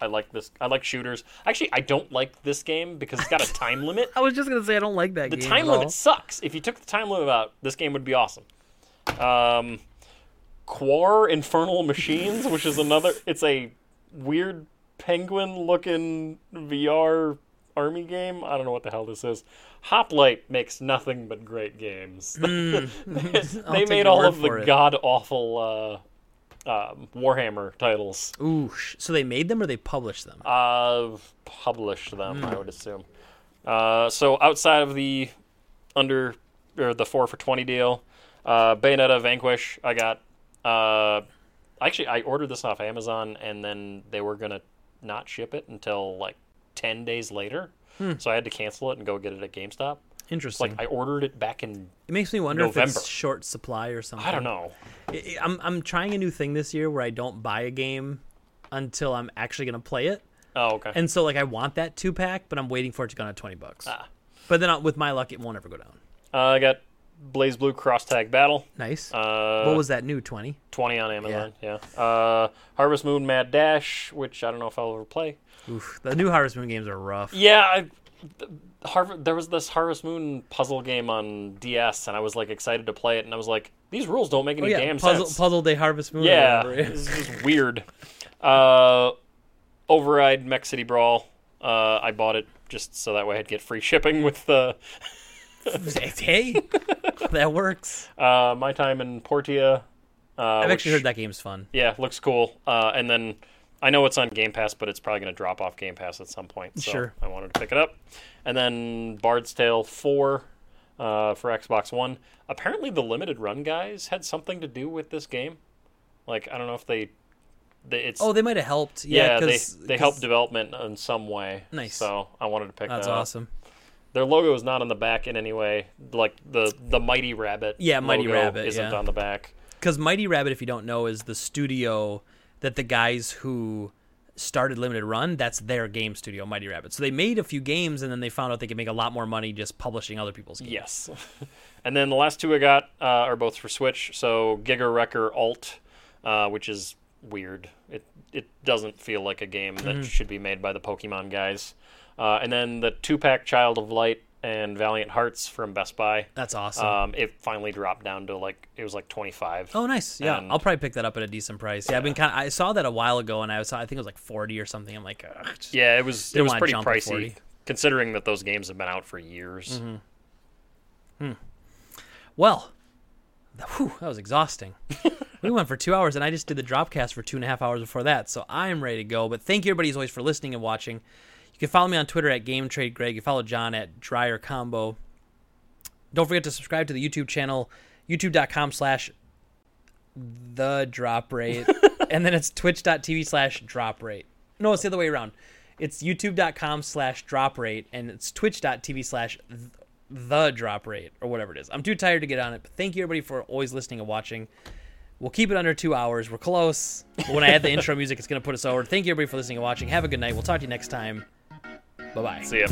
I like this. I like shooters. Actually, I don't like this game because it's got a time limit. I was just gonna say I don't like that The time limit sucks. If you took the time limit out, this game would be awesome. Um, Quar Infernal Machines, which is another. It's a weird penguin-looking VR army game. I don't know what the hell this is. Hoplite makes nothing but great games. Hmm. I'll they made all of the god awful uh, um, Warhammer titles. Ooh, so they made them or they published them? Uh, published them, I would assume. Uh, so outside of the under or the four for twenty deal, uh, Bayonetta Vanquish, I got. Uh, actually, I ordered this off Amazon, and then they were gonna not ship it until like ten days later. So I had to cancel it and go get it at GameStop. Interesting. like I ordered it back in it makes me wonder if November. it's short supply or something. I don't know. I'm I'm trying a new thing this year where I don't buy a game until I'm actually gonna play it, Oh, okay. and so like I want that two pack, but I'm waiting for it to go down to twenty bucks. Ah. But then with my luck, it won't ever go down. Uh, I got BlazBlue Cross Tag Battle. Nice. Uh, what was that new twenty? 20 on Amazon, yeah. Uh, Harvest Moon Mad Dash, which I don't know if I'll ever play. Oof, the new Harvest Moon games are rough. Yeah, I, th- there was this Harvest Moon puzzle game on DS, and I was like excited to play it, and I was like, these rules don't make Oh any yeah, damn puzzle sense. Puzzle de Harvest Moon. yeah, this is just weird. Uh, Override Mech City Brawl. Uh, I bought it just so that way I'd get free shipping with the hey, that works. uh, my time in Portia. Uh, I've actually heard that game's fun. Yeah, looks cool. Uh, and then I know it's on Game Pass, but it's probably going to drop off Game Pass at some point. So Sure. I wanted to pick it up. And then Bard's Tale 4 uh, for Xbox One. Apparently, the limited run guys had something to do with this game. Like, I don't know if they. they it's Oh, they might have helped. yeah, Yeah, they they helped development in some way. Nice. So I wanted to pick That's that up. Their logo is not on the back in any way. Like the the Mighty Rabbit. Yeah, Mighty logo Rabbit, isn't yeah. on the back. Because Mighty Rabbit, if you don't know, is the studio that the guys who started Limited Run, that's their game studio, Mighty Rabbit. So they made a few games and then they found out they could make a lot more money just publishing other people's games. Yes. and then the last two I got uh, are both for Switch. So Giga Wrecker Alt, uh, which is weird. It it doesn't feel like a game that should be made by the Pokemon guys. Uh, and then the two pack Child of Light and Valiant Hearts from Best Buy. That's awesome. Um, it finally dropped down to like it was like twenty five. oh, nice. Yeah, and- I'll probably pick that up at a decent price. Yeah, I've been kind. of I saw that a while ago, and I was. I think it was like forty or something. I'm like, Yeah, it was it was pretty pricey considering that those games have been out for years. Mm-hmm. Well, th- whew, that was exhausting. we went for two hours, and I just did the Dropcast for two and a half hours before that, so I am ready to go. But thank you, everybody, as always, for listening and watching. You can follow me on Twitter at Game Trade Greg. You follow John at Dryer Combo. Don't forget to subscribe to the YouTube channel, youtube.com slash the drop rate. and then it's twitch.tv slash drop rate. No, it's the other way around. It's youtube.com slash drop rate, and it's twitch.tv slash the drop rate, or whatever it is. I'm too tired to get on it, but thank you, everybody, for always listening and watching. We'll keep it under two hours. We're close. But when I add the intro music, it's going to put us over. Thank you, everybody, for listening and watching. Have a good night. We'll talk to you next time. Bye bye. See ya.